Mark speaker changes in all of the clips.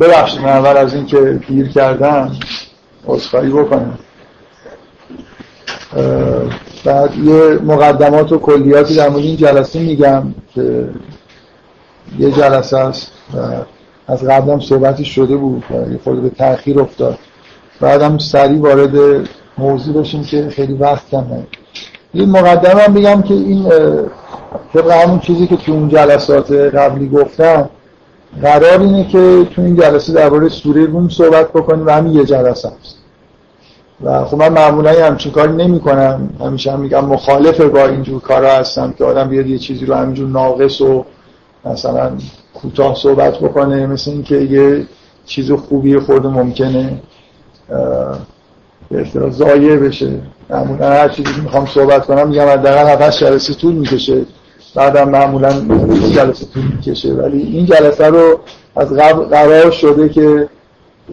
Speaker 1: ببخشید من اول از اینکه گیر کردم عذرخواهی بکنم. بعد یه مقدمات و کلیاتی در مورد این جلسه میگم که یه جلسه است. از قبلم صحبتی شده بود یه خود به تأخیر افتاد. بعدم سریع وارد موضوع بشیم که خیلی وقت کم این مقدمه هم بگم که این طبق همون چیزی که تو اون جلسات قبلی گفتم قرار اینه که تو این جلسه درباره سوره روم صحبت بکنیم و همین یه جلسه هست و خب من معمولا همچین کاری نمی کنم همیشه هم میگم مخالف با اینجور کارا هستم که آدم بیاد یه چیزی رو همینجور ناقص و مثلا کوتاه صحبت بکنه مثل اینکه یه چیز خوبی خورده ممکنه به اصطلاح ضایع بشه. معمولا هر چیزی که می‌خوام صحبت کنم میگم حداقل 7 جلسه طول می‌کشه. بعدم معمولا جلسه طول می‌کشه. ولی این جلسه رو از قبل قرار شده که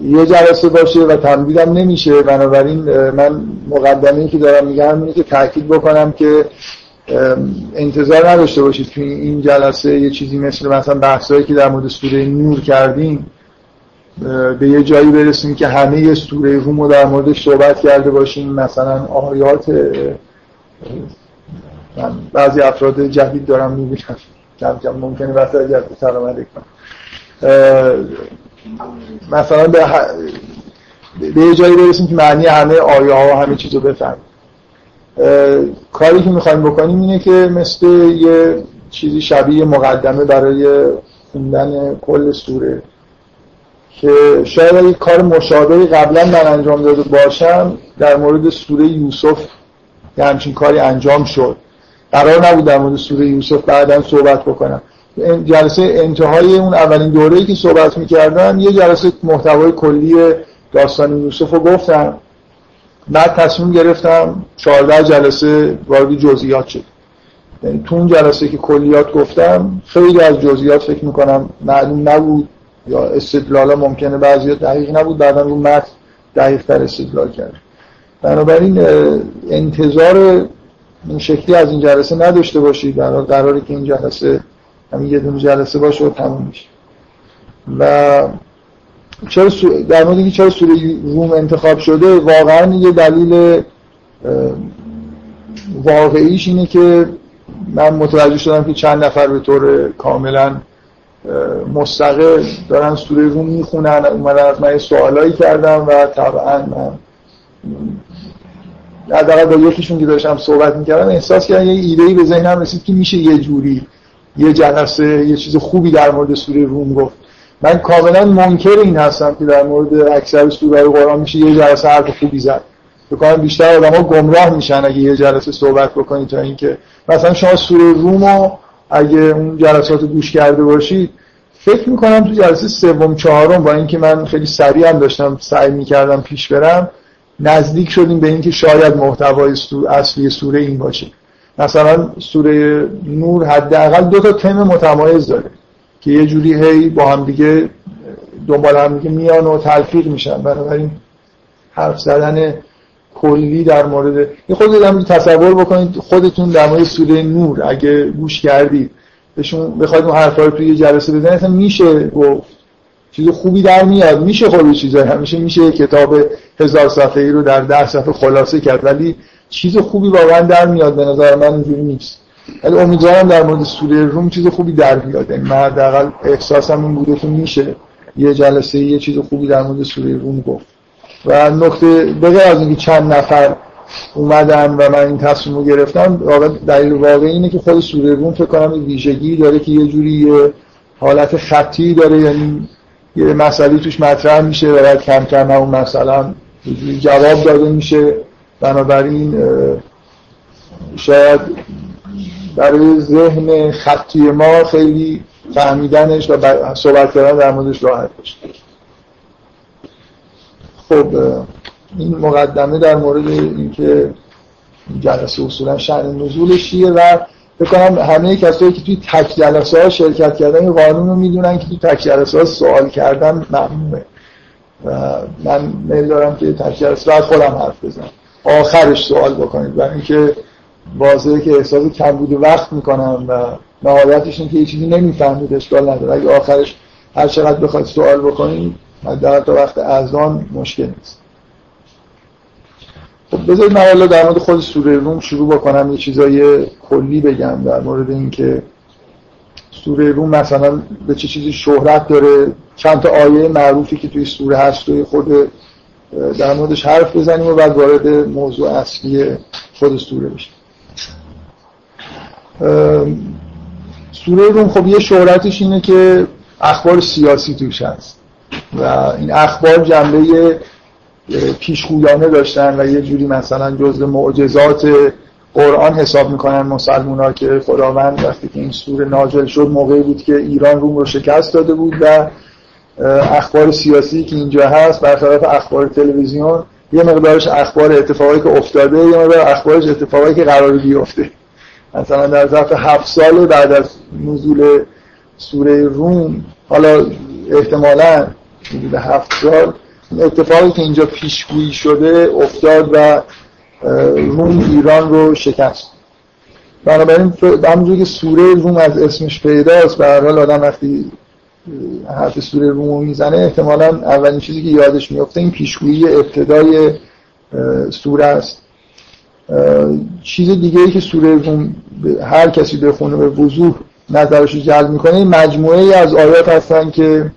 Speaker 1: یه جلسه باشه و تمدیدم نمیشه. بنابراین من مقدمه که دارم میگم اینه که تاکید بکنم که انتظار نداشته باشید که این جلسه یه چیزی مثل مثلا بحثایی که در مورد سوره نور کردیم به یه جایی برسیم که همه سوره روم رو در مورد صحبت کرده باشیم. مثلا آیات من بعضی افراد جدید دارم می‌بینم. کم کم ممکنه وسط جدید سلام علیکم مثلا به, به یه جایی برسیم که معنی همه آیه ها و همه چیز رو بفهمیم کاری که می‌خوایم بکنیم اینه که مثل یه چیزی شبیه مقدمه برای خوندن کل سوره که شاید اگه کار مشابهی قبلا من انجام داده باشم در مورد سوره یوسف یه همچین کاری انجام شد. قرار نبود در مورد سوره یوسف بعدا صحبت بکنم. جلسه انتهای اون اولین دوره‌ای که صحبت می‌کردم یه جلسه محتوای کلی داستان یوسف رو گفتم. بعد تصمیم گرفتم 14 جلسه وارد جزئیات شد. یعنی تو اون جلسه که کلیات گفتم خیلی از جزئیات فکر می‌کنم معلوم نبود یا استدلالا ممکنه بعضی دقیق نبود بعدا رو متن دقیق تر استدلال کرد بنابراین انتظار این شکلی از این جلسه نداشته باشید. در قراری که این جلسه همین یه دونه جلسه باشه و تموم میشه و چرا در مورد چرا سوره روم انتخاب شده واقعا یه دلیل واقعیش اینه که من متوجه شدم که چند نفر به طور کاملا مستقل دارن سوره روم می‌خونن. اومدن از من سوالایی کردم و طبعا من حداقل با یکیشون که داشتم صحبت می‌کردم احساس کردم یه ایدهی به ذهنم رسید که میشه یه جوری یه جلسه یه چیز خوبی در مورد سوره روم گفت. من کاملا منکر این هستم که در مورد اکثر سوره قرآن میشه یه جلسه حرف خوبی زد. بکنم بیشتر آدم ها گمراه میشن اگه یه جلسه صحبت بکنید تا اینکه مثلا شما سوره روم اگه اون جلسات گوش کرده باشید فکر می‌کنم تو جلسه سوم چهارم با اینکه من خیلی سریع هم داشتم سعی می‌کردم پیش برم نزدیک شدیم به اینکه شاید محتوای اصلی سوره این باشه. مثلا سوره نور حداقل دو تا تم متمایز داره که یه جوری هی با هم دیگه دنبال هم دیگه میان و تلفیق میشن. بنابراین حرف زدن کلی در مورد یه خود تصور بکنید خودتون در مورد سوره نور اگه گوش کردید بهشون بخواید اون حرفا رو توی یه جلسه بزنید میشه گفت. چیز خوبی در میاد. میشه خود چیزایی. همیشه میشه کتاب هزار صفحه‌ای رو در ده صفحه خلاصه کرد. ولی چیز خوبی واقعا در میاد به نظر من اینجوری نیست. ولی امیدوارم در مورد سوره روم چیز خوبی در بیاد. یعنی من حداقل احساسم این بوده که میشه یه جلسه یه چیز خوبی در مورد سوره روم گفت. و نکته بغیر از اینکه چند نفر اومدن و من این تصمیم رو گرفتم دلیل واقعی اینه که خود سوره روم فکر کنم ویژگی داره که یه جوری یه حالت خطی داره. یعنی یه مسئله توش مطرح میشه و بعد کم کم اون مثلا جواب داده میشه. بنابراین شاید برای ذهن خطی ما خیلی فهمیدنش و صحبت کردن در موردش راحت باشه. خب این مقدمه در مورد اینکه جلسه اصولا شأن نزولش چیه و بکنم همه کسایی که توی تک جلسه ها شرکت کردن قانون رو می‌دونن که توی تک جلسه ها سوال کردن ممنوعه من میل دارم که تک جلسه بعد خودم حرف بزنم. آخرش سوال بکنید. برای اینکه واضحه که احساس کم بوده وقت می‌کنم و نهایتش این که یه چیزی نمی‌فهمید اشکال نداره. اگه آخرش هر چقدر بخواید سوال بکنید در تا وقت اذان مشکل نیست. خب بذارید من در مورد خود سوره روم شروع بکنم یه چیزای کلی بگم در مورد اینکه سوره روم مثلا به چه چیزی شهرت داره چند تا آیه معروفی که توی سوره هست توی خود در موردش حرف بزنیم و بعد وارد موضوع اصلی خود سوره بشیم. سوره روم خب یه شهرتش اینه که اخبار سیاسی توش هست و این اخبار جنبه پیشگویانه داشتن و یه جوری مثلا جزء معجزات قرآن حساب می‌کنن مسلمان ها که خداوند وقتی که این سوره نازل شد موقعی بود که ایران روم رو شکست داده بود و اخبار سیاسی که اینجا هست برخلاف اخبار تلویزیون یه مقدارش اخبار اتفاقی که افتاده یه مقدار اخبارش اتفاقی که قرار بیفته. مثلا در ظرف هفت سال بعد از نزول سوره روم حالا احتمالا حدود هفت سال اتفاقی که اینجا پیشگویی شده افتاد و روم ایران رو شکست. بنابراین همونجوری که سوره روم از اسمش پیداست به هر حال آدم وقتی حرف سوره روم می‌زنه احتمالا اولین چیزی که یادش میفته این پیشگویی ابتدای سوره است. چیز دیگه ای که سوره روم هر کسی بخونه به وضوح نظرش جلب می‌کنه این مجموعه ای از آیات هستن که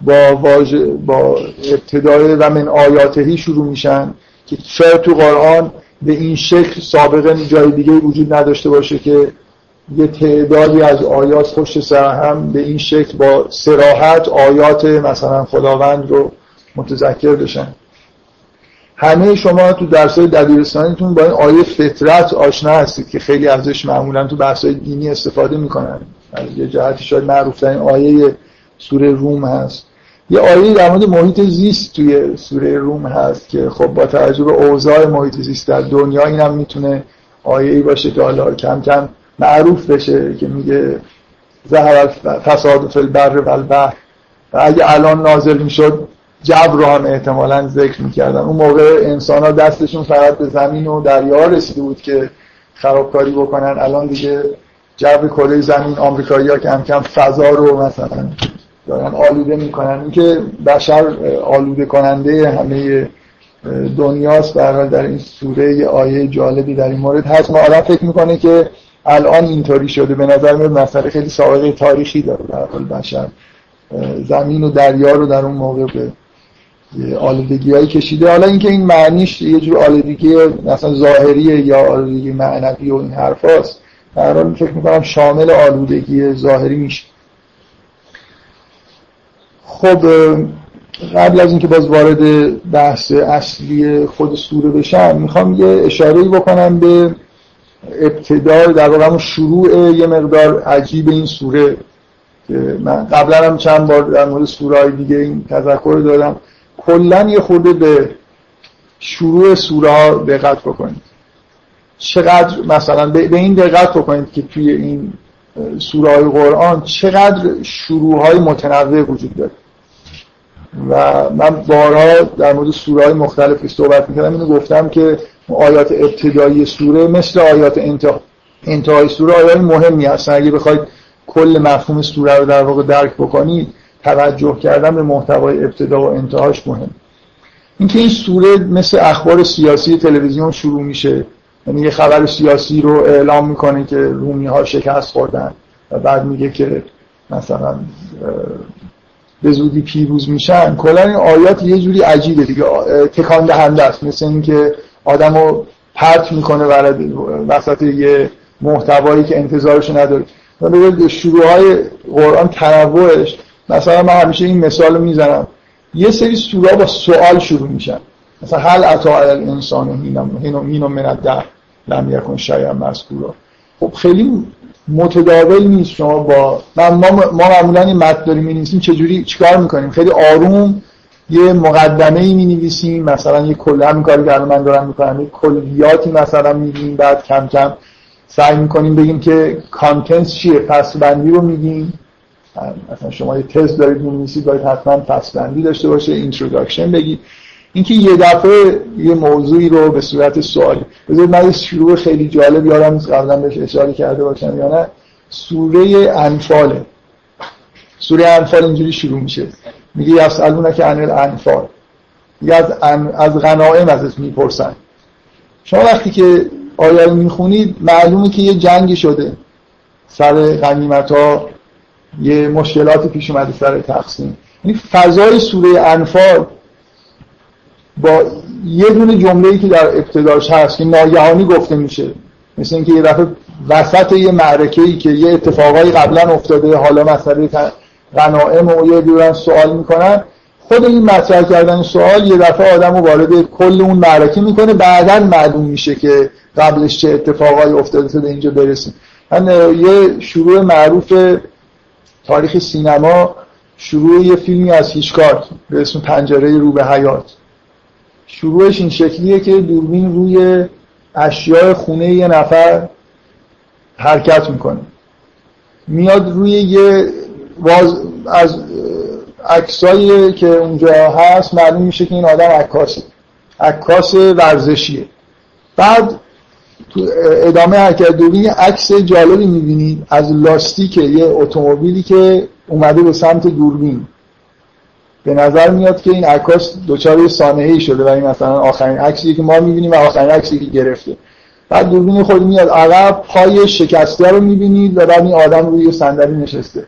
Speaker 1: با واژه با ابتدای و من آیاتهی شروع میشن که شاید تو قرآن به این شکل سابقا جای دیگه وجود نداشته باشه که یه تعدادی از آیات پشت سر هم به این شکل با سراحت آیات مثلا خداوند رو متذکر بشن. همه شما تو درسای دبیرستانیتون با این آیه فطرت آشنا هستید که خیلی ازش معمولا تو بحثای دینی استفاده می‌کنن. از یه جهتی شاید معروف این آیه سوره روم هست. یه آیه در مورد محیط زیست توی سوره روم هست که خب با توجه به اوضاع محیط زیست در دنیا اینم می‌تونه آیه ای باشه که حالا کم کم معروف بشه که میگه زهر فساد فی البر و البحر و اگه الان نازل می‌شد جبر رو هم احتمالا ذکر می‌کردن. اون موقع انسان ها دستشون فقط به زمین و دریا رسیده بود که خرابکاری بکنن. الان دیگه جبر کره زمین آمریکایی ها کم کم فضا رو مثلا دارن آلوده می‌کنن. اینکه بشر آلوده کننده همه دنیاست برای در این سوره یه آیه جالبی در این مورد هست. ما فکر می‌کنه که الان اینطوری شده. به نظر میاد مسئله خیلی سابقه تاریخی داره. در حال بشر زمین و دریا رو در اون موقع به آلودگی هایی کشیده. حالا اینکه این معنیش یه جور آلودگی مثلا ظاهریه یا آلودگی معنوی و این حرف هست در حال فکر می‌کنم شامل آلودگی ظاهری میشه. خب قبل از اینکه باز وارد بحث اصلی خود سوره بشم می‌خوام یه اشاره بکنم به ابتدای در واقع شروع یه مقدار عجیب این سوره. که من قبلا هم چند بار در مورد سوره های دیگه این تذکر دادم. کلا یه خورده به شروع سوره ها دقت بکنید. چقدر مثلا به این دقت بکنید که توی این سوره های قرآن چقدر شروع های متنوع وجود داره. و من بارها در مورد سوره های مختلفی صحبت می‌کردم. اینو گفتم که آیات ابتدایی سوره مثل آیات انتها انتهای سوره آیات مهمی هستن. اگه بخواید کل مفهوم سوره رو در واقع درک بکنید توجه کردن به محتوای ابتدا و انتهاش مهم. اینکه این سوره مثل اخبار سیاسی تلویزیون شروع میشه یعنی یه خبر سیاسی رو اعلام می‌کنه که رومی ها شکست خوردن و بعد میگه که مثلا به زودی پیروز میشن. کلا این آیات یه جوری عجیبه دیگه. تکان دهنده است. مثل اینکه آدمو پرت می‌کنه وسط یه محتوایی که انتظارش نداره. شروع های قرآن تنوعش مثلا من همیشه این مثال می‌زنم. یه سری سورا با سوال شروع میشن. مثلا هل عطا الانسان هینو من الدهر لم یکن شیئا مذکورا. خب خیلی متداول نیست شما با ما ما معمولا این متن داریم می‌نویسیم چجوری چیکار می‌کنیم؟ خیلی آروم یه مقدمه ای می مثلا یه کل همین کاری که من دارم می‌کنم یه کلیاتی مثلا میگیم بعد کم کم سعی می‌کنیم بگیم که کانتنس چیه بندی رو میگیم. مثلا شما یه تست دارید می‌نویسید باید حتما بندی داشته باشه introduction بگید اینکه یه دفعه یه موضوعی رو به صورت سوالی بذارید من یه شروع خیلی جالب یادم قبلا بهش اشاره کرده باشم یا نه. سوره انفاله سوره انفال اینجوری شروع میشه. میگه یسألونک عن الأنفال یا از, از غنائم ازش می‌پرسن. شما وقتی که آیه رو می‌خونید معلومه که یه جنگی شده. سر غنیمت ها یه مشکلاتی پیش اومده سر تقسیم. این فضای سوره انفال با یه دونه جمله ای که در ابتداش هست که ناگهانی گفته میشه. مثل اینکه یه دفعه وسط یه معرکه ای که یه اتفاقایی قبلا افتاده حالا مسئله غنائم و یه دوران سوال می‌کنن. خود این مطرح کردن سوال یه دفعه آدم رو وارد کل اون معرکه می‌کنه. بعدا معلوم میشه که قبلش چه اتفاقایی افتاده تا اینجا برسیم. من یه شروع معروف تاریخ سینما شروع یه فیلمی از هیچکارک به اسم پنجره رو به حیات. شروعش این شکلیه که دوربین روی اشیاء خونه یه نفر حرکت می‌کنه. میاد روی یه واز از عکسایی که اونجا هست معلوم میشه که این آدم عکاسه. عکاس ورزشیه. بعد تو ادامه حرکت دوربین عکس جالبی می‌بینید از لاستیک یه اتومبیلی که اومده به سمت دوربین. به نظر میاد که این عکاس دچار یه سانحه‌ای شده برای مثلا آخرین عکسی که ما می‌بینیم و آخرین عکسی که گرفته. بعد دوربین خود میاد عقب پای شکسته رو می‌بینید و بعد این آدم روی صندلی نشسته.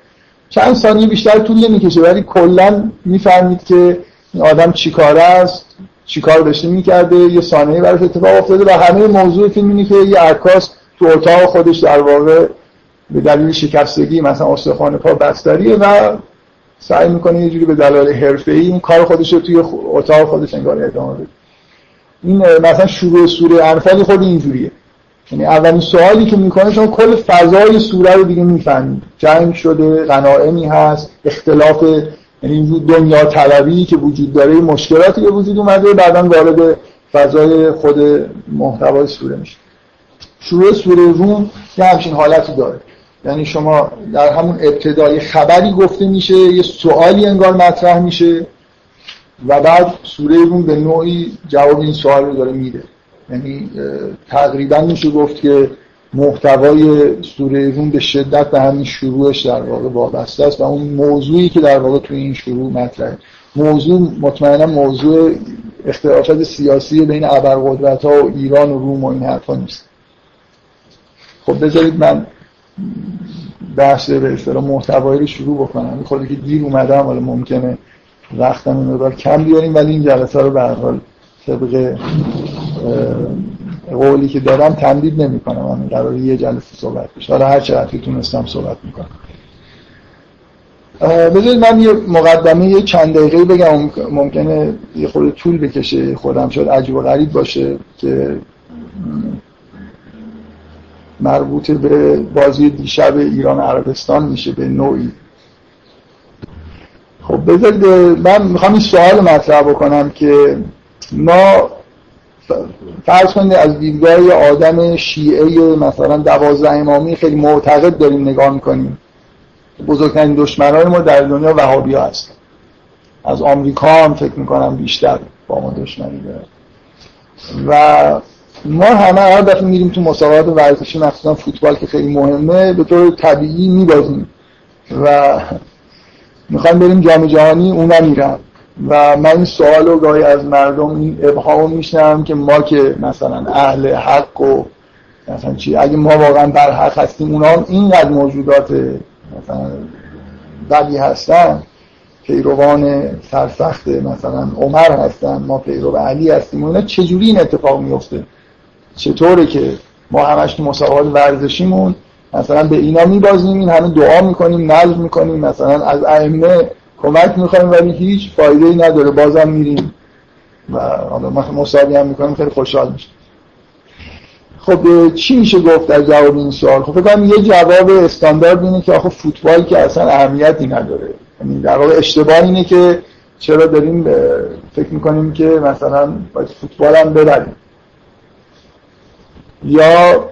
Speaker 1: چند ثانیه بیشتر طول نمی‌کشه ولی کلا می‌فهمید که این آدم چیکاره است چیکار داشته می‌کرده یه ثانیه براش اتفاق افتاده و همه موضوع فیلم اینه که یه عکاس تو اتاق خودش در واقع به دلیل شکستگی مثلا استخوان پا بستریه و سعی می‌کنه یه جوری به دلایل حرفه‌ای این کار خودش رو توی اتاق خودش انگار ادامه بده. این مثلا شروع سوره انفال خود اینجوریه یعنی اولین سوالی که می‌کنه شما کل فضای سوره رو دیگه می‌فهمید. جنگ شده غنائمی هست اختلاف یعنی این دنیا طلبی که وجود داره مشکلاتی به وجود اومده بعدا وارد فضای خود محتوای سوره میشه. شروع سوره روم یه همچین حالتی داره. یعنی شما در همون ابتدای خبری گفته میشه یه سوالی انگار مطرح میشه و بعد سوره روم به نوعی جواب این سوال رو داره میده. یعنی تقریبا میشه گفت که محتوای سوره روم به شدت به همین شروعش در واقع وابسته است و اون موضوعی که در واقع توی این شروع مطرحه. موضوع مطمئنا موضوع اختلافات سیاسی بین ابرقدرت ها و ایران و روم و این حرفا نیست. خب بذارید من بحث به اصطلاح محتوایی رو شروع بکنم. خودی که دیر اومدم ولی ممکنه وقتم این کم بیاریم ولی این جلسه رو به حال طبق قولی که دارم تمدید نمی کنم من قرار یه جلسه صحبت بشه. حالا هر چقدر که تونستم صحبت می‌کنم. بذارید من یه مقدمه یه چند دقیقه بگم. ممکنه یه خود طول بکشه. خودم شاید عجیب و غریب باشه که مربوط به بازی دیشب ایران عربستان میشه به نوعی. خب بذارید من می‌خوام این سوال مطرح بکنم که ما فرض کنید از دیدگاه آدم شیعه مثلا دوازده امامی خیلی معتقد داریم نگاه می‌کنیم. بزرگترین دشمنان ما در دنیا وهابی ها هست از آمریکا هم فکر می‌کنم بیشتر با ما دشمنی داره و ما همه هر دفعه میریم تو مسابقات ورزشی مخصوصا فوتبال که خیلی مهمه به طور طبیعی میبازیم. و می‌خوایم بریم جام جهانی اونا میرن و من این سوال رو گاهی از مردم این ابهام میشنم که ما که مثلا اهل حق و مثلا چی اگه ما واقعا بر حق هستیم اونا هم اینقدر موجودات مثلا بدی هستن پیروان سرسخت مثلا عمر هستن ما پیرو علی هستیم اونا چجوری این اتفاق میفته چطوره که ما همش تو مسابقات ورزشیمون مثلا به اینا میبازیم این همه دعا می‌کنیم نظر می‌کنیم مثلا از ائمه کمک می‌خوایم ولی هیچ فایده ای نداره بازم میریم. و حالا مسابقه هم می‌کنیم خیلی خوشحال میشه خب چی میشه گفت در جواب این سوال؟ خب فکر یه جواب استاندارد اینه که آخه فوتبال که اصلا اهمیتی نداره. یعنی در واقع اشتباه اینه که چرا داریم فکر می‌کنیم که مثلا باید فوتبال هم ببریم. یا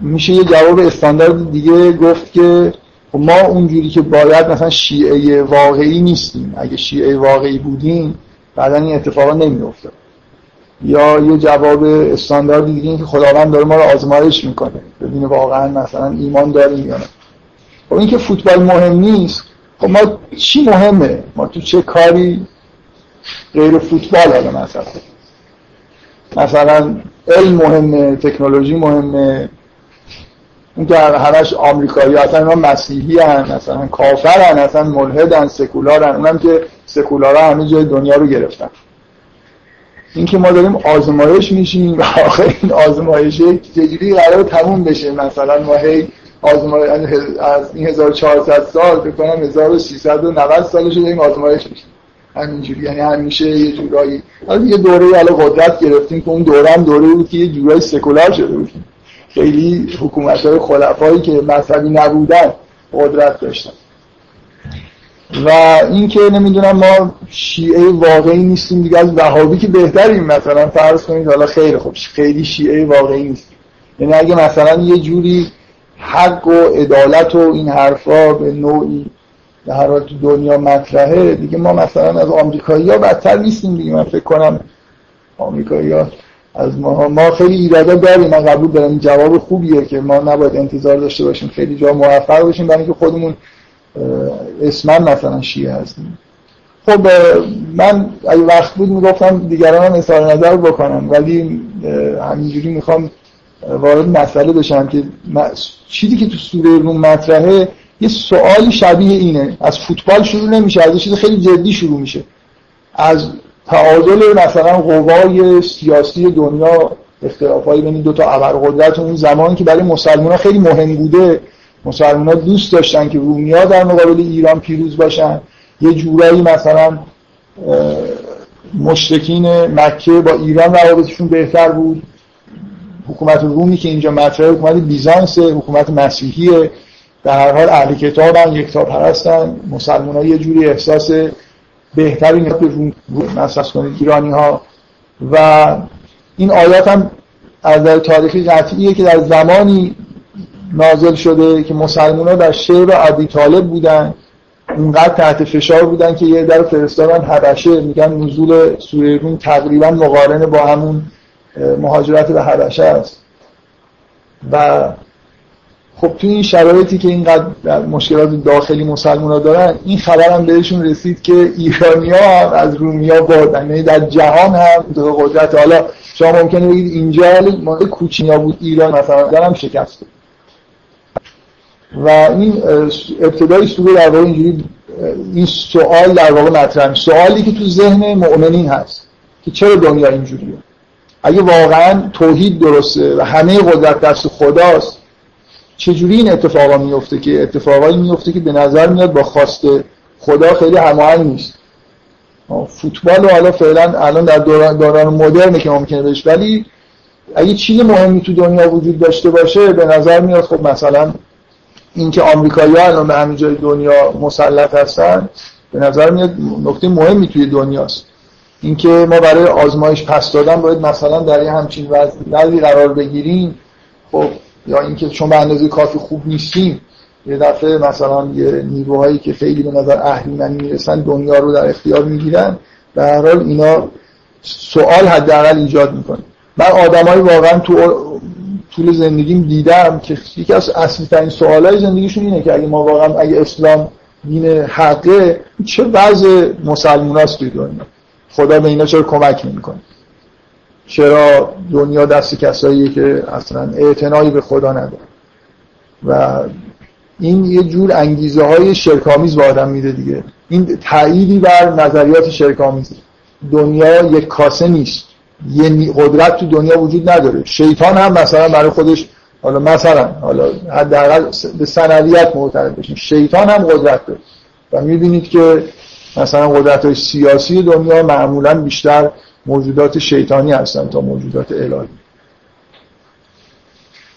Speaker 1: میشه یه جواب استاندارد دیگه گفت که خب ما اونجوری که باید مثلا شیعه واقعی نیستیم. اگه شیعه واقعی بودیم بعدا این اتفاقا نمیافتاد. یا یه جواب استاندارد دیگه این که خداوند داره ما رو آزمایش می‌کنه. ببینه واقعا مثلا ایمان داریم یا نه. خب این که فوتبال مهم نیست. خب ما چی مهمه؟ ما تو چه کاری غیر فوتبال حالا مثلا؟ مثلا علم مهمه تکنولوژی مهمه. اون که همش آمریکایی اصلا اینا مسیحی هن مثلا کافر هن اصلا ملحد هن سکولار هن. اونم که سکولار همه جای دنیا رو گرفتن. این که ما داریم آزمایش میشیم و آخر این آزمایش چجوری قرار تموم بشه. مثلا ما هی آزمایش از این 1400 سال فکر کنم 1390 سالش داریم آزمایش میشیم. همینجوری یعنی همیشه یه جورایی یه دوره حالا قدرت گرفتیم که اون دوره هم دوره بود که یه جورایی سکولار شده بودیم. خیلی حکومت های خلفایی که مذهبی نبودن قدرت داشتن. و اینکه نمی‌دونم ما شیعه واقعی نیستیم دیگه از وهابی که بهتریم مثلا فرض کنید حالا خیلی خوب خیلی شیعه واقعی نیستیم یعنی اگه مثلا یه جوری حق و عدالت و این حرفا به نوعی در هر تو دنیا مطرحه دیگه ما مثلا از آمریکایی ها بدتر نیستیم دیگه. من فکر کنم آمریکایی ها از ما ما خیلی ایرادا داریم. من قبول دارم. جواب خوبیه که ما نباید انتظار داشته باشیم. خیلی جا موفق باشیم برای اینکه خودمون اسمن مثلا شیعه هستیم. خب من اگه وقت بود می‌گفتم دیگران هم اظهار نظر بکنم ولی همینجوری می‌خوام وارد مسئله بشم که چیزی که تو سوره روم مطرحه یه سوالی شبیه اینه. از فوتبال شروع نمیشه از چیز خیلی جدی شروع میشه. از تعادل مثلا قوای سیاسی دنیا اختلافایی بین دو تا ابرقدرت اون زمانی که برای مسلمان خیلی مهم بوده. مسلمان دوست داشتن که رومیا در مقابل ایران پیروز باشن. یه جورایی مثلا مشرکین مکه با ایران روابطشون بهتر بود. حکومت رومی که اینجا مطرحه حکومت بیزانس حکومت مسیحیه. در هر حال اهل کتابن یک تا پرستن. مسلمان ها یه جوری احساس بهتری نسبت به کنید ایرانی ها و این آیات هم از در تاریخی قطعیه که در زمانی نازل شده که مسلمان ها در شعر عبی طالب بودن اونقدر تحت فشار بودن که یه در فرستادن حبشه. میگن نزول سوره روم تقریبا مقارن با همون مهاجرت به حبشه است. و خب تو این شرایطی که اینقدر مشکلات داخلی مسلمان ها دارن این خبر هم بهشون رسید که ایرانی ها از رومیا بردن یعنی در جهان هم دو قدرت. حالا شما ممکنه بگید اینجا مال کوچینیا بود ایران مثلا دارم شکست. و این ابتدای سوره در واقع اینجوری این سوال در واقع مطرح سوالی که تو ذهن مؤمنین هست که چرا دنیا اینجوریه؟ اگه واقعا توحید درسته و همه قدرت دست خداست چجوری این اتفاقا میفته که اتفاقایی میفته که به نظر میاد با خواست خدا خیلی هماهنگ نیست؟ فوتبال و حالا فعلا الان در دوران, دوران مدرنه که ممکنه بهش ولی اگه چیز مهمی تو دنیا وجود داشته باشه به نظر میاد خب مثلا اینکه آمریکایی‌ها الان به همین جای دنیا مسلط هستن به نظر میاد نکته مهمی توی دنیاست. اینکه ما برای آزمایش پس دادن باید مثلا در یه همچین وضعی قرار بگیریم خب یا اینکه چون به اندازه کافی خوب نیستیم یه دفعه مثلا یه نیروهایی که خیلی به نظر اهریمنی می‌رسن دنیا رو در اختیار می‌گیرن به هر حال اینا سوال حداقل ایجاد می‌کنه. من آدمایی واقعا تو طول زندگیم دیدم که یکی از اصلی ترین سوالای زندگیشون اینه که اگه ما واقعا اگه اسلام دین حقه چه وضع مسلمان توی دنیا؟ خدا به اینا چرا کمک نمی‌کنه؟ چرا دنیا دست کساییه که اصلا اعتنایی به خدا نداره. و این یه جور انگیزه های شرکامیز به آدم میده دیگه. این تأییدی بر نظریات شرکامیز دنیا یک کاسه نیست. یه قدرت تو دنیا وجود نداره. شیطان هم مثلا برای خودش حالا مثلا حالا حداقل به سنویت معترف بشیم شیطان هم قدرت داره. و می‌بینید که مثلا قدرت های سیاسی دنیا معمولا بیشتر موجودات شیطانی هستن تا موجودات الهی.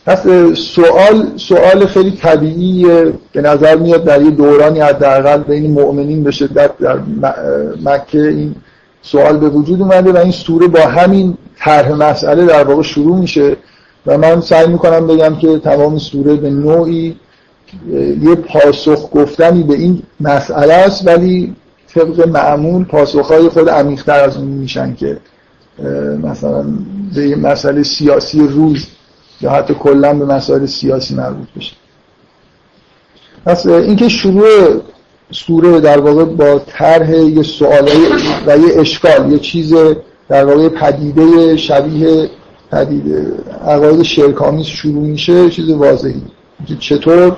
Speaker 1: پس سوال سوال خیلی طبیعی به نظر میاد در یه دورانی حداقل بین مؤمنین به شدت در مکه این سوال به وجود اومده و این سوره با همین طرح مسئله در واقع شروع میشه و من سعی می‌کنم بگم که تمام سوره به نوعی یه پاسخ گفتنی به این مسئله است ولی طبق معمول پاسخهای خود عمیقتر از اون میشن که مثلا به مسئله سیاسی روز یا حتی کلا به مسائل سیاسی مربوط بشه. پس اینکه شروع سوره در واقع با طرح یه سوال و یه اشکال یه چیز در واقع پدیده شبیه پدیده عقاید شرکامیز شروع میشه چیز واضحی. چطور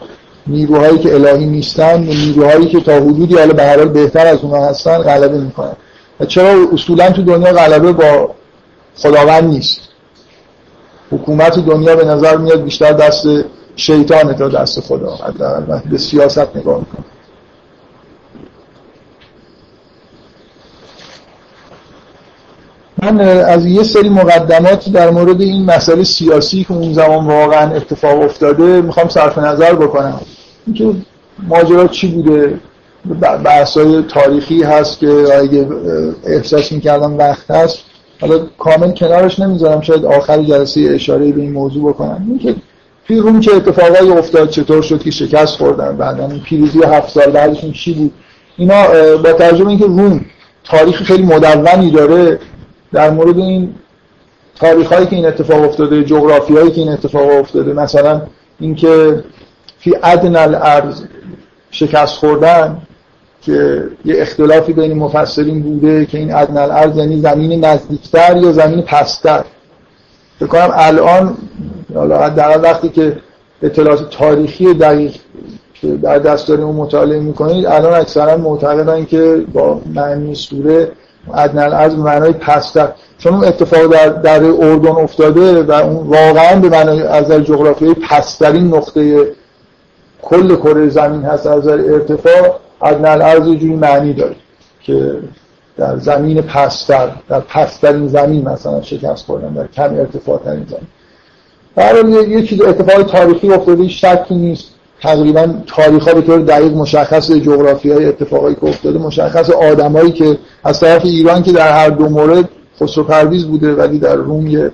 Speaker 1: نیروهایی که الهی نیستن نیروهایی که تا حدودی حالا به هر بهتر از اونها هستن غلبه می‌کنن. و چرا اصولا تو دنیا غلبه با خداوند نیست؟ حکومت دنیا به نظر میاد بیشتر دست شیطان تا دست خدا. به سیاست نگاه می‌کنه من از یه سری مقدمات در مورد این مسئله سیاسی که اون زمان واقعا اتفاق افتاده می‌خوام صرف نظر بکنم. اینکه ماجرا چی بوده؟ بحثای تاریخی هست که اگه احساس می‌کردم وقت هست. حالا کامل کنارش نمی‌ذارم شاید آخر جلسه اشاره به این موضوع بکنم. اینکه توی روم چه اتفاقایی افتاد چطور شد که شکست خوردن بعدا پیروزی هفت سال بعدشون چی بود؟ اینا با ترجمه اینکه روم تاریخ خیلی مدونی داره در مورد این تاریخ هایی که این اتفاق افتاده جغرافی هایی که این اتفاق افتاده مثلا اینکه فی ادن الارض شکست خوردن که یه اختلافی بین مفسرین بوده که این ادن الارض یعنی زمین نزدیکتر یا زمین پستر. فکر کنم الان در وقتی که اطلاعات تاریخی دقیق در دست داریم مطالعه می‌کنید الان اکثرا معتقدن که با معنی سوره ادنال از معنای پستر. چون اون اتفاق در, در اردن افتاده و اون واقعا به معنای از جغرافیایی پسترین نقطه کل کره زمین هست از نظر ارتفاع از جوری معنی داره که در زمین پستر در پسترین زمین مثلا شکست خوردن در کم ارتفاع ترین زمین. برای یه چیز اتفاق تاریخی افتاده شکی نیست. تقریبا تاریخ ها به طور دقیق مشخص جغرافی های اتفاقایی که افتاده مشخص آدمایی که از طرف ایران که در هر دو مورد خسرو پرویز بوده ولی در روم یه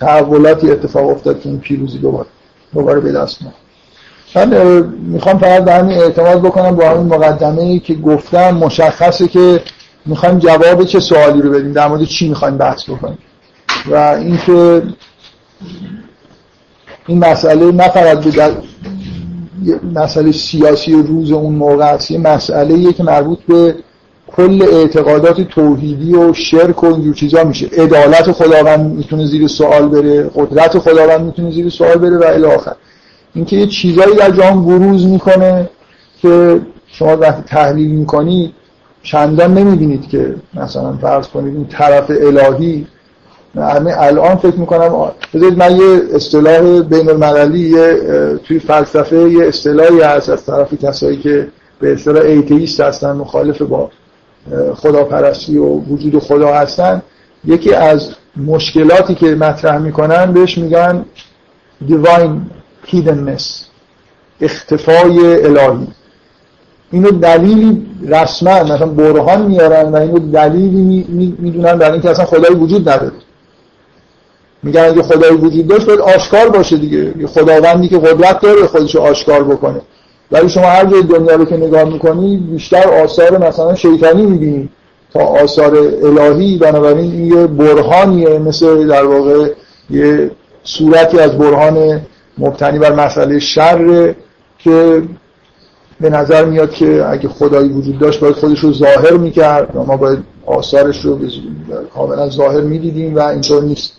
Speaker 1: تحولاتی اتفاق افتاد که این پیروزی دوباره دوباره به دست من می‌خوام فقط به همین اعتماد بکنم با همین مقدمه ای که گفتم مشخصه که می‌خوایم جواب چه سوالی رو بدیم در مورد چی می‌خوایم بحث بکنیم. و اینکه این مسئله نه فقط به مسئله سیاسی روز اون موقع است یه مسئله که مربوط به کل اعتقادات توحیدی و شرک و اینجور چیزا میشه. عدالت خداوند می‌تونه زیر سوال بره قدرت خداوند می‌تونه زیر سوال بره و الی آخر. اینکه یه چیزایی در جهان بروز می‌کنه که شما وقتی تحلیل می‌کنید چندان نمی‌بینید که مثلا فرض کنید این طرف الهی همه الان فکر می‌کنم بذارید من یه اصطلاح بین المللی یه توی فلسفه یه اصطلاحی هست از طرف کسایی که به اصطلاح ایتیست هستن مخالف با خداپرستی و وجود خدا هستن. یکی از مشکلاتی که مطرح می‌کنن بهش میگن divine hiddenness اختفای الهی. اینو دلیلی رسما مثلا برهان میارن و اینو دلیلی می‌دونن برای اینکه اصلا خدایی وجود نداره. میگن اگه خدای وجود داشت باید آشکار باشه دیگه. خداوندی که قدرت داره خودش آشکار بکنه. ولی شما هر جای دنیا رو که نگاه می‌کنی بیشتر آثار مثلا شیطانی می‌بینی تا آثار الهی. بنابراین این یه برهانیه مثل در واقع یه صورتی از برهان مبتنی بر مسئله شر که به نظر میاد که اگه خدایی وجود داشت باید خودش رو ظاهر می‌کرد. و ما باید آثارش رو کاملا ظاهر می‌دیدیم و اینطور نیست.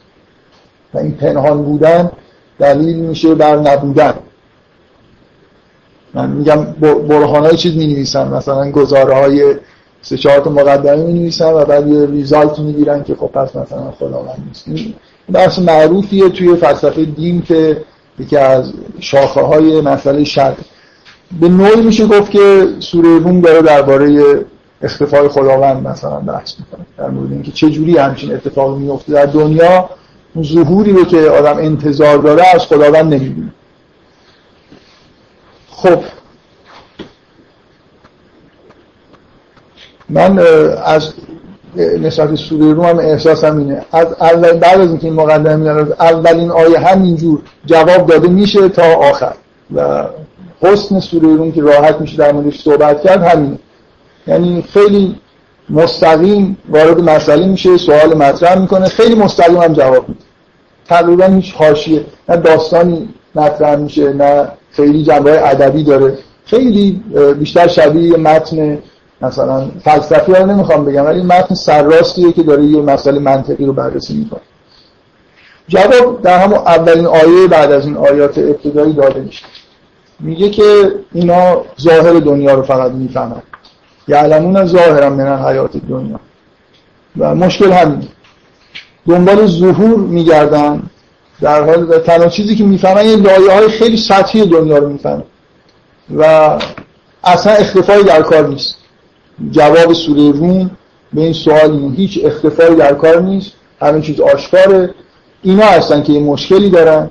Speaker 1: و این پنهان بودن دلیل میشه بر نبودن. من میگم برهان های چیز می نویسن مثلا گزاره های سه چهار مقدمه می نویسن و بعد یه ریزالت می‌گیرن که خب پس مثلا خداوند نیست. این بحث معروفیه توی فلسفه دین که یکی از شاخه های مسئله شر به نوعی میشه گفت که سوره روم داره درباره اختفای خداوند مثلا بحث می‌کنه. در مورد اینکه چه جوری همچین اتفاقی میفته در دنیا ظهوری رو که آدم انتظار داره از خداوند نمی‌بینه. خب. من از نسبت سوره روم هم احساسم اینه. از اول بعد از اینکه این مقدمه میدن اولین آیه همینجور جواب داده میشه تا آخر. و حسن سوره روم که راحت میشه در موردش صحبت کرد همینه. یعنی خیلی مستقیم وارد مسئله میشه سوال مطرح می‌کنه خیلی مستقیم هم جواب میده. تقریبا هیچ حاشیه نه داستانی مطرح میشه نه خیلی جنبه ادبی داره. خیلی بیشتر شبیه متن مثلا فلسفی ها نمی‌خوام بگم ولی متن سرراستیه که داره یه مسئله منطقی رو بررسی می‌کنه. جواب در همون اولین آیه بعد از این آیات ابتدایی داده میشه. میگه که اینا ظاهر دنیا رو فقط می‌فهمن. یعلمون ظاهرا من حیات دنیا. و مشکل همین دنبال ظهور میگردن در حال تنها چیزی که می‌فهمن یه لایه های خیلی سطحی دنیا رو می‌فهمن. و اصلا اختفایی در کار نیست. جواب سوره روم به این سوال هیچ اختفایی در کار نیست. همین چیز آشکاره. اینا هستن که یه مشکلی دارن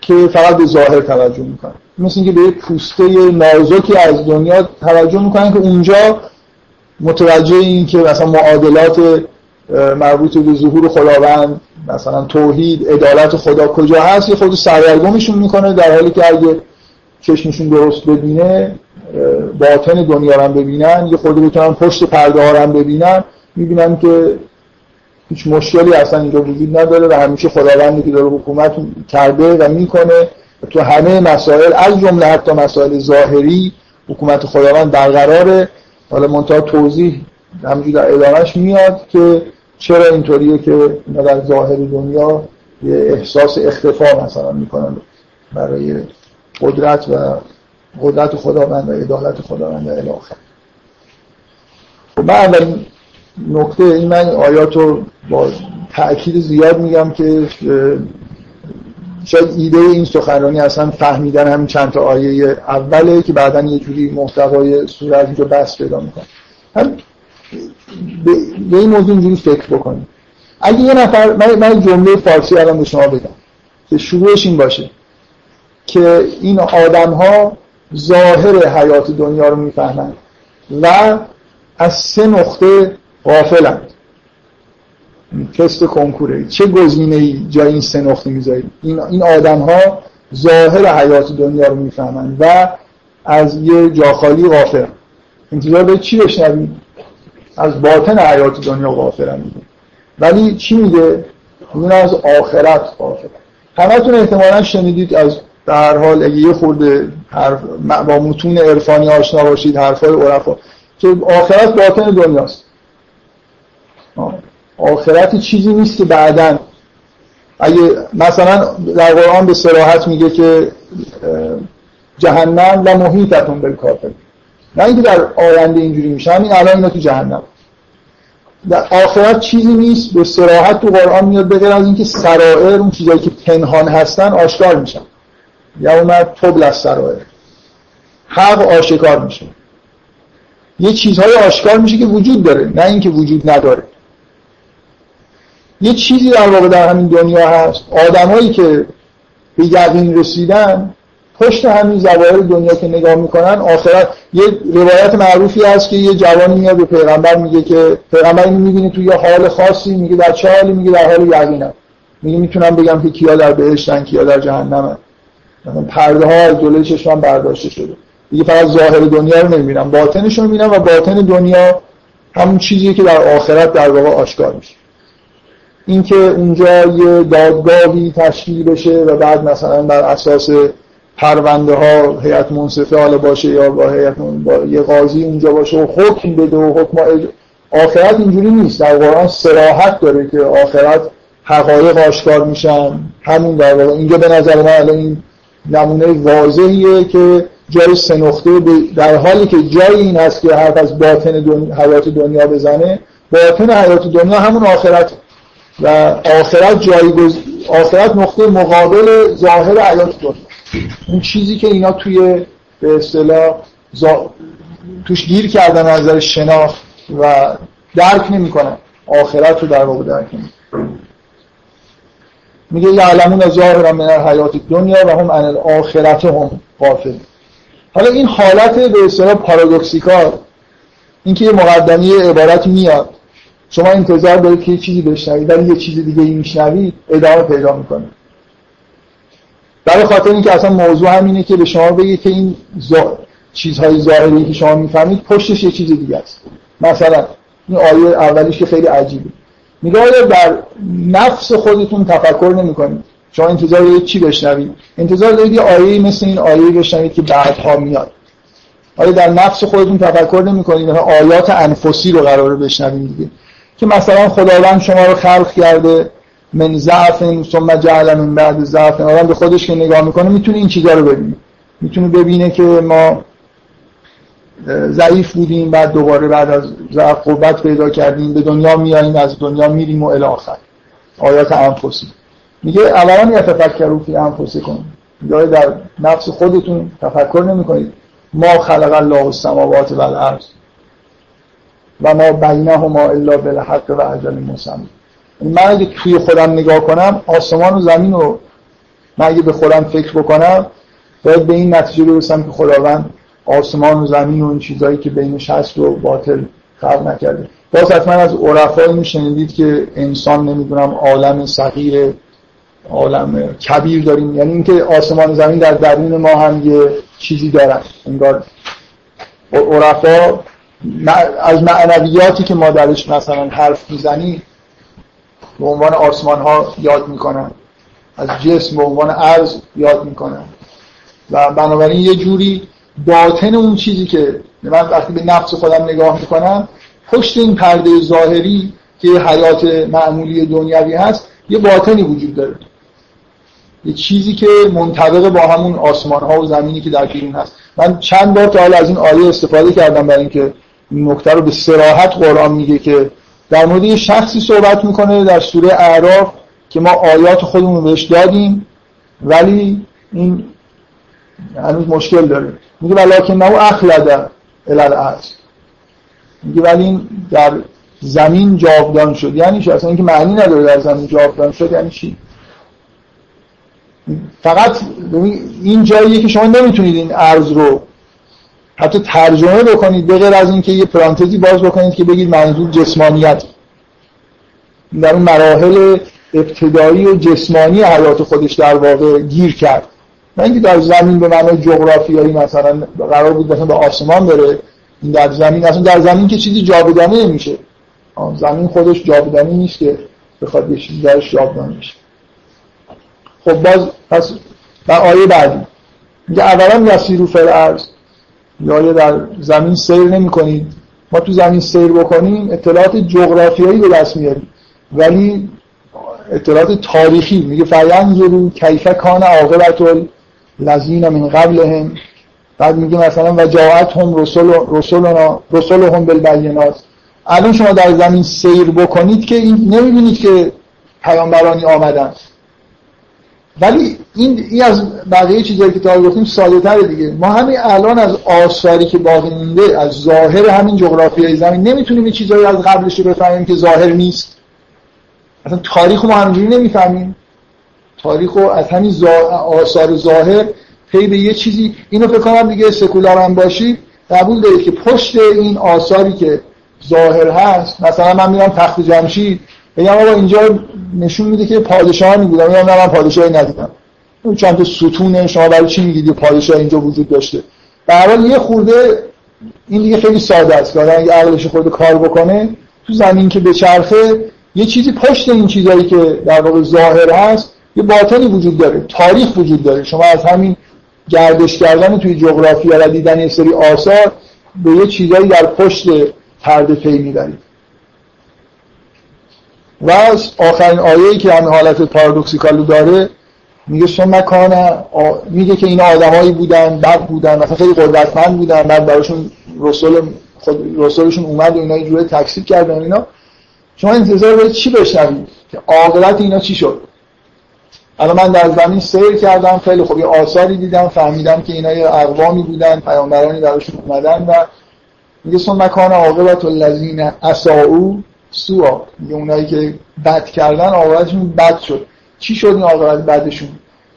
Speaker 1: که فقط به ظاهر توجه می‌کنن. مثل اینکه به پوسته نازکی از دنیا توجه می‌کنن که اونجا متوجه این که مثلا معادلات مربوط به ظهور خداوند مثلا توحید عدالت خدا کجا هست یه خود سرگرگمشون می‌کنه در حالی که اگه چشمشون درست ببینه باطن دنیا رو ببینن یه خود بتونن پشت پرده ها رو ببینن می‌بینن که هیچ مشکلی اصلا اینجا وجود نداره و همیشه خداوندی که داره حکومت کرده و می‌کنه. تو همه مسائل از جمله حتی مسائل ظاهری حکومت خداوند برقراره. حالا منتها توضیح همینجور در ادامهش میاد که چرا اینطوریه که در ظاهر دنیا یه احساس اختفا مثلا می‌کنن برای قدرت و قدرت خداوند و عدالت خداوند و الاخر من اولین نکته این من آیات رو با تأکید زیاد میگم که شاید ایده این سخنرانی اصلا فهمیدن همین چند تا آیه اوله که بعدا یه جوری محتوای سوره اینجا بس پیدا می‌کنه. هم به این موضوع اینجوری فکر بکنیم اگه یه نفر من, من جمله فارسی الان به شما بگم که شروعش این باشه که این آدم ها ظاهر حیات دنیا رو می‌فهمند و از سه نقطه غافلند. تست کنکوره. چه گزینه ای جای این سه نقطه می‌ذارید این این آدم ها ظاهر حیات دنیا رو می‌فهمند و از یه جاخالی غافل. انتظار به چی بشنوید از باطن حیات دنیا میگه ولی چی میگه؟ اون از آخرت غافل همتون احتمالا شنیدید از در حال اگه یه خورده با متون عرفانی آشنا باشید حرفای عرفا. که آخرت باطن دنیاست. آخرت چیزی نیست که بعدا. اگه مثلا در قرآن به سراحت میگه که جهنم و محیطتون بالکافر نه اینکه در آینده اینجوری میشه همین الان اینا تو جهنم. در آخرت چیزی نیست به سراحت تو قرآن میاد بغیر از اینکه سرائر اون چیزایی که پنهان هستن آشکار میشن. یا اومد تبل از سرائر حق آشکار میشه. یه چیزهای آشکار میشه که وجود داره نه اینکه وجود نداره. یه چیزی در واقع در همین دنیا هست. آدمایی که به یقین رسیدن پشت همین زواهر دنیا که نگاه می‌کنن آخرت یه روایت معروفی هست که یه جوانی میاد به پیغمبر میگه که پیغمبر اینو می‌بینه تو یه حال خاصی میگه در چه حالی؟ میگه در حال یقینم. میگه می‌تونم بگم که کیا در بهشتن کیا در جهنمن. پرده ها از جلوی چشمم برداشته شده. دیگه فقط ظاهر دنیا رو نمی‌بینم باطنش رو می‌بینم و باطن دنیا همون چیزیه که در آخرت در واقع آشکار میشه. اینکه اونجا یه دادگاهی تشکیل بشه و بعد مثلا بر اساس پرونده ها هیئت منصفه حالا باشه یا با هیئت یه قاضی اونجا باشه و حکم بده و حکم آخرت اینجوری نیست. در قرآن سراحت داره که آخرت حقایق آشکار میشن. همون در واقع. اینجا به نظر من الان این نمونه واضحیه که جای سه نقطه در حالی که جای این هست که حرف از باطن دنیا حیات دنیا بزنه باطن حیات دنیا همون آخرت. و آخرت جایگز آخرت نقطه مقابل ظاهر حیات دنیا. اون چیزی که اینا توی به اصطلاح توش گیر کردن از نظر شناخت و درک نمی‌کنن. آخرت رو در واقع درک نمی‌کنن. میگه یعلمون ظاهرا من حیات دنیا و هم عن الاخرت هم غافل حالا این حالت به اصطلاح پارادوکسیکال اینکه یه مقدمی عبارت میاد. شما انتظار دارید که یه چیزی بشنوید ولی یه چیز دیگه ای میشنوید ادامه پیدا می‌کنه. برای خاطر اینکه اصلا موضوع همینه که به شما بگه که این زا... چیزهای ظاهری که شما می‌فهمید پشتش یه چیز دیگه است. مثلا این آیه اولیش که خیلی عجیبه. میگه آیا در نفس خودتون تفکر نمی‌کنید. شما انتظار دارید چی بشنوید؟ انتظار دارید یه آیه مثل این آیه بشنوید که بعدها میاد. آیا در نفس خودتون تفکر نمی‌کنید؟ آیات انفسی رو قراره بشنویم دیگه. که مثلا خداوند شما رو خلق کرده من ضعف ثم جعل من بعد ضعف آدم به خودش که نگاه می‌کنه می‌تونه این چیزا رو ببینه. می‌تونه ببینه که ما ضعیف بودیم بعد دوباره بعد از ضعف قوت پیدا کردیم به دنیا میاییم از دنیا میریم و الی آخر. آیات انفسی. میگه اولا یتفکروا فی انفسکم. میگه در نفس خودتون تفکر نمی‌کنید. ما خلق الله السماوات و الارض و ما بینهما الا بالحق و اجل مسمى من اگه توی خودم نگاه کنم آسمان و زمین رو من اگه به خودم فکر بکنم باید به این نتیجه برسم که خداوند آسمان و زمین و این چیزهایی که بینش هست رو باطل خلق نکرده. باز حتما از عرفا اینو شنیدید که انسان نمی‌دونم عالم صغیر عالم کبیر داریم. یعنی اینکه آسمان و زمین در درون ما هم یه چیزی دارن. انگار عرفا از معنویاتی که ما درش مثلا حرف می‌زنیم به عنوان آسمان ها یاد می‌کنن. از جسم به عنوان عرض یاد می‌کنن. و بنابراین یه جوری باطن اون چیزی که من وقتی به نفس خودم نگاه می‌کنم پشت این پرده ظاهری که حیات معمولی دنیوی هست یه باطنی وجود داره. یه چیزی که منطبق با همون آسمان ها و زمینی که در بیرون هست. من چند بار تا حالا از این آیه استفاده کردم برای اینکه این نکته رو به سراحت قرآن میگه که در مورد یه شخصی صحبت می‌کنه در سوره اعراف که ما آیات خودمون بهش دادیم ولی این هنوز مشکل داره. میگه ولیکن نو اخلد الالعرض میگه ولی این در زمین جاودان شد. یعنی چی؟ اصلا اینکه معنی نداره در زمین جاودان شد یعنی چی؟ فقط این جاییه که شما نمی‌تونید این ارز رو حتی ترجمه بکنید به غیر از اینکه یه پرانتزی باز بکنید که بگید منظور جسمانیت. در اون مراحل ابتدایی و جسمانی حیات خودش در واقع گیر کرد. نه اینکه در زمین به معنای جغرافیایی مثلا قرار بود مثلا به آسمان بره این در زمین اصلا در زمین که چیزی جاودانه نمیشه. زمین خودش جاودانه نیست که بخواد یه چیزی درش جاودانه میشه خب باز پس در آیه بعدی میگه اولا یسیرو فر ارز یا در زمین سیر نمی کنید ما تو زمین سیر بکنیم اطلاعات جغرافیایی به دست میاریم. ولی اطلاعات تاریخی میگه فینظرو کیف کان عاقبت الذین من قبلهم. بعد میگه مثلا و جاعت هم رسول رسولنا رسولهم بالبینات. الان شما در زمین سیر بکنید که این نمی‌بینید که پیامبرانی آمدن. ولی این, این از بقیه چیزایی که تا گفتیم ساده تره دیگه. ما همین الان از آثاری که باقی مونده از ظاهر همین جغرافیای زمین نمی‌تونیم این چیزایی از قبلش رو بفهمیم که ظاهر نیست. اصلا تاریخ ما همینجوری نمی‌فهمیم. تاریخ رو از همین آثار ظاهر پی به یه چیزی اینو فکر کنم دیگه سکولار هم باشی قبول دارید که پشت این آثاری که ظاهر هست مثلا من میرم تخت جمشید بگم آقا اینجا نشون میده که پادشاهانی بودن. میگم نه من پادشاهی ندیدم. اون چند تا ستونه شما برای چی میگید پادشاه اینجا وجود داشته؟ به حال یه خورده این دیگه خیلی ساده است. که آدم اگه عقلش خورده کار بکنه تو زمین که به چرخه یه چیزی پشت این چیزایی که در واقع ظاهر هست یه باطنی وجود داره تاریخ وجود داره. شما از همین گردش کردن توی جغرافیا و دیدن یه سری آثار به یه چیزایی در پشت پرده پی می‌برید. و آخرین آیه‌ای که همین حالت پارادوکسیکال داره میگه ثم کان میگه که این آدمایی بودن بد بودن مثلا خیلی قدرتمند بودن بعد براشون رسول خود رسولشون اومد و اینا یه جوری تکسیب کردن اینا. شما انتظار دارید چی بشنوید؟ که عاقبت اینا چی شد؟ الان من در زمین سیر کردم خیلی خوب. یه آثاری دیدم فهمیدم که اینا یه اقوامی بودن پیامبرانی براشون اومدن و میگه ثم کان عاقبت الذین اساءوا سوا میگه اونایی که بد کردن عاقبتشون بد شد. چی شد این عاقبت بدشون؟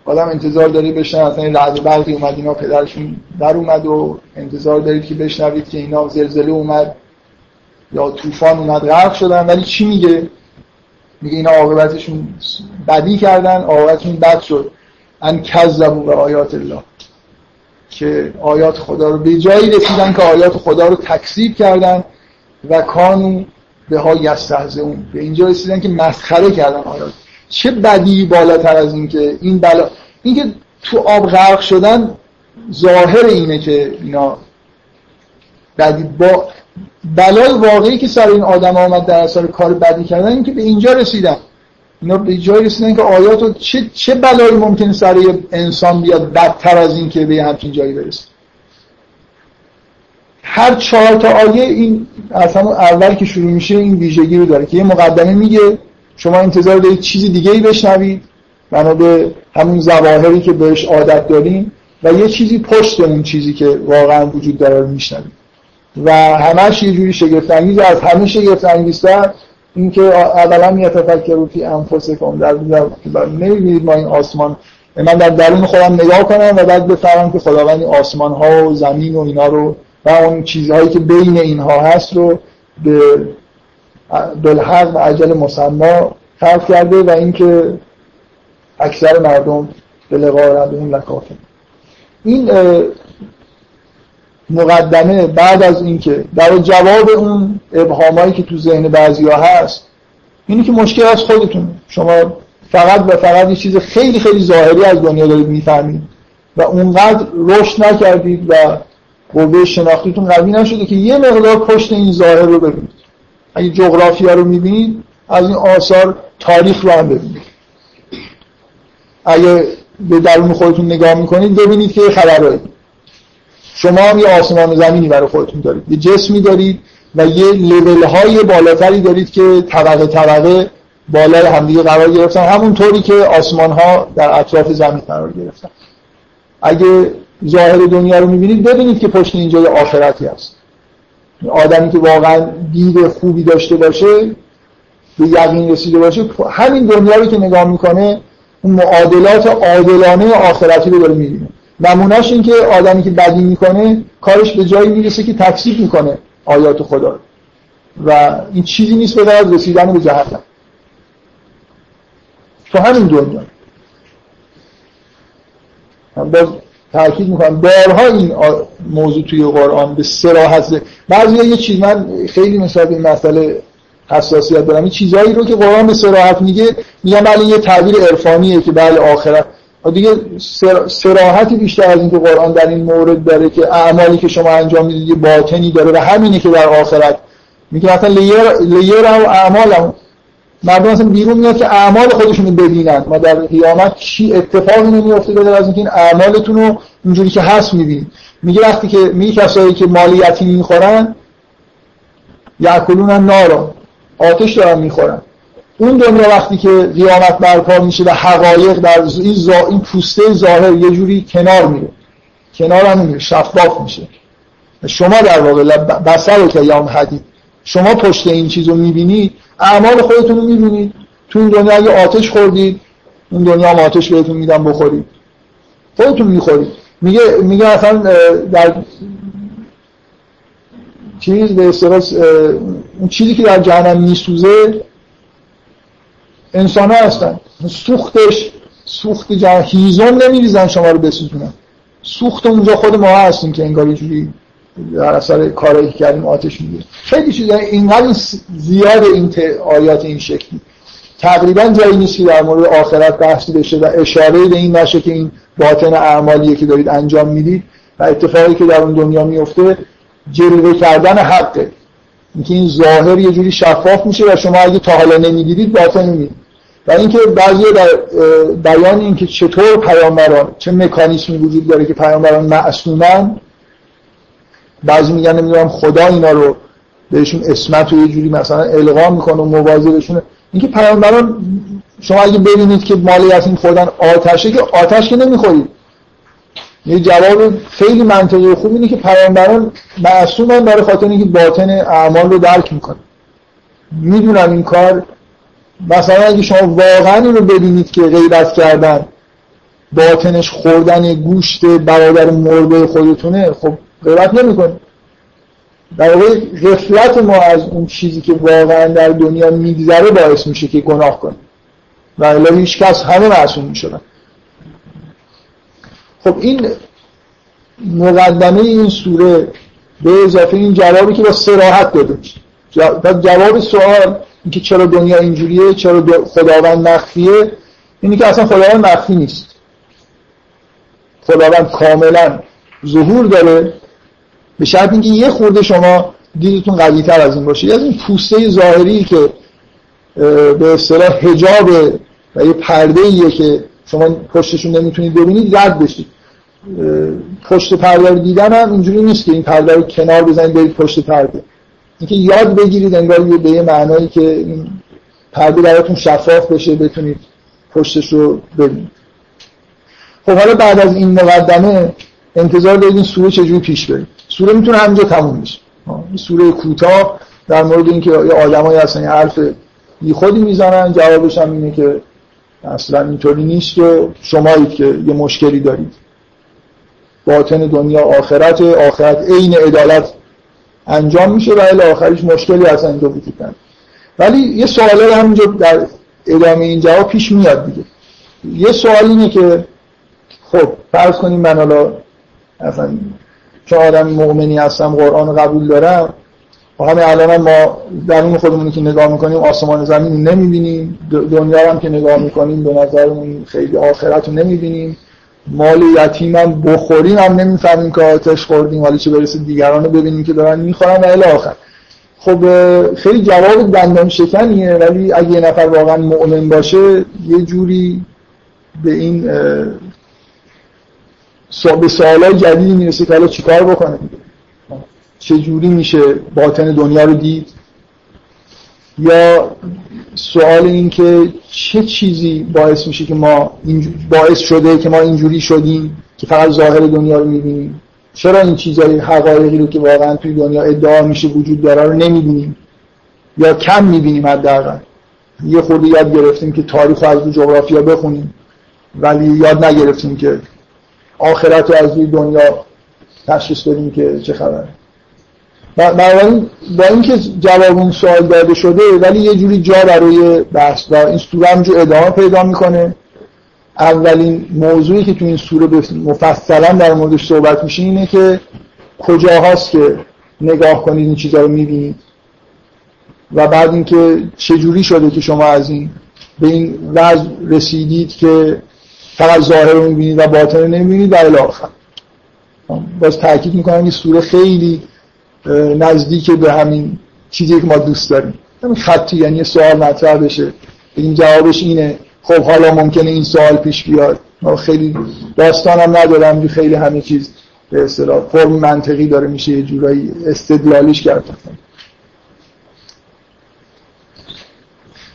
Speaker 1: آدم انتظار داری بشن اصلا این رعد برقی اومد اینا پدرشون در اومد و انتظار دارید که بشنوید که اینا زلزله اومد یا طوفان اومد غرق شدن. ولی چی میگه؟ میگه اینا عاقبتشون بدی کردن عاقبتشون بد شد. ان کذبوا به آیات الله. که آیات خدا رو به جایی رسیدن که آیات خدا رو تکذیب کردن و کانو به ها اون به اینجا رسیدن که مسخره کردن آیات. چه بدی بالاتر از این که این بلا این که تو آب غرق شدن ظاهر اینه که اینا بدی با بلای واقعی که سر این آدم آمد در اثر کار بدی کردن این که به اینجا رسیدن. اینا به جایی رسیدن که آیات چه, چه بلایی ممکنه سر انسان بیاد بدتر از این که به همچین جایی برسه؟ هر چهار تا آیه این اصلا اول که شروع میشه این ویژگی رو داره که یه مقدمه میگه شما انتظار دارید چیز دیگه ای بشنوید بنا به همون زواهری که بهش عادت داریم و یه چیزی پشت اون چیزی که واقعا وجود داره رو میشنوید و همش یه جوری شگفت انگیز از همه شگفت انگیزتر اینکه اولا یتفکروا فی انفسکم در نمی‌بینید ما این آسمان من در درون خودم نگاه کنم و بعد بفهمم که خداوند آسمان ها و زمین و اینا رو و اون چیزهایی که بین اینها هست رو به بالحق و عجل مسما خلق کرده و اینکه اکثر مردم به لقاء ربهم لکافر این مقدمه بعد از اینکه در جواب اون ابهامایی که تو ذهن بعضیا هست اینی که مشکل از خودتون. شما فقط و فقط یه چیز خیلی خیلی ظاهری از دنیا دارید می‌فهمید و اونقدر رشد نکردید و قوه شناختیتون قوی نشده که یه مقدار پشت این ظاهر رو ببینید. اگه جغرافیا رو می‌بینید از این آثار تاریخ رو هم ببینید. اگه به درون خودتون نگاه می‌کنید ببینید که خبرهایی. شما هم یه آسمان زمینی برای خودتون دارید. یه جسمی دارید و یه لیول های بالاتری دارید که طبقه طبقه بالای همدیگه قرار گرفتن. همون طوری که آسمان ها در اطراف زمین قرار گرفتن. اگه ظاهر دنیا رو می‌بینید ببینید که پشت اینجا یه آخرتی هست. آدمی که واقعا دید خوبی داشته باشه به یقین رسیده باشه همین دنیا رو که نگاه می‌کنه اون معادلات عادلانه آخرتی رو داره می‌بینه. نمونهش این که آدمی که بدی می‌کنه کارش به جایی می‌رسه که تکسیب می‌کنه آیات خدا و این چیزی نیست به از رسیدن به جهنم. تو همین دنیا. باز تاکید می‌کنم بارها این موضوع توی قرآن به سراحت بعضی یه چیز من خیلی مثال این مسئله حساسیت دارم. این چیزهایی رو که قرآن به سراحت میگه میگم بله یه تعبیر عرفانیه که بله آخرت دیگه سراحتی بیشتر از اینکه قرآن در این مورد داره که اعمالی که شما انجام می‌دید یه باطنی داره و همینه که در آخرت میگه مثلا لیر و اعمالم مردم اصلا بیرون میاد که اعمال خودشونو ببینن. ما در قیامت چی اتفاقی نمیفته غیر از اینکه این اعمالتون رو اینجوری که هست می‌بینید. میگه وقتی که میگه کسایی که مالی یتیمی می‌خورن یاکلون نارا. آتش دارن می‌خورن. اون دنیا وقتی که قیامت برپا میشه و حقایق در این, زا... این پوسته ظاهر یه جوری کنار میره. کنار هم میره شفاف میشه. شما در واقع بسر که یام حدید شما پشت این چیز رو می‌بینید اعمال خودتون رو می‌بینید تو این دنیا اگه آتش خوردید اون دنیا هم آتش بهتون میدن بخورید. خودتون می‌خورید. میگه میگه اصلا در چیز به اون چیزی که در جهنم میسوزه انسان ها هستن. سوختش سوخت جهنم هیزم نمیریزن شما رو بسوزونن. سوخت اونجا خود ما هستیم که انگار یه جوری در اثر کارایی که کردیم آتش می‌گیره. خیلی چیزا اینقدر زیاد این آیات این شکلی. تقریبا جایی نیست که در مورد آخرت بحثی بشه و اشاره به این نشه که این باطن اعمالیه که دارید انجام می‌دید و اتفاقی که در اون دنیا میفته جلوه کردن حقه. اینکه این ظاهر یه جوری شفاف میشه و شما اگه تا حالا نمی‌دیدید باطن می‌دید و اینکه بعضی در بیان اینکه چطور پیامبران چه مکانیسمی وجود داره که پیامبران معصومن بعضی میگن نمی‌دونم خدا اینا رو بهشون اسمت و یه جوری مثلا القا می‌کنه و موازی بهشونه. اینکه پیامبران شما اگه ببینید که مالی از این خوردن آتشه که آتش که نمی‌خورید یه جواب خیلی منطقی خوب اینه که پیامبران معصومن برای خاطر اینکه باطن اعمال رو درک می‌کنه می‌دونم این کار مثلا اگه شما واقعا رو ببینید که غیبت کردن باطنش خوردن گوشت برادر مرده خودتونه خب غیبت نمی‌کنه. در واقع غفلت ما از اون چیزی که واقعا در دنیا میگذره باعث میشه که گناه کنیم. و الا هیچ کس همه معصوم می‌شدن. خب این مقدمه این سوره به اضافه این جوابی که با سراحت داده میشه جواب سوال اینکه چرا دنیا اینجوریه چرا خداوند مخفیه اینی که اصلا خداوند مخفی نیست. خداوند کاملا ظهور داره به شرط اینکه یه خورده شما دیدتون قوی تر از این باشه. از این پوسته ظاهری که به اصطلاح حجاب و یه پرده ایه که شما پشتشون نمی‌تونید ببینید رد بشید. پشت پرده رو دیدن هم اینجوری نیست که این پرده رو کنار بزنید برید پشت پرده. اینکه یاد بگیرید انگار به یه معنایی که این پرده براتون شفاف بشه بتونید پشتش رو ببینید. خب حالا بعد از این مقدمه انتظار دارید این سوره چجوری پیش برید سوره می‌تونه همینجا تموم بشه. سوره کوتاه در مورد اینکه یه آدمایی هستن یه حرف بی خودی می‌زنن جوابش هم اینه که اصلا اینطوری نیست و شمایید که یه مشکلی دارید. باطن دنیا آخرت آخرت عین عدالت انجام میشه و الی آخرش مشکلی اصلا اینجا وجود ولی یه سوالی همینجا در ادامه این جواب پیش میاد دیگه. یه سوال اینه که خب فرض کنیم من حالا اصلا چون آدم مؤمنی هستم قرآن قبول دارم و همه الان ما درون خودمونی که نگاه می‌کنیم آسمان زمین نمی‌بینیم دنیا هم که نگاه می‌کنیم به نظرمون خیلی آخرت رو نمی‌بینیم. مال یتیمم بخوریم هم نمی‌فهمیم که آتش خوردیم حالا چه برسه دیگران رو ببینیم که دارن می‌خورن و آخر. خب خیلی جواب دندان شکنیه ولی اگه یه نفر واقعا مؤمن باشه یه جوری به این به سوالای جدیدی می‌رسه که حالا چیکار بکنه؟ چه جوری میشه باطن دنیا رو دید؟ یا سوال این که چه چیزی باعث میشه که ما باعث شده که ما اینجوری شدیم که فقط ظاهر دنیا رو می‌بینیم؟ چرا این چیزای حقایقی رو که واقعا توی دنیا ادعا میشه وجود داره رو نمی‌بینیم؟ یا کم می‌بینیم حداقل؟ یه خورده یاد گرفتیم که تاریخ از رو جغرافیا بخونیم ولی یاد نگرفتیم که آخرت رو از دنیا تشخیص بدیم که چه خبره. بنابراین با اینکه جواب اون سوال داده شده ولی یه جوری جا برای بحث دار این سوره همجور ادامه پیدا می‌کنه. اولین موضوعی که تو این سوره مفصلا در موردش صحبت میشه اینه که کجاهاست که نگاه کنید این چیزها رو می‌بینید؟ و بعد اینکه چجوری شده که شما از این به این وضع رسیدید که فقط ظاهر رو می‌بینید و باطن رو نمی‌بینید و الاخر باز تاکید می‌کنم این سوره خیلی نزدیک به همین چیزی که ما دوست داریم. همین خطی یعنی سوال مطرح بشه. این جوابش اینه. خب حالا ممکنه این سوال پیش بیاد. ما خیلی داستانم ندارم خیلی همه چیز به اصطلاح فرم منطقی داره میشه یه جورایی استدلالیش کرد.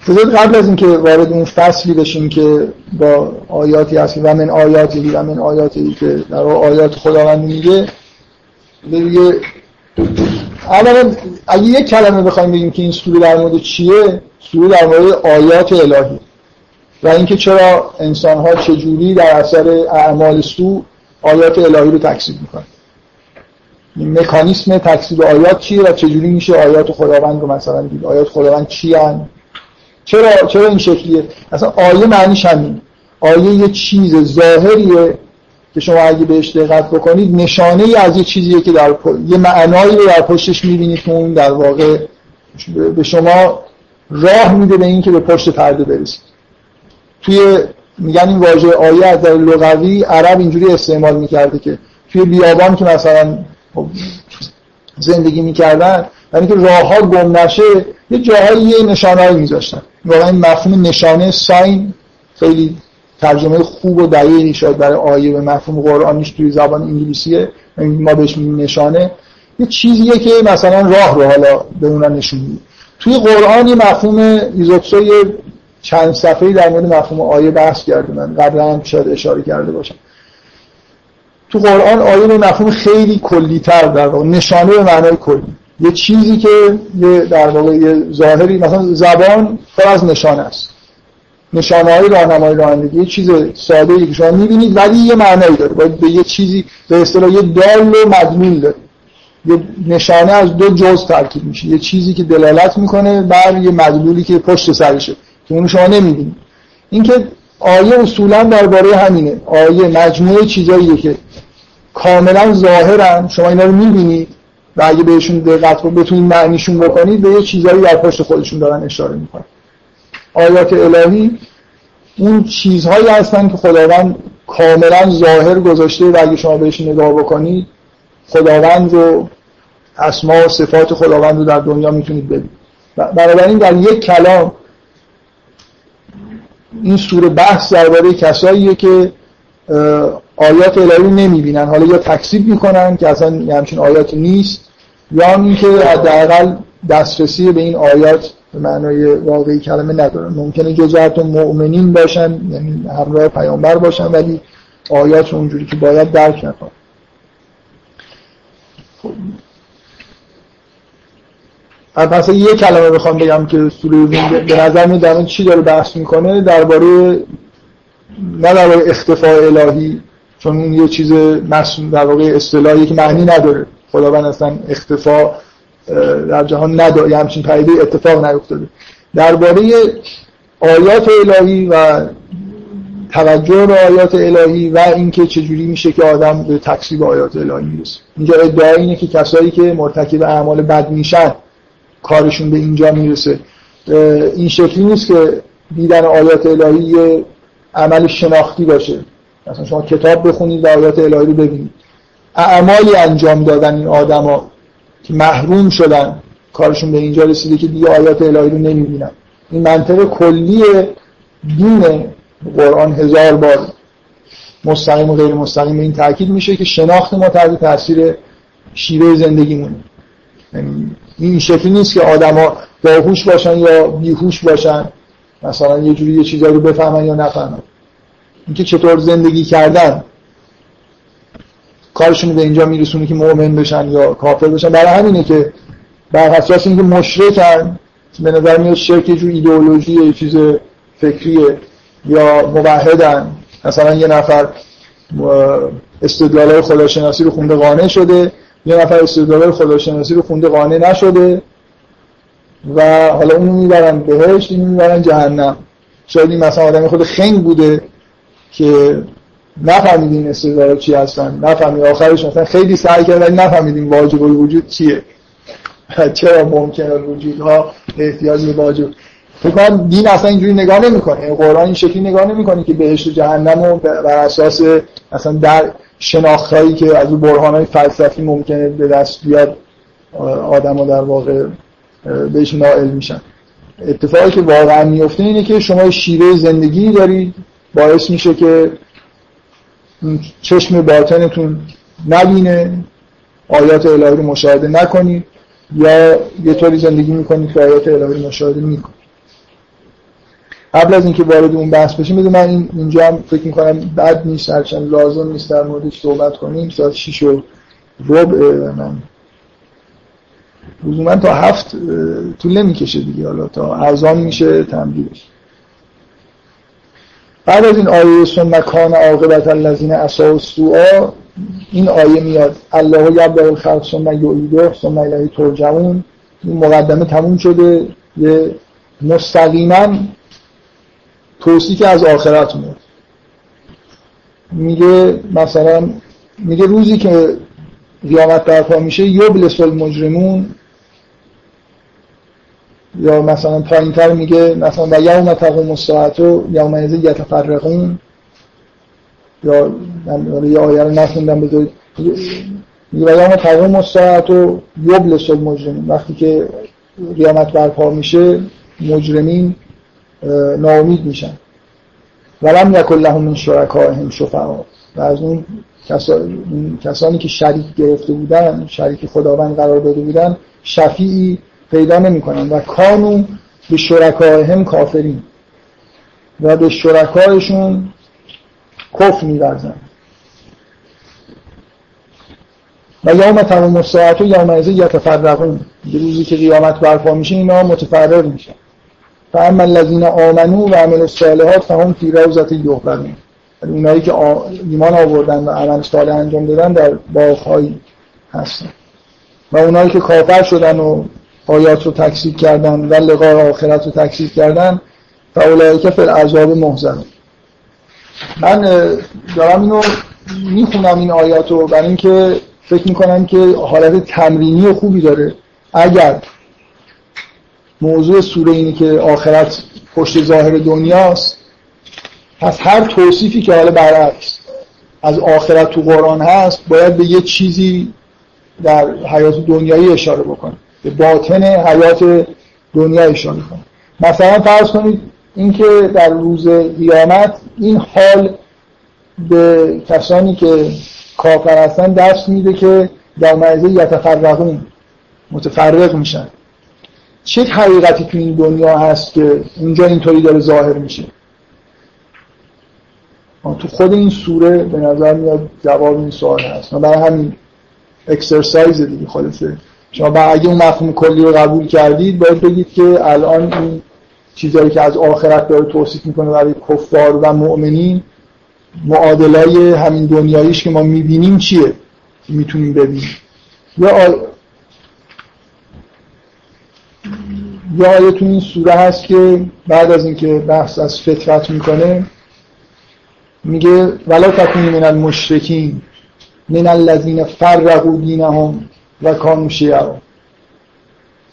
Speaker 1: بذارید قبل از اینکه وارد اون فصلی بشیم که با آیاتی هست و من آیاتی و من آیاتی که در آیات خداوند میگه یه اولا اگه یک کلمه بخوایم بگیم که این سوره در مورد چیه سوره در مورد آیات الهی. و اینکه چرا انسان ها چجوری در اثر اعمال سو آیات الهی رو تکذیب می‌کنن. مکانیسم تکذیب آیات چیه و چجوری میشه آیات خداوند رو مثلا دید آیات خداوند چی هن؟ چرا چرا این شکلیه؟ اصلا آیه معنیش همین آیه یه چیز ظاهریه که شما اگه بهش دقت بکنید نشانه ای از یه چیزیه که در یه معنایی رو در پشتش می‌بینید که اون در واقع به شما راه میده به اینکه به پشت پرده برسید. توی میگن این واژه آیه از در لغوی عرب اینجوری استعمال می‌کرده که توی بیابان که مثلا خب زندگی می‌کردن یعنی که راه ها گم نشه یه جاهایی یه نشانهایی میذاشتن. واقعا این مفهوم نشانه ساین خیلی ترجمه خوب و دقیقی شاید برای آیه به مفهوم قرآنیش توی زبان انگلیسیه. ما بهش نشانه. یه چیزیه که مثلا راه رو حالا به اونا نشون میده توی قرآن یه مفهوم ایزوتسو چند صفحه‌ای در مورد مفهوم آیه بحث کرده من قبلا هم شاید اشاره کرده باشم. تو قرآن آیه به مفهوم خیلی کلیتر در واقع نشانه به معنای کلی. یه چیزی که یه در واقع یه ظاهری مثلا زبان پر از نشانه است. نشانه های راهنمای رانندگی یه چیز ساده ای که شما می‌بینید ولی یه معنایی داره. باید به یه چیزی به اصطلاح یه دال و مدلول داره. یه نشانه از دو جز ترکیب میشه. یه چیزی که دلالت می‌کنه بر یه مدلولی که پشت سرشه که اونو شما نمی‌بینید. این که آیه اصولا درباره همینه. آیه مجموعه چیزاییه که کاملا ظاهرن. شما اینا رو می‌بینید و اگه بهشون دقت بتونید معنیشون بکنید به یه چیزایی در پشت خودشون دارن اشاره می‌کنن. آیات الهی اون چیزهایی هستن که خداوند کاملا ظاهر گذاشته و اگه شما بهش نگاه بکنید خداوند رو اسما و صفات خداوند رو در دنیا می‌تونید ببینید. بنابراین در یک کلام این سوره بحث درباره کساییه که آیات الهی نمی‌بینن. حالا یا تکذیب می‌کنن که اصلا همچین آیاتی نیست یا اینکه حداقل دسترسی به این آیات به معنای واقعی کلمه ندارن ممکنه جزء مؤمنین باشن یعنی همراه پیامبر باشن ولی آیات اونجوری که باید درک نکنن. پس یه کلمه بخوام بگم که سوره به نظر می در چی داره بحث می‌کنه؟ درباره نه درباره اختفاء الهی چون این یه چیز در واقع اصطلاحی که معنی نداره. خداوند اصلا اختفا در جهان نداره همچین پدیده اتفاق نیفتاده. درباره آیات الهی و توجه به آیات الهی و اینکه چجوری میشه که آدم به تکسیب آیات الهی می‌رسه. اینجا ادعای اینه که کسایی که مرتکب اعمال بد میشن کارشون به اینجا می‌رسه. این شکلی نیست که دیدن آیات الهی یه عمل شناختی باشه. مثلا شما کتاب بخونید و آیات الهی رو ببینید. اعمالی انجام دادن این آدما که محروم شدن. کارشون به اینجا رسیده که دیگه آیات الهی رو نمی‌بینن. این منطق کلی دین قرآن هزار بار مستقیم و غیر مستقیم این تاکید میشه که شناخت ما تحت تاثیر شیوه زندگیمونه. این شکلی نیست که آدما باهوش باشن یا بیهوش باشن. مثلا یه جوری یه چیزایی رو بفهمن یا نفهمن. اینکه چطور زندگی کردن. کارشون به اینجا میرسونه که مؤمن بشن یا کافر بشن. برای همینه که بر اساس اینکه مشرکن به نظر میاد شرک یه ایدئولوژی یه چیز فکریه یا موحدن. مثلا یه نفر استدلال خداشناسی رو خونده قانع شده یه نفر استدلال خداشناسی رو خونده قانع نشده و حالا اونو می‌برن بهش اینو می‌برن جهنم. شاید این مثلا آدم خود خنگ بوده که نفهمید این استدلال چی هستن نفهمید آخرش مثلا خیلی سعی کرد ولی نفهمیدیم واجب الوجود چیه. چرا ممکنه ها احتیاج به واجب؟ فکر کنم دین اصلا اینجوری نگاه نمی‌کنه. قرآن این شکلی نگاه نمی‌کنه که بهشت و جهنم رو بر اساس اصلا در شناختهایی که از اون های فلسفی ممکنه به دست بیاد آدم در واقع بهش نائل میشن. اتفاقی که واقعا میفته اینه که شما شیوه زندگی دارید باعث میشه که چشم باطنتون نبینه آیات الهی رو مشاهده نکنید یا یه طوری زندگی می‌کنید که آیات الهی رو مشاهده می‌کنید قبل از اینکه وارد اون بحث بشیم می‌دونم من این اینجا هم فکر می‌کنم بد نیست هرچند لازم نیست در موردش صحبت کنیم. ساعت 6 و ربع من لزوما تا هفت طول نمی‌کشه دیگه. حالا تا ارزان میشه تمدیدش بعد از این آیه ثم کان عاقبت الذین اساءوا این آیه میاد. الله یبدا الخلق ثم یعیده ثم الیه ترجعون. این مقدمه تموم شده. یه مستقیما توصیف از آخرت میاد. میگه مثلا میگه روزی که قیامت برپا میشه یبلس المجرمون یا مثلا تر میگه مثلا و یوم تقوم الساعت و یوم از یتفرقون. یا من یه آیه رو نخوندم بذارید میگه و یوم تقوم الساعت و یبلس المجرمون. وقتی که قیامت برپا میشه مجرمین ناامید میشن. ولم یکن لهم من شرکائهم شفعا. و از اون کسانی که شریک گرفته بودن شریک خداوند قرار داده بودن شفیعی پیدا نمی‌کنن و کانو به شرکائهم کافرین و به شرکایشون کفر میورزن. و یوم تمام الساعت و یوم از یتفرقون. روزی که قیامت برپا میشه اینا متفرق میشن. فاما الذين آمنوا و عملوا الصالحات فهم فی روضة یحبرون اونایی که ایمان آوردن و عمل صالح انجام دادن در باغهایی هستن. و اونایی که کافر شدن و آیات رو تکسیب کردن و لقاء آخرت رو تکسیب کردن فاولایی که فر عذاب محزنون من دارم اینو می‌خونم این آیات رو برای اینکه فکر می‌کنم که حالت تمرینی خوبی داره. اگر موضوع سوره اینه که آخرت پشت ظاهر دنیاست پس هر توصیفی که حالا برعکس از آخرت تو قرآن هست باید به یه چیزی در حیات دنیایی اشاره بکنه. به باطن حیات دنیا اشاره کنه مثلا فرض کنید اینکه در روز قیامت این حال به کسانی که کافر هستن دست میده که در معرضه یتفرقون متفرق میشن. چه حقیقتی تو این دنیا هست که اونجا اینطوری داره ظاهر میشه؟ تو خود این سوره به نظر میاد جواب این سوال هست. برای همین اکسرسایز دیگه خالصه. شما با اگه اون مفهوم کلی رو قبول کردید باید بگید که الان این چیزهایی که از آخرت داره توصیف می‌کنه برای کفار و مؤمنین معادلای همین دنیاییش که ما می‌بینیم چیه می‌تونیم ببینیم یا. یا آیه تو این سوره هست که بعد از اینکه بحث از فطرت می‌کنه میگه ولا تکونی من المشرکین من الذین فرقوا دینهم و کانوا شیعا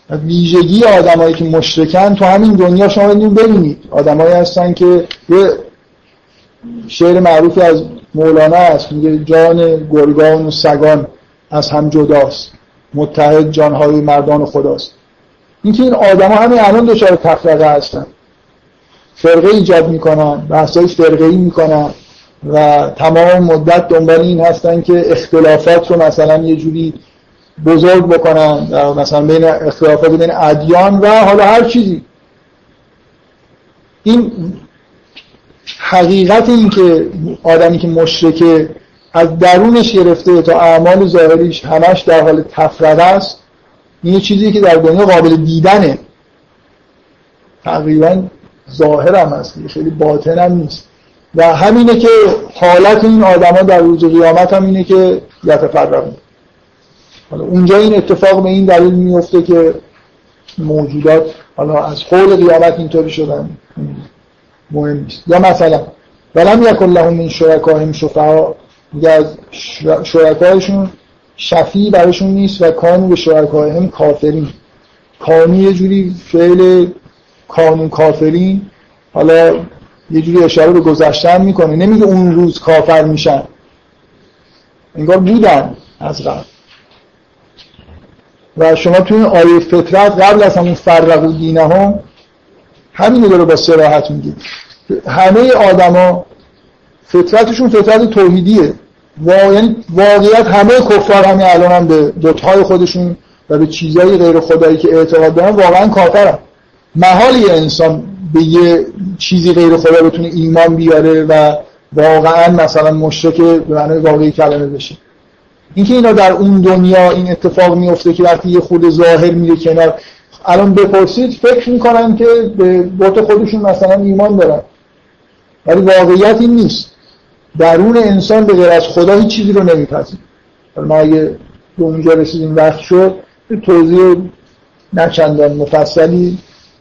Speaker 1: ویژگی آدمایی که مشرکن تو همین دنیا شما ببینید. آدمایی هستن که یه شعر معروفی از مولانا هست میگه جان گرگان و سگان از هم جداست. متحد جانهای مردان خداست. اینکه این آدما همین الان دچار تفرقه هستن. فرقه ایجاد می‌کنن بحثای فرقه ای می‌کنن و تمام مدت دنبال این هستن که اختلافات رو مثلا یه جوری بزرگ بکنن مثلا بین اختلافات بین ادیان و حالا هر چیزی. این حقیقت این که آدمی که مشرکه از درونش گرفته تا اعمال ظاهریش همش در حال تفرقه است این یه چیزی که در دنیا قابل دیدنه. تقریبا ظاهر هم هست خیلی باطن هم نیست. و همینه که حالت این آدما در روز قیامت هم اینه که یتفرقون. حالا اونجا این اتفاق به این دلیل میفته که موجودات حالا از قول قیامت اینطوری شدن. مهم نیست. یا مثلا ولم یکن لهم من شرکاهم شفعا از شرکایشون شفی براشون نیست و کانو به شرکاهم کافرین. کانو یه جوری فعل کانون کافرین حالا یه جوری اشاره به گذشتن می‌کنه. نمیگه اون روز کافر میشن. انگار بودن از قبل. و شما توی آیه فطرت قبل از همون فرق و دینه هم همین داره با سراحت میگه. همه آدما فطرتشون فطرت توحیدیه. و یعنی واقعیت همه کفار همین الان هم به دوتهای خودشون و به چیزهای غیر خدایی که اعتقاد دارن واقعا کافرن. محال یه انسان به یه چیزی غیر خدا بتونه ایمان بیاره و واقعا مثلا مشرک به معنای واقعی کلمه بشه. اینکه اینا در اون دنیا این اتفاق میفته که وقتی یه خود ظاهر میره کنار الان بپرسید فکر می‌کنن که به بوت خودشون مثلا ایمان دارن. ولی واقعیت این نیست. درون انسان به غیر از خدا هیچ چیزی رو نمیپذیر ما اگه به اونجا رسیدیم وقت شد توضیح نچندان مفصلی.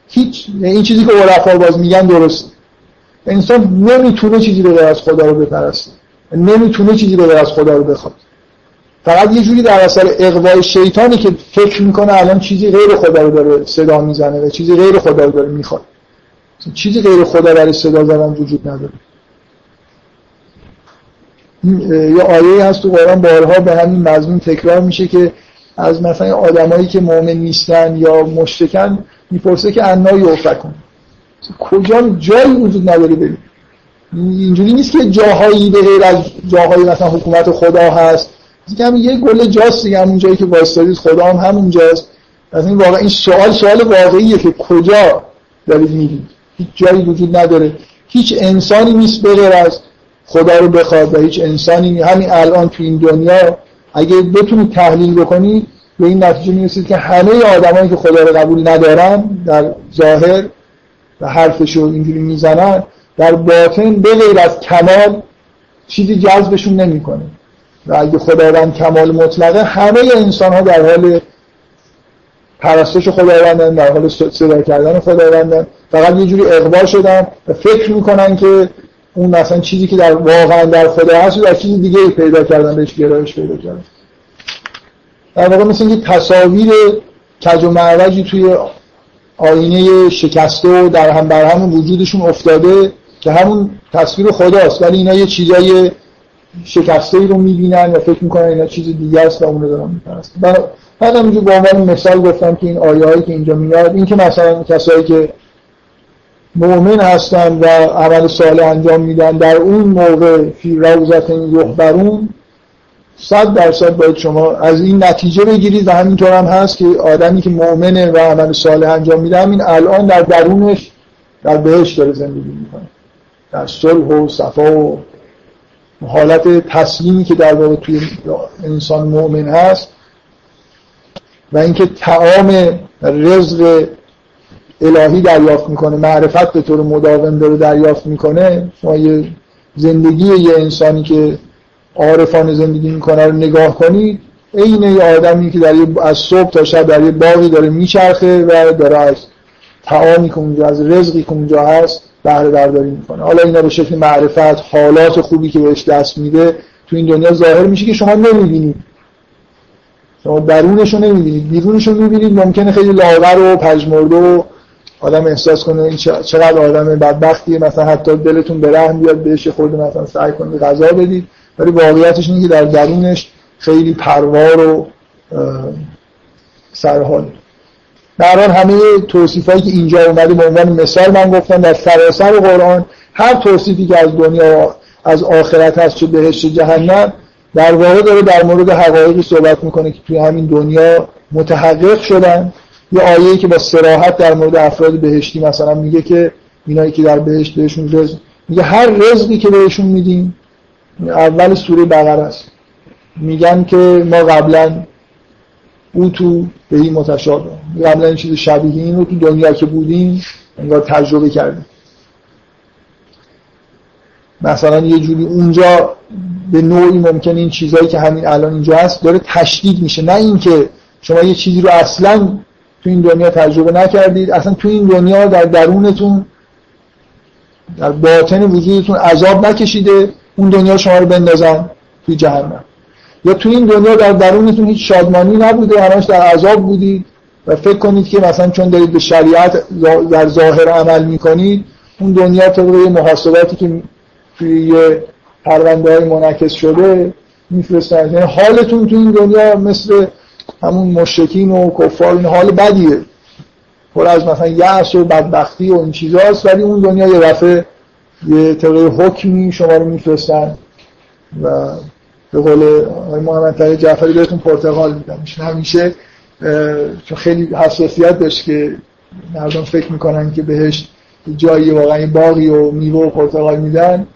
Speaker 1: هیچ این چیزی که عرفا باز میگن درست انسان نمی‌تونه چیزی به غیر از خدا رو بپرسته. نمی‌تونه چیزی به غیر از خدا رو بخواد. فقط یه جوری در اثر اقوای شیطانی که فکر می‌کنه الان چیزی غیر خدا رو داره صدا می‌زنه و چیزی غیر خدا رو داره می‌خواد. چیزی غیر خدا برای صدا زدن وجود نداره. یه آیه هست تو قرآن بارها به همین مضمون تکرار میشه که از مثلا آدمایی که مؤمن نیستن یا مشتکن می‌پرسه که انا یوفکون. کجا جایی وجود نداره بریم اینجوری نیست که جاهایی به غیر از جاهایی مثلا حکومت خدا هست. دیگه یه گل جاست دیگه همون جایی که وایستادید خدا هم همون جاست. از این واقع این سوال سوال واقعیه که کجا دارید میرید هیچ جایی وجود نداره. هیچ انسانی نیست به غیر از خدا رو بخواد و هیچ انسانی همین الان تو این دنیا اگه بتونید تحلیل بکنید به این نتیجه می‌رسید که همه آدمایی که خدا رو قبول ندارن در ظاهر و حرفش رو اینجوری می‌زنن در باطن به غیر از کمال چیزی جذبشون نمی‌کنه. و اگه خداوند کمال مطلقه همه انسان ها در حال پرستش خداوندن در حال صدا کردن خداوندن. فقط یه جوری اقبال شدن و فکر می‌کنن که اون مثلا چیزی که در واقعا در خدا هست در چیز دیگه پیدا کردن بهش گرایش پیدا کردن. در واقع مثل اینکه تصاویر کج و معوجی توی آینه شکسته و در هم بر هم وجودشون افتاده که همون تصویر خداست. ولی اینا یه چیزای شکسته ای رو می‌بینن و فکر می‌کنن اینا چیز دیگه است و اون رو دارن میپرستن. من همینجور به عنوان مثال گفتم که این آیه که اینجا میاد این که مثلا کسایی که مؤمن هستن و عمل صالح انجام میدن در اون موقع فی روزت یحبرون صد درصد باید شما از این نتیجه بگیرید و همینطور هم هست که آدمی که مؤمنه و عمل صالح انجام میده همین الان در درونش در بهش داره زندگی می‌کنه. در صلح و صفا و حالت تسلیمی که در واقع توی انسان مؤمن هست و اینکه تعام رزق الهی دریافت می‌کنه معرفت به طور مداوم داره دریافت می‌کنه شما یه زندگی یه انسانی که عارفانه زندگی می‌کنه رو نگاه کنید عین یه آدمی که در از صبح تا شب در یه باقی داره میچرخه و داره از تعامی که اونجا از رزقی که اونجا هست بهره برداری می‌کنه. حالا اینا به شکل معرفت حالات خوبی که بهش دست میده تو این دنیا ظاهر میشه که شما نمی‌بینید شما درونش رو نمی‌بینید بیرونش رو می‌بینید ممکنه خیلی لاغر و پژمرده و آدم احساس کنه این چقدر آدم بدبختیه مثلا حتی دلتون به رحم بیاد بهش خورده مثلا سعی کنید غذا بدید. ولی واقعیتش اینه که در درونش خیلی پروار و سرحال. در همه توصیفایی که اینجا اومده به عنوان مثال من گفتم در سراسر قرآن هر توصیفی که از دنیا از آخرت هست چه بهشت جهنم در واقع داره در مورد حقایقی صحبت می‌کنه که توی همین دنیا متحقق شدن. یه آیه‌ای که با سراحت در مورد افراد بهشتی مثلا میگه که اینایی که در بهشت بهشون رزق میگه هر رزقی که بهشون میدیم اول سوره بقره است. میگن که ما قبلا او تو به این متشابه قبلا این چیز شبیه این رو تو دنیا که بودیم انگار تجربه کردیم. مثلا یه جوری اونجا به نوعی ممکن این چیزهایی که همین الان اینجا هست داره تشدید میشه. نه اینکه شما یه چیزی رو اصلا تو این دنیا تجربه نکردید اصلا تو این دنیا در درونتون در باطن وجودتون عذاب نکشیده اون دنیا شما رو بندازن توی جهنم. یا تو این دنیا در درونتون هیچ شادمانی نبوده همش در عذاب بودید و فکر کنید که مثلا چون دارید به شریعت در ظاهر عمل می‌کنید اون دنیا طبق محاسباتی که توی یه پرونده های منعکس شده میفرستن. یعنی حالتون تو این دنیا مثل همون مشرکین و کفار این حال بدیه. پر از مثلا یأس و بدبختی و این چیزاست ولی اون دنیا یه دفعه یه طبقه حکمی شما رو میفرستن و به قول آقای محمد جعفری بهتون پرتغال میدن همیشه چون خیلی حساسیت داشت که مردم فکر می‌کنن که بهش جایی واقعا باقی و میوه و پرتغال میدن.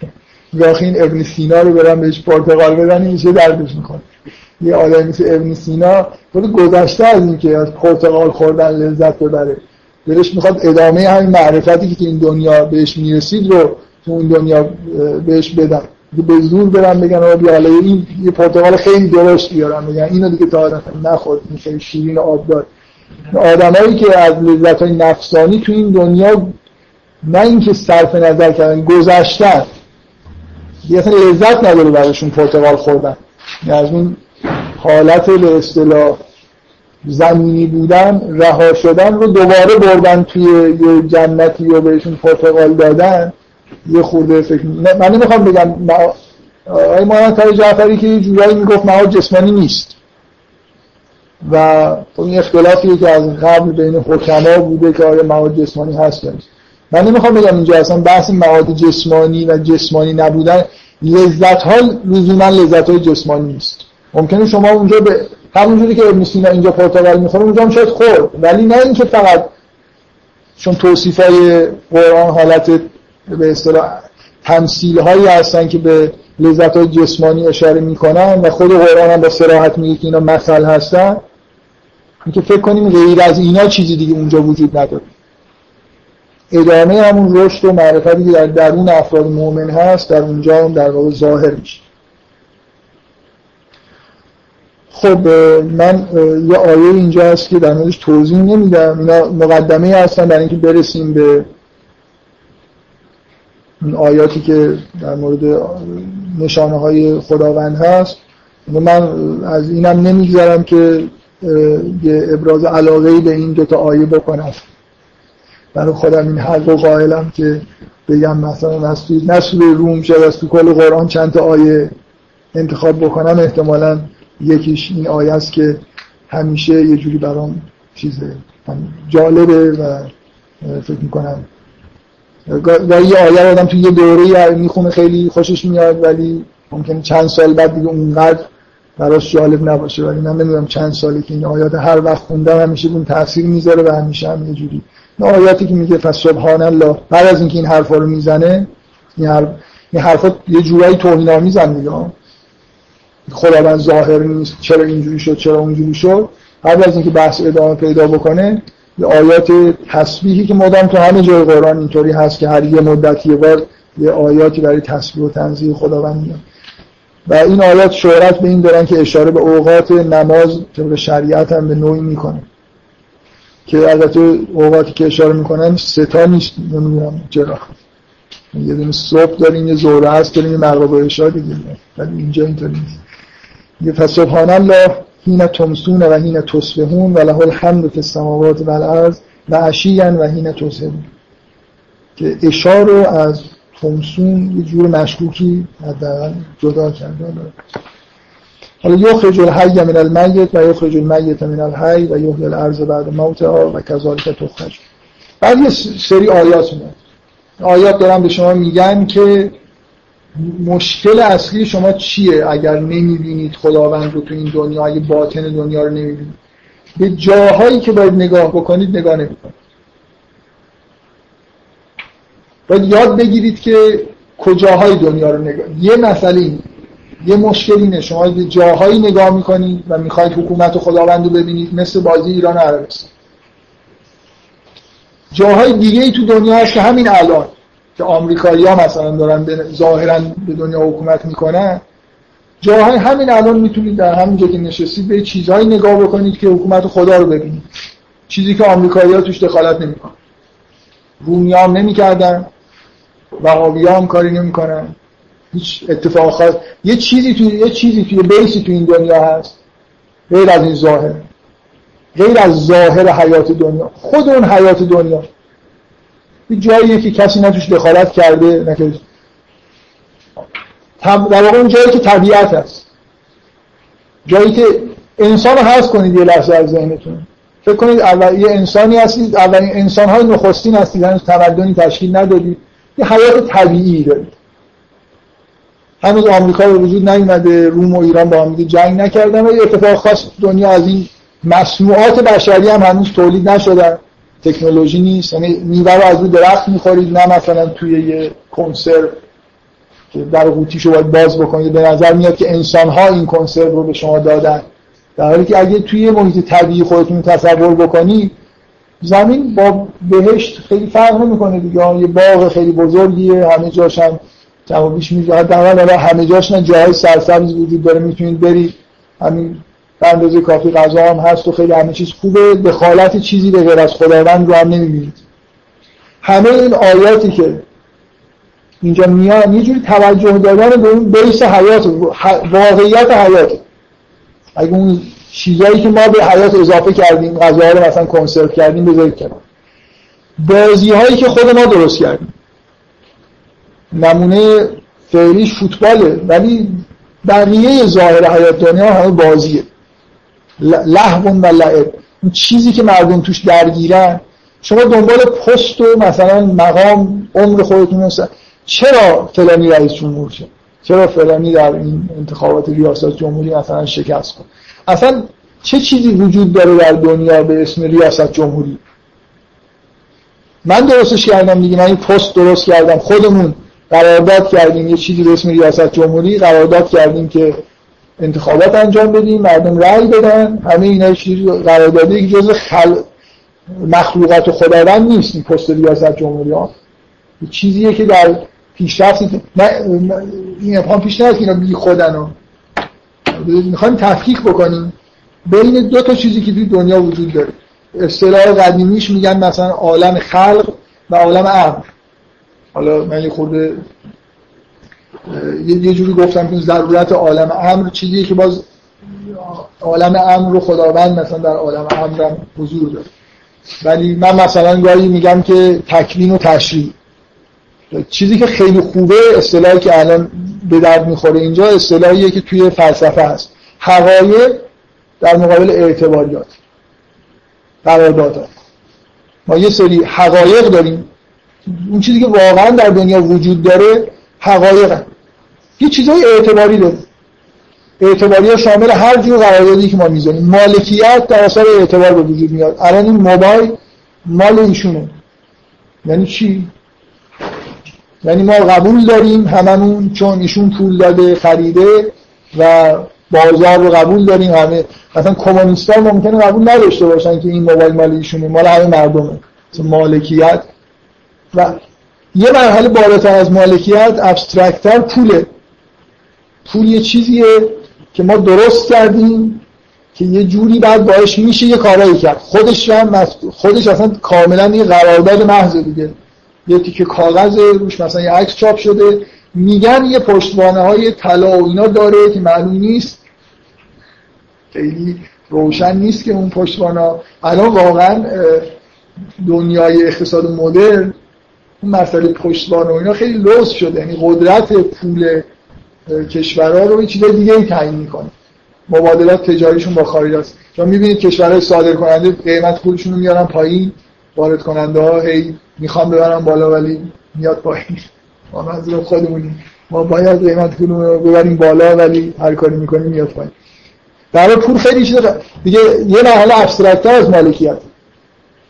Speaker 1: گاهی این ابن سینا رو برن بهش پرتغال بدن این چه دردش می‌کنه؟ یه آدمی مثل ابن سینا خود گذشته از این که از پرتغال خوردن لذت ببره. دلش می‌خواد ادامه همین معرفتی که تو این دنیا بهش می‌رسید رو تو اون دنیا بهش بدن. به زور برن بگن آقا بیا این یه پرتغال خیلی درشت بیارن بگن اینو دیگه تا آدم نخورد این خیلی شیرین آب دار آدمایی که از لذت های نفسانی تو این دنیا نه اینکه صرف نظر کردن گذشتن. دیگه اصلا لذت نداره براشون پرتغال خوردن. یعنی از اون حالت به اصطلاح زمینی بودن رها شدن رو دوباره بردن توی یه جنتی و بهشون پرتغال دادن. یه خورده فکر من نمی‌خوام بگم آقای تای جعفری که یه جورایی می‌گفت مواد جسمانی نیست. و خب این اختلافیه که از قبل بین حکما بوده که آیا مواد جسمانی هست من نمی‌خوام بگم اینجا اصلا بحث مواد جسمانی و جسمانی نبودن. لذت ها لزوما لذت های جسمانی نیست. ممکنه شما اونجا به همونجوری که ابن سینا اینجا پرتغال می‌خوره اونجا هم شاید خورد. ولی نه اینکه فقط چون توصیف های قرآن حالت به اصطلاح تمثیل هایی هستن که به لذت های جسمانی اشاره می‌کنن و خود قرآن هم با سراحت میگه که اینا مثل هستن. اینکه فکر کنیم غیر از اینا چیزی دیگه اونجا وجود نداره. ادامه همون رشد و معرفتی که در درون افراد مؤمن هست در اونجا هم در واقع ظاهر میشه. خب من یه آیه اینجا هست که در موردش توضیح نمیدم. اینا مقدمه هستن برای اینکه برسیم به این آیاتی که در مورد نشانه های خداوند هست من از اینم نمی‌گذارم که یه ابراز علاقه به این دوتا آیه بکنم. برای خودم این حق و قائلم که بگم مثلا از توی روم شد از تو کل قرآن چند تا آیه انتخاب بکنم. احتمالا یکیش این آیه است که همیشه یه جوری برام چیزه جالبه و فکر می‌کنم و یه آیه آدم توی یه دوره می‌خونه خیلی خوشش میاد ولی ممکن چند سال بعد دیگه اونقدر براش جالب نباشه. ولی من نمی‌دونم چند سالی که این آیات هر وقت خوندم همیشه اون تاثیر می‌ذاره و همیشه هم یه جوری. این آیاتی که میگه پس سبحان الله بعد از اینکه این حرفا رو می‌زنه این حرف حرفا یه جورایی توهین آمیزن دیگه. خداوند ظاهر نیست چرا اینجوری شد چرا اونجوری شد. قبل از اینکه بحث ادامه پیدا بکنه یه آیات تسبیحی که مدام تو همه جای قرآن اینطوری هست که هر یه مدت یه بار یه آیاتی برای تسبیح و تنزیه خداوند میاد. و این آیات شهرت به این دارن که اشاره به اوقات نماز طبق شریعت هم به نوعی می‌کنه. که البته اوقاتی که اشاره می‌کنن ستا نیست نمی‌دونم چرا. یه دونه صبح داریم یه زوره هست داریم یه مغرب و عشا دیگه. ولی اینجا اینطوری نیست. یه فسبحان الله هین تمسون و هین تصبحون و له الحمد فی السماوات و الارض و عشیا و هین تصبحون. که اشار از تمسون یه جور مشکوکی حداقل جدا کرده. حالا یخرج الحی من المیت و یخرج المیت من الحی و یحیی الارض بعد موتها و کذالک تخرج. بعد یه سری آیات میاد آیات دارم به شما میگن که مشکل اصلی شما چیه اگر نمی‌بینید خداوند رو تو این دنیا اگه باطن دنیا رو نمی‌بینید؟ به جاهایی که باید نگاه بکنید نگاه نمی‌کنید. باید یاد بگیرید که کجاهای دنیا رو نگاه یه مسئله این یه مشکل اینه. شما به جاهایی نگاه می‌کنید و می‌خواید حکومت و خداوند رو ببینید مثل بازی ایران عربستان. جاهای دیگه ای تو دنیا هست که همین الان. که آمریکایی ها مثلا دارن ظاهرا به دنیا حکومت می‌کنن. جاهای همین الان می‌تونید در همین که نشستید به چیزهایی نگاه بکنید که حکومت خدا رو ببینید. چیزی که آمریکایی ها توش دخالت نمی‌کنن. رومی هم نمی‌کردن. وهابی هم کاری نمی‌کنن. هیچ اتفاق خاص یه چیزی توی یه چیزی توی بیسی تو این دنیا هست. غیر از این ظاهر. غیر از ظاهر حیات دنیا. خود اون حیات دنیا. یه جاییه که کسی نتوش دخالت کرده نکرده در واقع اون جایی که طبیعت هست. جایی که انسان هست کنید یه لحظه از ذهنتون. فکر کنید اول یه انسانی هستید اولین انسان های نخستین هستید هنوز تمدنی تشکیل ندادید یه حیات طبیعی دارید. هنوز آمریکا به وجود نیومده روم و ایران با هم جنگ نکردن و یه اتفاق خاص دنیا از این مصنوعات بشری هم هنوز تولید نشدن. تکنولوژی نیست. یعنی میوه رو از رو درخت می‌خورید نه مثلا توی یه کنسرو که در قوطیشو باید باز بکنید. به نظر میاد که انسان ها این کنسرو رو به شما دادن. در حالی که اگه توی محیط طبیعی خودتون تصور بکنید زمین با بهشت خیلی فرق نمی‌کنه دیگه. یه باغ خیلی بزرگیه همه جاش هم کم بیش حداقل همه جاش نه جای سرسبز وجود داره. می‌تونید برید همین به اندازه کافی غذا هم هست و خیلی همه چیز خوبه. دخالت چیزی به غیر از خداوند رو هم نمی‌بینید. همه این آیاتی که اینجا میان یه جوری توجه دادن به اون بیس حیات واقعیت حیات. اگه اون چیزایی که ما به حیات اضافه کردیم غذاها رو مثلا کنسرو کردیم بذارید کنار. بازی هایی که خود ما درست کردیم. نمونه فعلیش فوتباله ولی بقیه ظاهر حیات دنیا همه بازیه. لحون و لعب اون چیزی که مردم توش درگیرن شما دنبال پست و مثلا مقام عمر خودتون هست چرا فلانی رئیس جمهور شد چرا فلانی در این انتخابات ریاست جمهوری مثلا شکست کن اصلا چه چیزی وجود داره در دنیا به اسم ریاست جمهوری؟ من درستش کردم دیگه من این پست درست کردم. خودمون قرارداد کردیم یه چیزی به اسم ریاست جمهوری قرارداد کردیم که انتخابات انجام بدیم مردم رأی بدن. همه اینا چیزی قراردادی که جزء خل... مخلوقات خداوند نیست این پست ریاست جمهوری ها. چیزیه که در پیشرفت این ابهام پیش نیاد که اینا بی خودن ها. می‌خوایم تفکیک بکنیم. بین دو تا چیزی که توی دنیا وجود داره. اصطلاح قدیمیش میگن مثلا عالم خلق و عالم امر حالا من یه خورده یه جوری گفتم که ضرورت عالم امر چیزیه که باز عالم امر رو خداوند مثلا در عالم امرم حضور داره. ولی من مثلا گاهی میگم که تکوین و تشریع. چیزی که خیلی خوبه اصطلاحی که الان به درد می‌خوره اینجا اصطلاحیه که توی فلسفه هست. حقایق در مقابل اعتباریات قراردادات. ما یه سری حقایق داریم. اون چیزی که واقعا در دنیا وجود داره حقایق. یه چیزای اعتباری داره اعتباری شامل هر جور قراردادی که ما می‌زنیم مالکیت در اثر اعتبار به وجود میاد. الان این موبایل مال ایشونه. یعنی چی؟ یعنی ما قبول داریم هممون چون ایشون پول داده خریده و بازار رو قبول داریم. همه مثلا کمونیستان ممکنه قبول نداشته باشن که این موبایل مال ایشونه. مال همه مردمه. مالکیت و یه مرحله بالاتر از مالکیت ابسترکتر پوله. پول یه چیزیه که ما درست کردیم که یه جوری بعد باش میشه یه کارایی کرد. خودش هم خودش اصلا کاملا یه قرارداد محض دیگه. یه تیکه کاغذ روش مثلا یه عکس چاپ شده. میگن یه پشتوانه های طلا و اینا داره که معلوم نیست. خیلی روشن نیست که اون پشتوانه الان واقعا دنیای اقتصاد مدرن مسئله پشتوانه و اینا خیلی لوس شده. یعنی قدرت پول کشورها رو یه چیز دیگه تعیین می‌کنه. مبادلات تجاریشون با خارج است. شما می‌بینید کشورهای صادر کننده قیمت پولشون رو میارن پایین. وارد کننده ها هی می‌خوام ببرن بالا ولی میاد پایین. ما منظور خودمونیم. ما باید قیمت پول رو ببریم بالا ولی هر کاری می‌کنیم میاد پایین. در پول خیلی چیز دیگه یه مرحله ابسترکتر از مالکیت.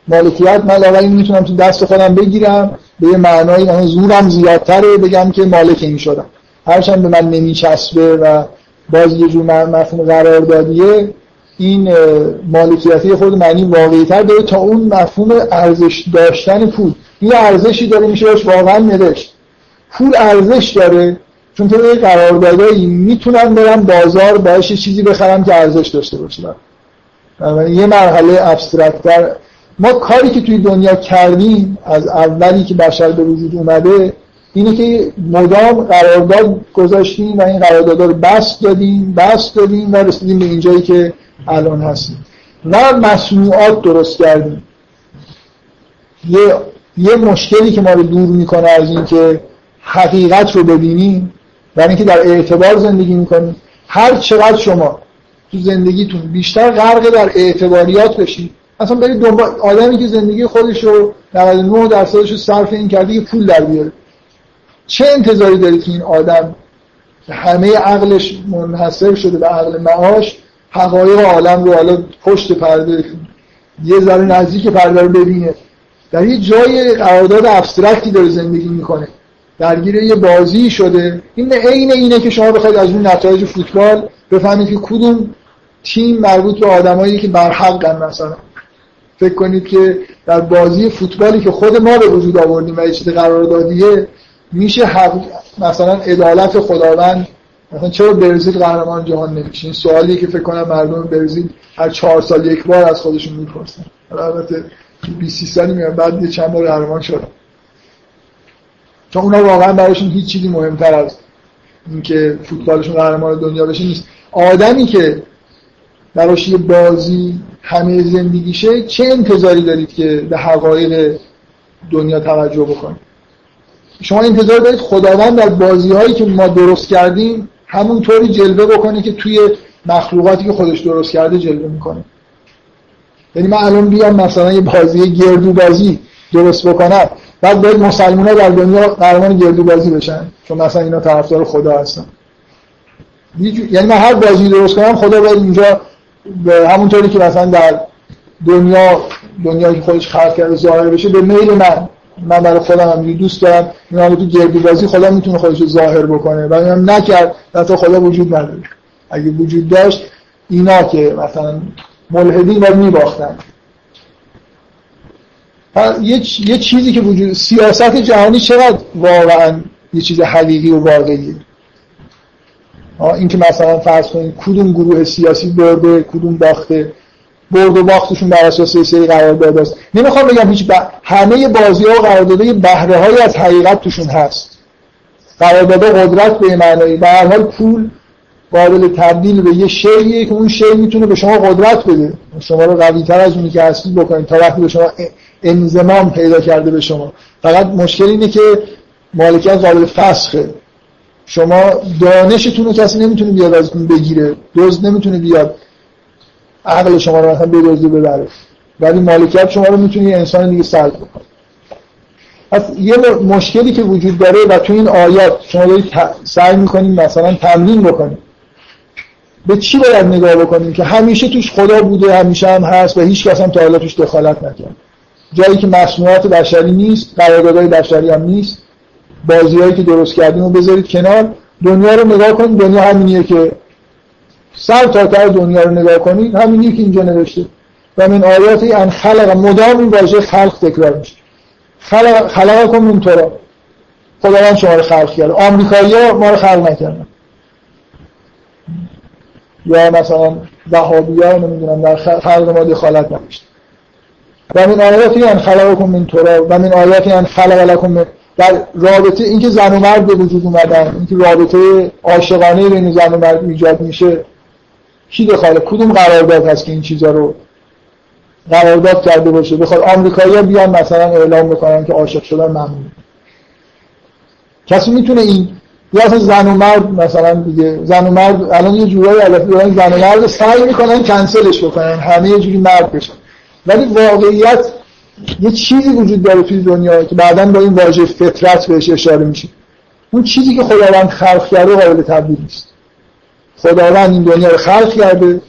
Speaker 1: مالکیت من لاغری می‌تونم تو دست خودم بگیرم. به یه معنایی من زورم زیادتره بگم که مالک این شدم. هرچند به من نمیچسبه و باز یه جور مفهوم قراردادیه این مالکیتی خود معنی واقعی تر داره تا اون مفهوم ارزش داشتن پول. یه ارزشی داره میشه باش واقعا نوشت. پول ارزش داره چون تو قراردادایی می‌تونم برم بازار باش چیزی بخرم که ارزش داشته باشه. یه مرحله ابسترکتر ما کاری که توی دنیا کردیم از اولی که بشر به وجود اومده اینه که مدام قرارداد گذاشتیم و این قراردادها رو بست دادیم بست دادیم و رسیدیم به اینجایی که الان هستیم. و مصنوعات درست کردیم. یه, یه مشکلی که ما رو دور می‌کنه از اینکه حقیقت رو ببینیم و اینکه در اعتبار زندگی می‌کنیم. هر چقدر شما تو زندگیتون بیشتر غرق در اعتباریات بشید اصلا برید دنبال آدمی که زندگی خودش رو 99 درصدش رو صرف این کرده که پول در بیاره. چه انتظاری دارید که این آدم که همه عقلش منحصر شده به عقل معاش حقایق عالم رو حالا پشت پرده یه ذره نزدیک پرده رو ببینه. در یه جای قرارداد ابسترکتی داره زندگی می‌کنه. درگیر یه بازی شده. این عین اینه که شما بخواید از اون نتایج فوتبال بفهمید که کدوم تیم مربوط به آدمایی که برحقن مثلا. فکر کنید که در بازی فوتبالی که خود ما به وجود آوردیم و یه چیز قراردادیه میشه حق مثلا عدالت خداوند مثلا چرا برزیل قهرمان جهان نمیشه؟ این سوالی که فکر کنم مردم برزیل هر چهار سال یک بار از خودشون می‌پرسن. البته 20 سالی میان بعد یه چند بار قهرمان شدن. چون اونا واقعا براشون هیچ چیزی مهمتر از اینکه فوتبالشون قهرمان دنیا بشه نیست. آدمی که براش یه بازی همه زندگیشه چه انتظاری دارید که به حقایق دنیا توجه بکنید؟ شما انتظار دارید خداوند در بازی هایی که ما درست کردیم همونطوری جلوه بکنه که توی مخلوقاتی که خودش درست کرده جلوه می‌کنه. یعنی من الان بیام مثلا یه بازی گردو بازی درست بکنم بعد باید مسلمان ها در دنیا قهرمان گردو بازی بشن چون مثلا اینا طرفدار خدا هستن. یعنی من هر بازی درست کنم خدا باید اینجا به همونطوری که مثلا در دنیا دنیایی که خودش خلق کرده ظاهر بشه به میل من. من برای خودم هم دوست دارم. این تو گردی بازی خدا می‌تونه خودش ظاهر بکنه. و هم نکرد. حتی خدا وجود نداره. اگه وجود داشت اینا که مثلا ملحدین و میباختن. یه, یه چیزی که وجود سیاست جهانی چقدر واقعا یه چیز حقیقی و واقعیه؟ این که مثلا فرض کنید کدوم گروه سیاسی برده کدوم باخته برد و باختشون بر اساس سری قرارداد است. نمی‌خوام بگم هیچ ب... همه بازی ها و قراردادهای بهره های از حقیقت توشون هست. قرارداد قدرت به معنی به هر حال پول قابل تبدیل به یه شیعیه که اون شی می‌تونه به شما قدرت بده. شما رو قوی تر از اونی که هستید بکنید تا وقتی به شما انزمام پیدا کرده به شما. فقط مشکل اینه که مالکیت قابل فسخه. شما دانشتون رو کسی نمی‌تونه بیاد ازتون بگیره. دزد نمی‌تونه بیاد. عقل شما رو مثلا بدزده ببره. ولی مالکیت شما رو می‌تونه یه انسان دیگه سلب بکنه. پس یه مشکلی که وجود داره و تو این آیات شما دارید سعی می‌کنید مثلا تمرین بکنید به چی باید نگاه بکنیم؟ که همیشه توش خدا بوده همیشه هم هست و هیچ کس هم تا حالا توش دخالت نکرد. جایی که مصنوعات بشری نیست قراردادهای بشری هم نیست. بازیهایی که درست کردیم رو بذارید کنار. دنیا رو نگاه کنید. دنیا همینیه که سر تا تا دنیا رو نگاه کنید. همینیه که اینجا نوشته. و من آیاتی ان خلق مدام این واژه خلق تکرار میشه. خلق خلق کن من تو خداوند شما رو خلق کرد. آمریکایی ما رو خلق نکردن. یا مثلا وهابی ها نمی‌دونم در خلق ما دخالت نمیشت و من آیاتی ان کن من تو و من آیاتی ان خلق لکم در رابطه اینکه زن و مرد به وجود اومدن اینکه رابطه عاشقانه بین زن و مرد ایجاد میشه کی دخالت کدوم قرارداد هست که این چیزا رو قرارداد کرده باشه؟ بخواد آمریکایی‌ها بیان مثلا اعلام بکنن که عاشق شدن ممنون کسی می‌تونه این یا اصلا زن و مرد مثلا دیگه زن و مرد الان یه جورایی الفی دارن زن و مرد سعی می‌کنن کنسلش بکنن همه یه جوری مرد بشن. ولی واقعیت یه چیزی وجود داره توی دنیا که بعدا با این واژه فطرت بهش اشاره میشه. اون چیزی که خداوند خلق کرده قابل تبدیل نیست. خداوند این دنیا رو خلق کرده.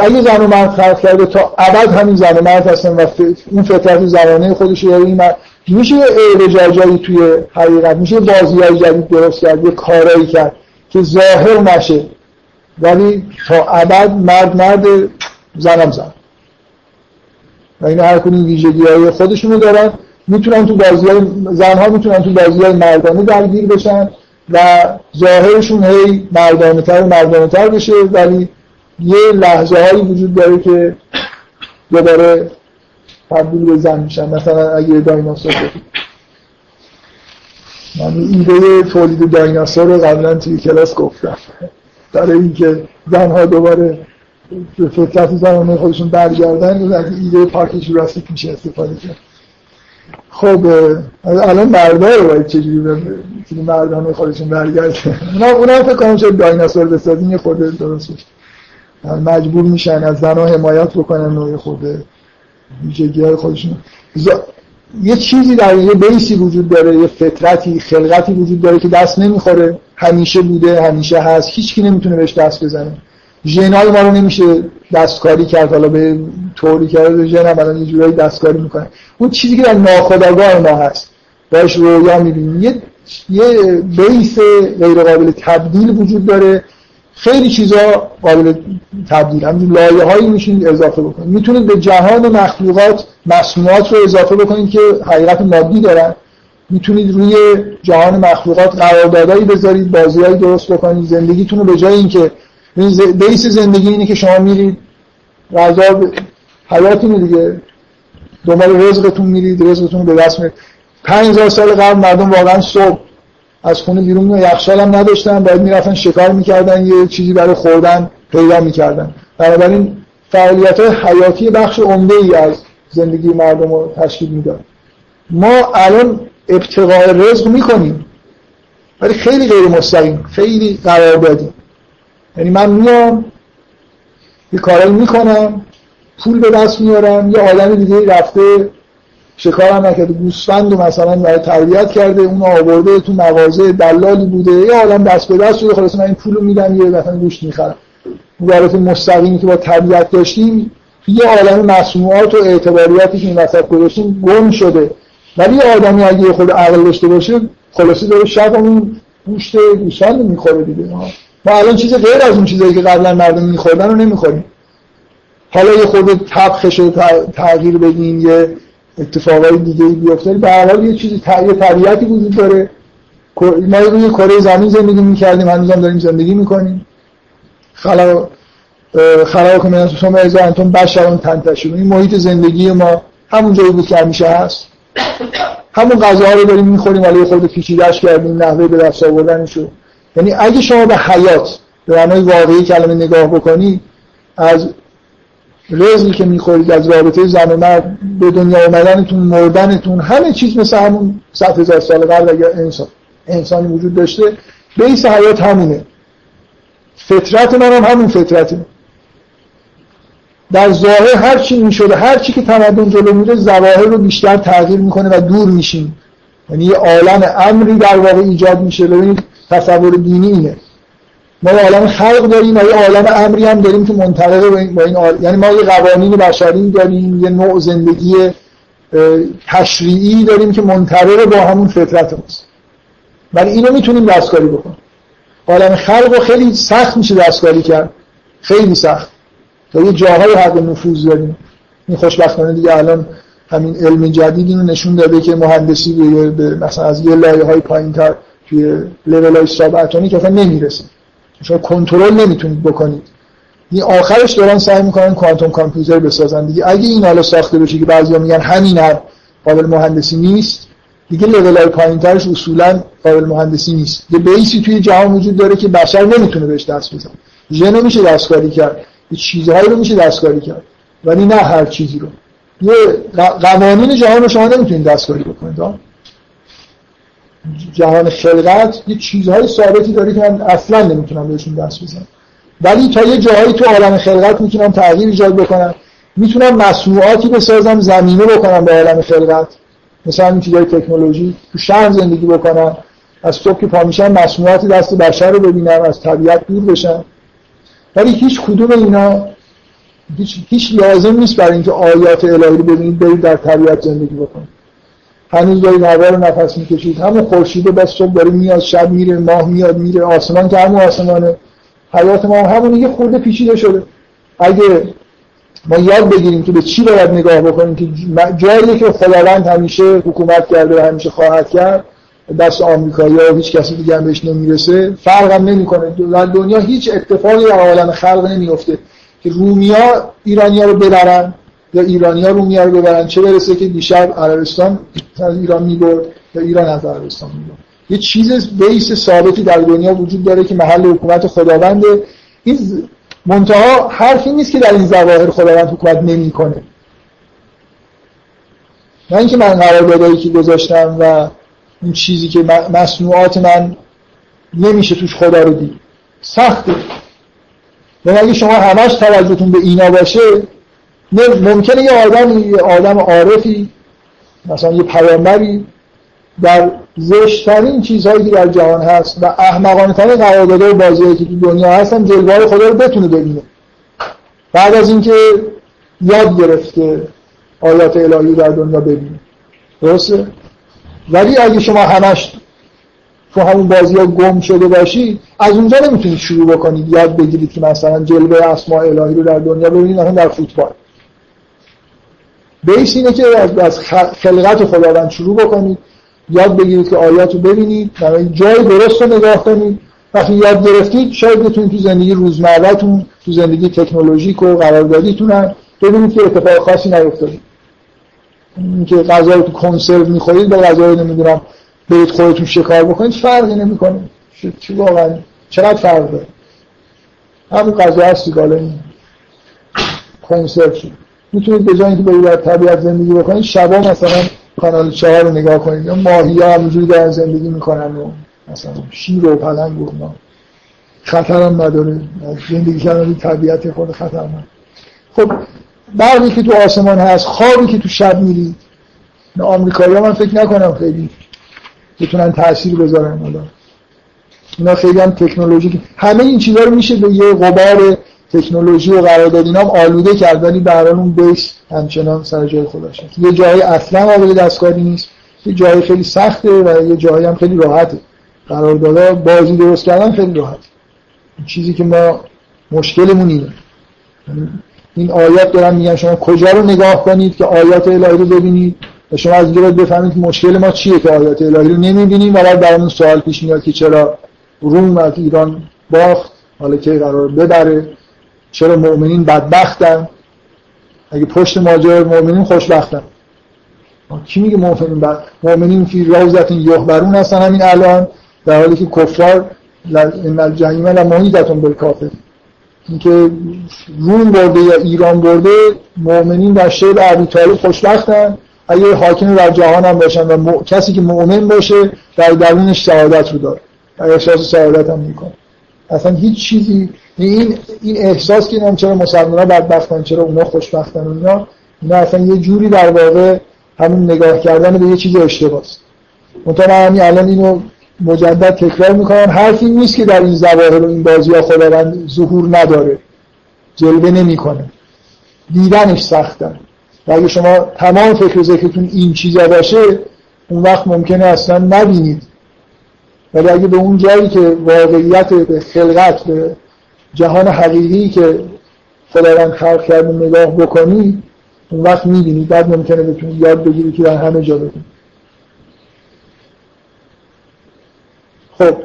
Speaker 1: اگه زن و مرد خلق کرده تا ابد همین زن و مرد هستن و اون فطرت زمانه خودش رو این میشه یه توی حقیقت میشه بازی های جدید درست کرد یه کارایی کرد که ظاهر نشه. ولی تا ابد مرد مرد زنم زن. و این هر کنی ویژگی های خودشونو دارن. می‌تونن تو بازی های زنها می‌تونن تو بازی های مردانه درگیر بشن و ظاهرشون هی مردانه تر و مردانه تر بشه. ولی یه لحظه هایی وجود داره که دوباره تبدیل به زن میشن. مثلا اگه دایناسور من ایده تولید دایناسور رو قبلا توی کلاس گفتم. برای اینکه زنها دوباره به فطرت زنانه خودشون برگردن از ایده پارک جوراسیک میشه استفاده کرد. خب الان مردها رو باید چجوری مردانه خودشون برگردن؟ اونا اونا فکر کنم شاید دایناسور بسازیم یه خورده درست مجبور میشن از زنها حمایت بکنن و یه خورده ویژگی های خودشون. یه چیزی در یه بیسی وجود داره یه فطرتی خلقتی وجود داره که دست نمی‌خوره. همیشه بوده همیشه هست. هیچکی نمی‌تونه بهش دست بزنه. ژنای ما رو نمیشه دستکاری کرد حالا به طوری کرده ژن هم الان یه جورایی دستکاری می‌کنه. اون چیزی که در ناخودآگاه ما هست باش رویا می‌بینیم. یه یه بیس غیر قابل تبدیل وجود داره. خیلی چیزا قابل تبدیل. همین لایه هایی میشین اضافه بکنید می‌تونید به جهان مخلوقات مصنوعات رو اضافه بکنید که حقیقت مادی دارن. می‌تونید روی جهان مخلوقات قراردادایی بذارید بازیایی درست بکنید. زندگیتون رو به جای اینکه بیس زندگی اینه که شما میرید غذا حیاتون دیگه. دنبال رزقتون میرید رزقتون به دست میرید 5000 سال قبل مردم واقعا صبح از خونه بیرون و یخچال هم نداشتن باید می‌رفتن شکار می‌کردن یه چیزی برای خوردن پیدا می‌کردن. بنابراین فعالیت های حیاتی بخش عمده ای از زندگی مردم رو تشکیل می‌داد. ما الان ابتقاء رزق می‌کنیم ولی خیلی غیر مستقیم خیلی قرار دادیم. یعنی من میام یه کارایی می‌کنم پول به دست میارم یه آدم دیگه رفته شکار هم نکرده گوسفند و مثلا برای تربیت کرده اون آورده تو مغازه دلالی بوده یه آدم دست به دست شده خلاص من این پولو میدم یه مثلا گوشت می‌خرم. رابطه مستقیمی که با طبیعت داشتیم یه عالم مصنوعات و اعتباریاتی که این وسط گذاشتیم گم شده. ولی یه آدمی اگه خود عقل داشته باشه خلاصی داره شب اون گوشت گوسفند می‌خوره دیگه. ما الان چیز غیر از اون چیزایی که قبلا مردم میخوردن رو نمی‌خوریم. حالا یه خود تبخش تغییر بدین یه اتفاقای دیگه بیفته. به هر حال یه چیزی یه طبیعتی وجود داره. ما روی کره زمین زندگی می‌کردیم هنوز هم داریم زندگی می‌کنیم. خلا خلا کنیم از شما از انتون بشران تنتشون. این محیط زندگی ما همون جایی بود که همیشه هست. همون غذاها رو داریم می‌خوریم ولی خود پیچیده‌اش کردیم نحوه به دست آوردنشو. یعنی اگه شما به حیات به معنای واقعی کلمه نگاه بکنی از رزقی که می‌خورید از رابطه زن و مرد به دنیا اومدنتون مردنتون همه چیز مثل همون صد هزار سال قبل اگر انسان انسانی وجود داشته بیس حیات همونه. فطرت من هم همون فطرته. در ظاهر هر چی می‌شده هر چی که تمدن جلو میره ظواهر رو بیشتر تغییر می‌کنه و دور میشیم. یعنی یه عالم امری در واقع ایجاد میشه. ببینید تصور دینی اینه. ما یه عالم خلق داریم و یه عالم امری هم داریم که منطبق با این یعنی ما یه قوانین بشری داریم یه نوع زندگی تشریعی داریم که منطبق با همون فطرت ماست. ولی اینو می‌تونیم دستکاری بکنیم. عالم خلق رو خیلی سخت میشه دستکاری کرد. خیلی سخت. تا یه جاهای حق نفوذ داریم. این خوشبختانه دیگه الان همین علم جدیدی رو نشون داده که مهندسی به مثلا از یه لایه های پایین تر توی لیول های ساب اتمی که اصلا نمی‌رسه. شما کنترل نمی‌تونید بکنید. این آخرش دارن سعی می‌کنن کوانتوم کامپیوتر بسازن دیگه. اگه این حالا ساخته بشه که بعضیا میگن همین هم قابل مهندسی نیست دیگه لول های پایین ترش اصولا قابل مهندسی نیست. یه بیسی توی جهان وجود داره که بشر نمی‌تونه بهش دست بزنه. ژن میشه دستکاری کرد. یه چیزهایی رو میشه دستکاری کرد. ولی نه هر چیزی رو. یه قوانین جهان رو شما نمی‌تونید دستکاری بکنید جهان خلقت یه چیزهای ثابتی داره که من اصلا نمی‌تونم بهشون دست بزنم. ولی تا یه جایی تو عالم خلقت می‌تونم تغییر ایجاد بکنم. می‌تونم مصنوعاتی بسازم زمینه بکنم به عالم خلقت. مثلا این چیزهای تکنولوژی تو شهر زندگی بکنم. از صبح که پا میشم مصنوعات دست بشر رو ببینم از طبیعت دور بشم. ولی هیچ کدوم اینا هیچ, هیچ لازم نیست برای اینکه آیات الهی رو ببینید برید در طبیعت زندگی بکنید. هنوز دارید هوا رو نفس می‌کشید. همون خورشید بس صبح داره میاد شب میره ماه میاد میره. آسمان که همون آسمانه. حیات ما همون یه خورده پیچیده شده. اگه ما یاد بگیریم که به چی باید نگاه بکنیم که جایی که خداوند همیشه حکومت کرده و همیشه خواهد کرد دست آمریکا یا هیچ کسی دیگه هم بهش نمی‌رسه. فرق هم نمی‌کنه در دنیا هیچ اتفاقی در عالم خلق نمیفته که رومیا ایرانیا رو ببرن. یا ایرانیا رومیا رو ببرن چه برسه که دیشب عربستان از ایران می‌برد یا ایران از عربستان می‌برد. یه چیز بیس ثابتی در دنیا وجود داره که محل حکومت خداونده. این منتها حرفی نیست که در این ظواهر خداوند حکومت نمی‌کنه. نه اینکه من قراردادایی که گذاشتم و اون چیزی که مصنوعات من نمیشه توش خدا رو دید. سخته. یعنی اگه شما همش توجهتون به اینا باشه ممکنه یه آدم یه آدم عارفی مثلا یه پیامبری در زشتترین چیزهایی که در جهان هست و احمقانه ترین قراردادهای که تو دنیا هستن جلوه خدا رو بتونه ببینه. بعد از اینکه یاد گرفت که آیات الهی در دنیا ببینه. درسته؟ ولی اگه شما همش تو همون بازی ها گم شده باشید از اونجا نمی‌تونید شروع بکنید یاد بگیرید که مثلا جلوه اسماء الهی رو در دنیا ببینید مثلا در فوتبال. بیس اینه که از خلقت خداوند شروع بکنید. یاد بگیرید که آیات رو ببینید جای درست رو نگاه کنید. وقتی یاد گرفتید شاید بتونید تو زندگی روزمرهتون تو زندگی تکنولوژیک و قراردادیتون هم ببینید که اتفاق خاصی نیفتاده. اینکه غذا رو تو کنسرو می‌خورید با غذا رو نمی‌دونم برید خودتون شکار بکنید فرقی نمی‌کنه. چی واقعا چقدر فرق داره؟ همون غذا هستی این کنسرو می‌تونید به جای اینکه برید در طبیعت زندگی بکنید شبا مثلا کانال چهار رو نگاه کنید یا ماهی ها همونجوری دارن زندگی می‌کنن و مثلا شیر و پلنگ و خطر هم نداره. زندگی کردن طبیعت خود خطر خب برقی که تو آسمان هست خوابی که تو شب میرید آمریکایی ها من فکر نکنم خیلی بتونن تاثیر بذارن. حالا اینا خیلی هم تکنولوژی همه این چیزا رو میشه به یه غبار تکنولوژی و قرارداد اینا آلوده کرد ولی به اون بیس همچنان سر جای خودش هست یه جایی اصلا قابل دستکاری نیست یه جایی خیلی سخته و یه جایی هم خیلی راحته. قراردادها بازی درست کردن خیلی راحت چیزی که ما مشکلمون اینه. این آیات دارن میگن شما کجا رو نگاه کنید که آیات الهی رو ببینید و شما از اینجا بفهمید که مشکل ما چیه که آیات الهی رو نمی‌بینیم و بعد در سوال پیش میاد که چرا روم از ایران باخت حالا که قرار ببره. چرا مؤمنین بدبختن؟ اگه پشت ماجرای مؤمنین خوشبختن. کی میگه مؤمنین بعد مؤمنین فی روزت یحبرون هستن همین الان در حالی که کفار ان الجحیم لمحیطه بالکافر اینکه روم برده یا ایران برده مؤمنین در شعر ابی طالب خوشبختن. اگه حاکم در جهان هم باشن و کسی که مؤمن باشه در درونش سعادت رو داره. احساس سعادت هم می‌کنه. اصلا هیچ چیزی این این احساس که اینم چرا مسلمان ها بدبختن چرا اونا خوشبختن اونا اینا اصلا یه جوری در واقع همون نگاه کردن به یه چیز اشتباهه منتها من الان اینو مجدد تکرار می‌کنم. حرفی نیست که در این ظواهر و این بازی ها خداوند ظهور نداره. جلوه نمی‌کنه. دیدنش سختن و اگه شما تمام فکر ذکرتون این چیزا باشه اون وقت ممکنه اصلا نبینید. ولی اگه به اون جایی که واقعیت به خلقت به جهان حقیقی که خداوند خلق کرده نگاه بکنید اون وقت می‌بینید بعد ممکنه بتونید یاد بگیرید که در همه جا ببینید خب.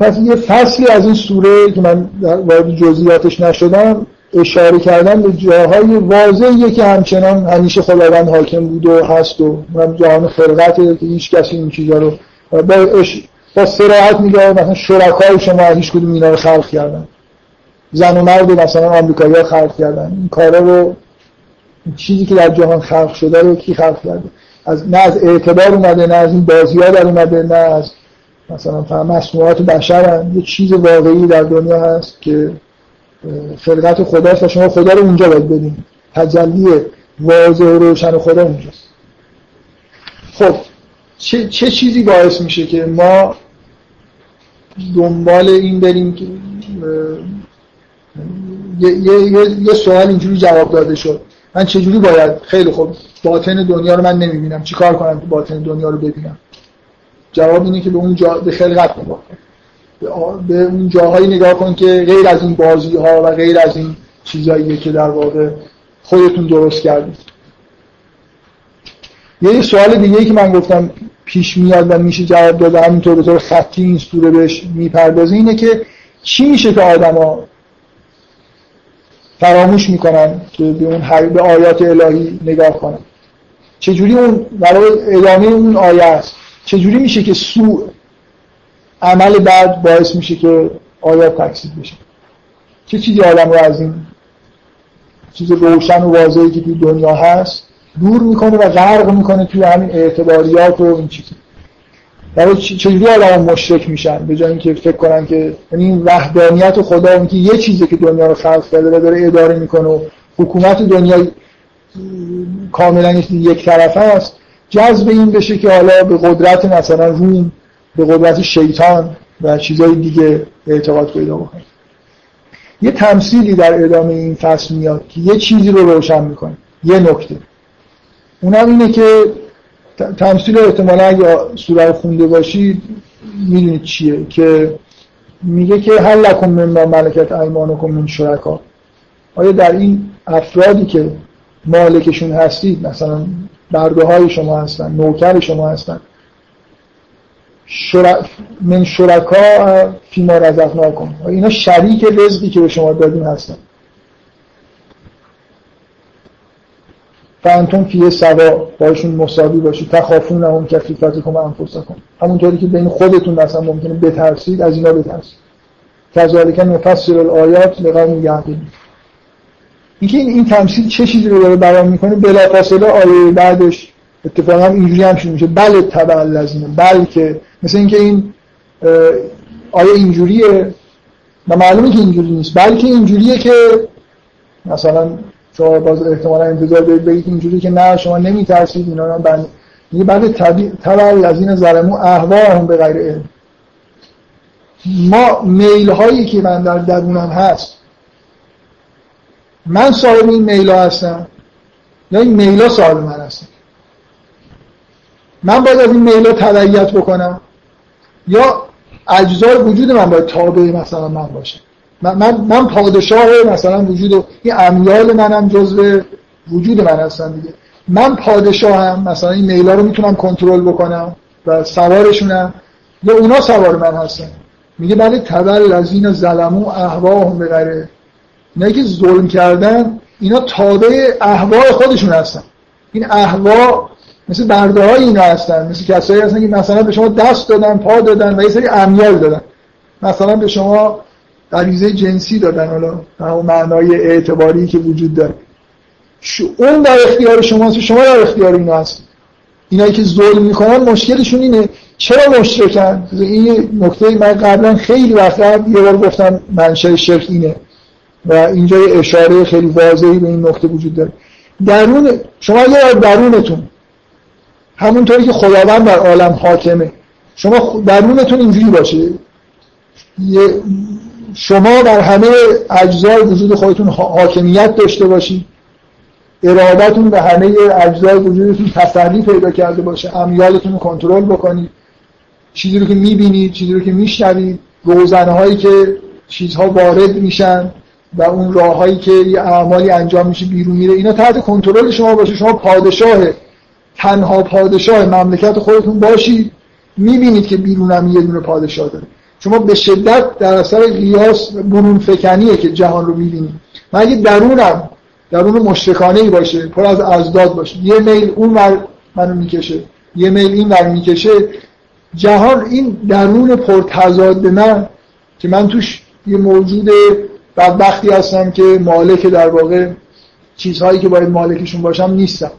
Speaker 1: پس یه فصلی از این سوره که من وارد جزئیاتش نشدم اشاره کردن به جاهای واضحیه که همچنان همیشه خداوند حاکم بود و هست و جهان خلقته که هیچ کسی این چیزا رو با, اش... با سراحت میگه مثلا شرکای شما هیچ کدوم اینا رو خلق کردن. زن و مرد مثلا آمریکایی ها خلق کردن. این کارا رو چیزی که در جهان خلق شده رو کی خلق کرده؟ از نه از اعتبار اومده نه از این بازی ها در اومده نه از مثلا فهم مصنوعات بشر یه چیز واقعی در دنیا هست که خلقت خداست و شما خدا رو اونجا باید ببینید تجلی واضح و روشن خدا اونجاست. خب. چه, چه چیزی باعث میشه که ما دنبال این بریم که یه, یه،, یه سوال اینجوری جواب داده شد. من چجوری باید؟ خیلی خوب باطن دنیا رو من نمی‌بینم. چیکار کنم که باطن دنیا رو ببینم؟ جواب اینه که به اون جا به خلقت نگاه به اون جاهایی نگاه کن که غیر از این بازی ها و غیر از این چیزاییه که در واقع خودتون درست کردید. یه سوال دیگه ای که من گفتم پیش میاد و میشه جواب داده همینطور به طور خطی این سوره بهش می‌پردازه. اینه که چی میشه که آدما فراموش می‌کنن که به اون به آیات الهی نگاه کنن؟ چجوری اون برای ادامه اون آیه است؟ چجوری میشه که سوء عمل بعد باعث میشه که آیات تکسید بشه؟ چه چیزی آدم رو از این چیز روشن و واضحی که توی دنیا هست دور می‌کنه و غرق می‌کنه توی همین اعتباریات و این چیزی برای چجوری آدم مشرک میشن؟ به جای اینکه فکر کنن که یعنی این وحدانیت خدا اون که یه چیزی که دنیا رو خلق کرده و داره اداره می‌کنه و حکومت دنیا کاملا یک طرفه است جذب این بشه که حالا به قدرت مثلا روم به قدرت شیطان و چیزهای دیگه اعتقاد پیدا بکنه. یه تمثیلی در ادامه این فصل میاد که یه چیزی رو روشن می‌کنه. یه نکته. اونم اینه که تمثیل احتمالا اگه سوره خونده باشید می‌دونید چیه. که میگه که هل لکم من ملکت ایمانکم من شرکا. آیا در این افرادی که مالکشون هستید مثلا برده های شما هستن نوکر شما هستن شر... من شرکا فیما رزقنا کن اینا شریک رزقی که به شما دادیم هستن؟ فانتون فیه سوا باشون مساوی باشید تخافون هم کفیفت کن انفسا کن همونطوری که بین خودتون مثلا ممکنه بترسید از اینا بترسید. کذالک نفسر الآیات لقوم یعقلون. اینکه این, این تمثیل چه چیزی رو داره بیان می‌کنه؟ بلافاصله آیه بعدش اتفاقا اینجوری هم شروع میشه. بله تبع الذین بلکه مثل اینکه این آیه اینجوریه. و معلومه که اینجوری نیست. بلکه اینجوریه که مثلا شما باز احتمالا انتظار دارید بگید اینجوری که نه شما نمیترسید اینا رو بند میگه بعد تبع الذین ظلموا اهواهم به غیر علم. ما میل هایی که من در درونم هست من صاحب این میلا هستم یا این میلا صاحب من هستم؟ من باید از این میلا تبعیت بکنم یا اجزای وجود من باید تابع مثلا من باشه من, من, پادشاه مثلا وجود این امیال منم جزء وجود من هستن دیگه. من پادشاهم مثلا این میلا رو می‌تونم کنترل بکنم و سوارشونم. یا اونا سوار من هستن. میگه بله تبل از این ظلمو احواهم به غیره اینا که ظلم کردن اینا تابع احوا خودشون هستن. این احوا مثل برده های اینا هستن. مثل کسایی هستن که مثلا به شما دست دادن پا دادن و یه سری امیال دادن. مثلا به شما غریزه جنسی دادن حالا همون معنای اعتباری که وجود داره. اون در اختیار شماست شما در اختیار اینا هست اینایی که ظلم می‌کنن مشکلشون اینه. چرا مشرکن؟ این نکته من قبلا خیلی وقت یه بار گفتم منشأ شرک اینه. و اینجا اشاره خیلی واضحی به این نکته وجود داره. درون شما یه درونتون همونطوری که خداوند بر عالم حاکمه شما درونتون اینجوری باشه. شما بر همه اجزای وجود خودتون حاکمیت داشته باشید. ارادتون به همه اجزای وجودتون تسلی پیدا کرده باشه. امیالتون رو کنترل بکنید. چیزی رو که می‌بینید چیزی رو که میشنوید روزنه که چیزها وارد میشن و اون راههایی که یه اعمالی انجام میشه بیرون میره اینا تحت کنترل شما باشه. شما پادشاه تنها پادشاه مملکت خودتون باشید. می‌بینید که بیرون هم یه دونه پادشاه داره. شما به شدت در اثر قیاس برون فکنیه که جهان رو می‌بینید من اگه درونم درون مشرکانه ای باشه پر از ازداد باشه یه میل اون ور منو می‌کشه یه میل این ور می‌کشه جهان این درون پرتضاد من که من توش یه موجود بدبختی هستم که مالک در واقع چیزهایی که باید مالکشون باشم نیستم.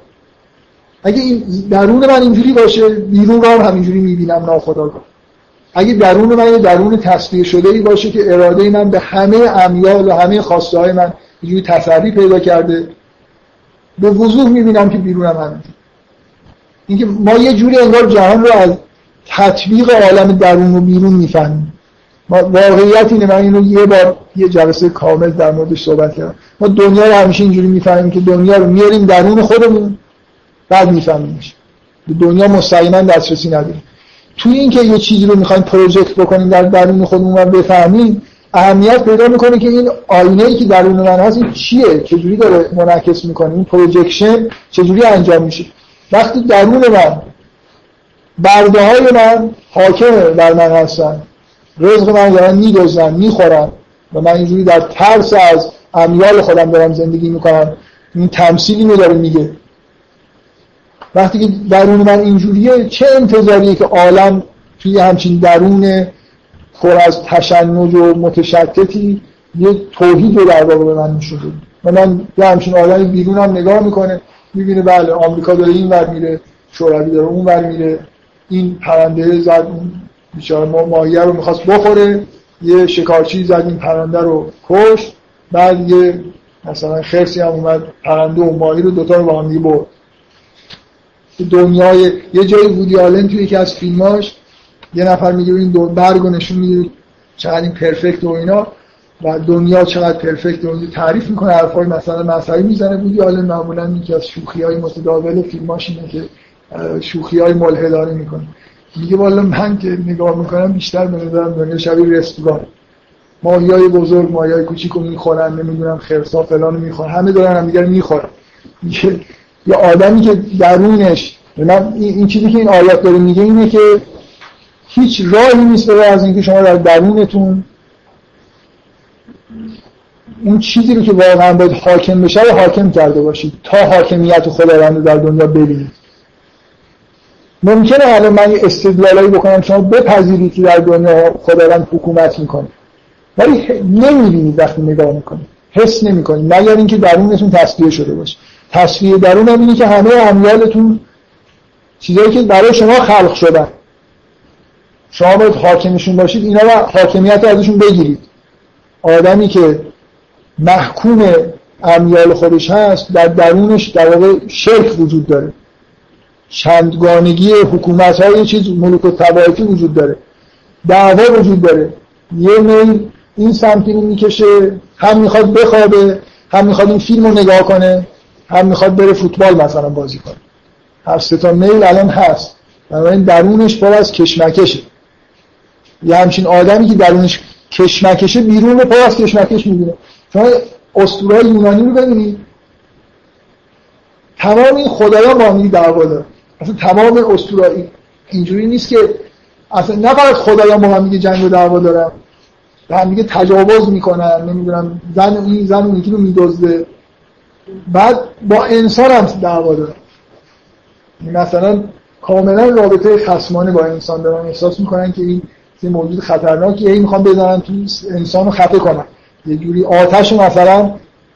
Speaker 1: اگه این درون من اینجوری باشه بیرون رو هم همینجوری می‌بینم ناخداگاه اگه درون من یه درون تصویر شده ای باشه که اراده من به همه امیال و همه خواسته های من اینجوری تسری پیدا کرده به وضوح می‌بینم که بیرونم همینجوری. اینکه ما یه جوری انگار جهان رو از تطبیق عالم درون و بیرون می‌فهمیم. ما واقعیت اینه من اینو یه بار یه جلسه کامل در موردش صحبت کردم. ما دنیا رو همیشه اینجوری می‌فهمیم که دنیا رو میاریم درون خودمون بعد میفهمیمش. به دنیا مستقیما دسترسی نداریم. توی اینکه یه چیزی رو می‌خوایم پروژکت بکنیم در درون خودمون و بفهمیم اهمیت پیدا می‌کنه که این آینه ای که درون من هست این چیه؟ چجوری داره منعکس می‌کنه؟ این پروژکشن چجوری انجام میشه؟ وقتی درون من برده های من حاکم بر من هستن رزق من دارن میدوزن می‌خورن و من اینجوری در ترس از امیال خودم دارم زندگی می‌کنم این تمثیلی رو داره میگه. وقتی که درون من اینجوریه چه انتظاریه که عالم توی همچین درون پر از تشنج و متشتتی یه توحید رو در واقع به من نشون و من یه همچین آدمی بیرونم نگاه می‌کنه می‌بینه بله آمریکا داره این ور میره شوروی داره اون ور میره این پرنده زد اون بیچاره ما ماهیه رو می‌خواست بخوره یه شکارچی زد این پرنده رو کشت بعد یه مثلا خرسی هم اومد پرنده و ماهی رو دوتا رو با هم برد. دنیای یه جایی بودی آلن توی یکی از فیلماش یه نفر میگه این دو برگ و نشون میده چقدر این پرفکت و اینا و دنیا چقدر پرفکت و تعریف می‌کنه حرفای مثلا مسایی می‌زنه بودی آلن معمولا یکی از شوخی های متداول فیلماش اینه که شوخی های ملحدانه می‌کنه. میگه والا من که نگاه می‌کنم بیشتر به نظرم دنیا شبیه رستوران. ماهیای بزرگ ماهیای کوچیک رو می‌خورن نمی‌دونم خرسا فلان می‌خورن. همه دارن هم دیگر می‌خورن. یه آدمی که درونش من این چیزی که این آیات داره میگه اینه که هیچ راهی نیست برای از اینکه شما در درونتون اون چیزی رو که واقعا باید حاکم بشه رو حاکم کرده باشید تا حاکمیت خداوند در دنیا ببینید. ممکنه الان من یه استدلالایی بکنم شما بپذیرید که در دنیا خداوند حکومت می‌کنه. ولی نمی‌بینید وقتی نگاه می‌کنید. حس نمی‌کنید. مگر اینکه درونتون تصویه شده باشه. تصویه درون هم اینه که همه امیالتون چیزایی که برای شما خلق شدن. شما باید حاکمشون باشید اینا رو حاکمیت ازشون بگیرید. آدمی که محکوم امیال خودش هست در درونش در واقع شرک وجود داره. چندگانگی حکومت های چیز ملوک و طبایفی وجود داره. دعوا وجود داره. یه میل این سمتی رو می‌کشه هم می‌خواد بخوابه هم می‌خواد این فیلم رو نگاه کنه. هم می‌خواد بره فوتبال مثلا بازی کنه. هر سه تا میل الان هست. بنابراین درونش پر از کشمکشه. یه همچین آدمی که درونش کشمکشه بیرون پر از کشمکش می‌بینه. شما اسطورهای یونانی رو ببینید. تمام این خدایان با هم دعوا دارن. اصلا تمام اسطورایی اینجوری نیست که اصلا نه فقط خدایان با هم جنگ و دعوا دارن. به هم تجاوز می‌کنن. نمی‌دونم زن این زن اون یکی رو میدزده. بعد با انسان هم دعوا دارن مثلا کاملا رابطه خصمانه با انسان دارن احساس می‌کنن که این یه موجود خطرناکی. هی می‌خوان بزنن تو انسان رو خفه کنن. یه جوری آتش مثلا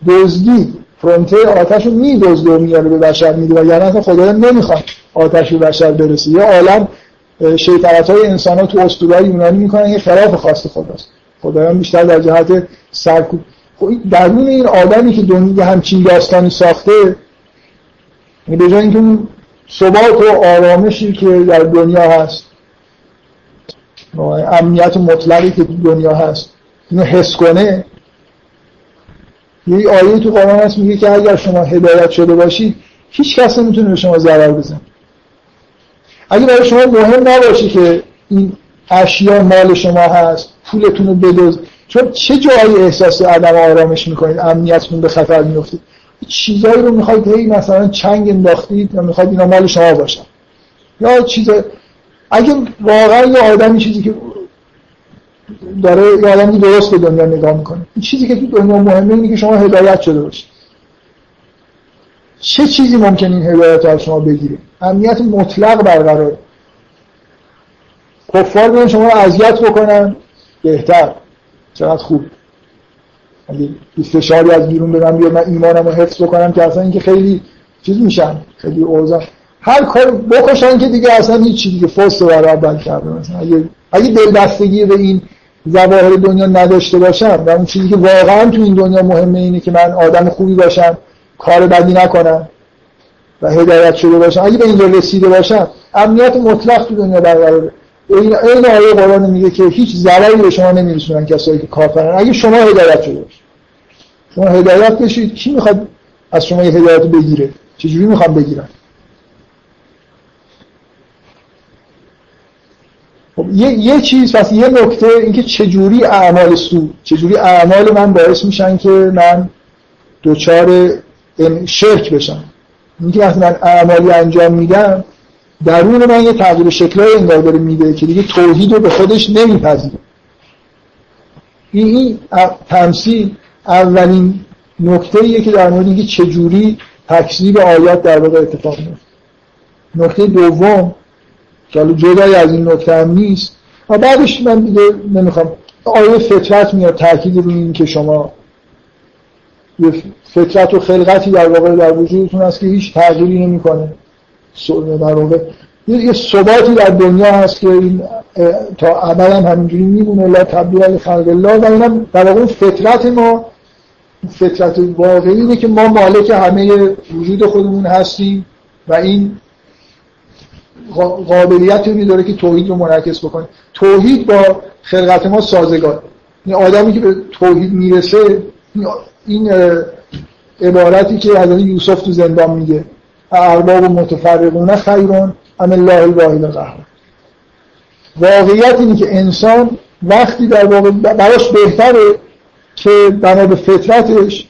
Speaker 1: دزدی. فرونته آتش رو میدزده و میاره به بشر میده. و یعنی اصلا خدا نمی‌خواد آتش به بشر برسه. یه عالم شیطنت های انسان ها تو اسطوره یونانی می‌کنن. یه خلاف خواست خداست. خدایان بیشتر در جهت سرکوب درون این آدمی که دنیا همچین داستانی ساخته یعنی به جای اینکه اون ثبات و آرامشی که در دنیا هست امنیت مطلقی که دنیا هست اینو حس کنه یه آیه تو قرآن هست میگه که اگر شما هدایت شده باشید هیچ کس نمی‌تونه به شما ضرر بزنه. اگه برای شما مهم نباشه که این اشیا مال شما هست پولتون رو بدوز چون چه جایی احساس عدم آرامش می‌کنید؟ امنیتتون به خطر میفتید چیزایی رو می‌خواید هی مثلا چنگ انداختید و می‌خواید اینا مال شما باشن. یا چیز اگه واقعا یه آدمی چیزی که داره یه آدمی درست به دنیا نگاه می‌کنه. این چیزی که تو دنیا مهمه اینه که شما هدایت شده باشید. چه چیزی ممکن این هدایت از شما بگیره؟ امنیت مطلق برقرار کفار بیان شما رو اذیت بکنن. بهتر. چقدر خوب. اگه فشاری از بیرون بدم بیاد من ایمانم رو حفظ بکنم که اصلا اینکه خیلی چیز میشن خیلی اوضاع. هر کار بکشن که دیگه اصلا هیچ چیزی دیگه فوست رو اول کرده مثلا. اگه اگه دلبستگی به این ظواهر دنیا نداشته باشم و اون چیزی که واقعا تو این دنیا مهمه اینه که من آدم خوبی باشم کار بدی نکنم و هدایت شده باشم. اگه به اینجا رسیده باشم امنیت مطلق تو دنیا برقراره. این این آیه قرآن میگه که هیچ ضرری به شما نمیرسونن کسایی که کافرن اگه شما هدایت شده باشید. شما هدایت بشید کی می‌خواد از شما یه هدایت بگیره؟ چجوری می‌خوام بگیرن؟ خب یه, یه چیز پس یه نکته اینکه چجوری اعمال سو چجوری اعمال من باعث میشن که من دوچار شرک بشم. اینکه وقتی من اعمالی انجام میدم درون من یه تغییر شکلای انگار داره میده که دیگه توحید رو به خودش نمیپذیره. این تمثیل اولین نکته ایه که در مورد اینکه چجوری تکذیب آیات در واقع اتفاق میفته نکته دوم که حالا جدای از این نکته هم نیست و بعدش من دیگه نمی‌خوام. آیه فطرت میاد تاکید روی این که شما یه فطرت و خلقتی در واقع در وجودتون هست که هیچ تغییری نمی‌کنه. در واقع یه ثباتی در دنیا هست که این تا ابد هم همینجوری میمونه. لا تبدیل خلق الله. و اینم در واقع فطرت ما فطرت واقعی اینه که ما مالک همه وجود خودمون هستیم و این قابلیت رو داره که توحید رو منعکس بکنه. توحید با خلقت ما سازگار. این آدمی که به توحید می‌رسه این عبارتی که از یوسف تو زندان میگه. ارباب متفرقون خیرون ام الله الواحد القهار واقعیت اینه که انسان وقتی در واقع براش بهتره که بنا به فطرتش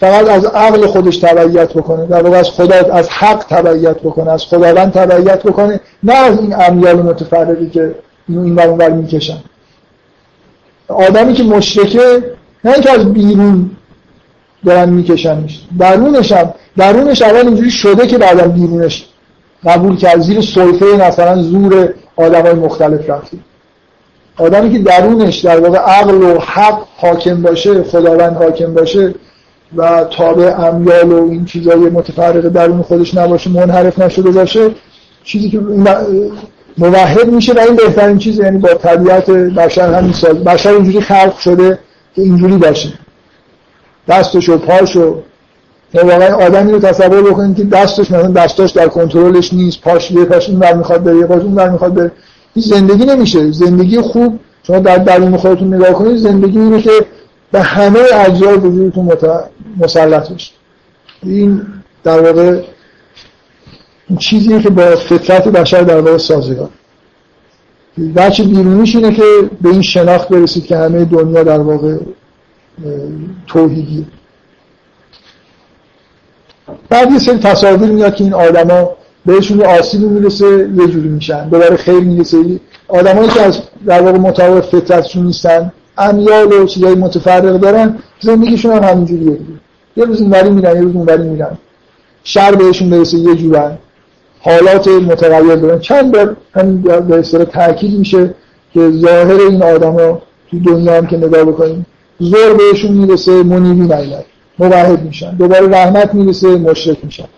Speaker 1: فقط از عقل خودش تبعیت بکنه در واقع از خدا از حق تبعیت بکنه از خداوند تبعیت بکنه نه از این امیال متفرقی که اینو این ور می‌کشن. آدمی که مشرکه نه اینکه از بیرون دارن میکشنش درونش هم درونش اول اینجوری شده که بعدا بیرونش قبول کرد. زیر سلطه مثلا زور آدمای مختلف رفتیم آدمی که درونش در واقع عقل و حق حاکم باشه خداوند حاکم باشه و تابع امیال و این چیزای متفرق درون خودش نباشه منحرف نشده باشه چیزی که موحد میشه و این بهترین چیز یعنی با طبیعت بشر همین سال بشر اینجوری خلق شده که اینجوری باشه. دستش و پاش و واقعا آدمی رو تصور بکنید که دستش مثلا دستاش در کنترلش نیست پاش یه پاش این ور می‌خواد بره یه پاش اون ور می‌خواد بره. این زندگی نمیشه. زندگی خوب شما در درون خودتون نگاه کنید زندگی اینه که به همه اجزای وجودتون مت... مسلط بشه این در واقع چیزیه که با فطرت بشر در واقع سازگار. بچه بیرونیش اینه که به این شناخت برسید که همه دنیا در واقع توحیدیه بعد یه سری تصاویر میاد که این آدما بهشون آسیبی می‌رسه یه جوری میشن. دوباره خیر می‌رسه. آدمایی که از در واقع مطابق فطرتشون نیستن امیال و چیزای متفرق دارن زندگیشون هم همینجوریه یه روز اینوری میرن یه روز اونوری میرن. شر بهشون برسه یه جورن. حالات متغیر دارن. چند بار همین به اصطلاح تاکید میشه که ظاهر این آدما تو دنیا هم که نگاه بکنیم زور بهشون می‌رسه منیبی نیلد موحد میشن. دوباره رحمت می‌رسه مشرک میشن.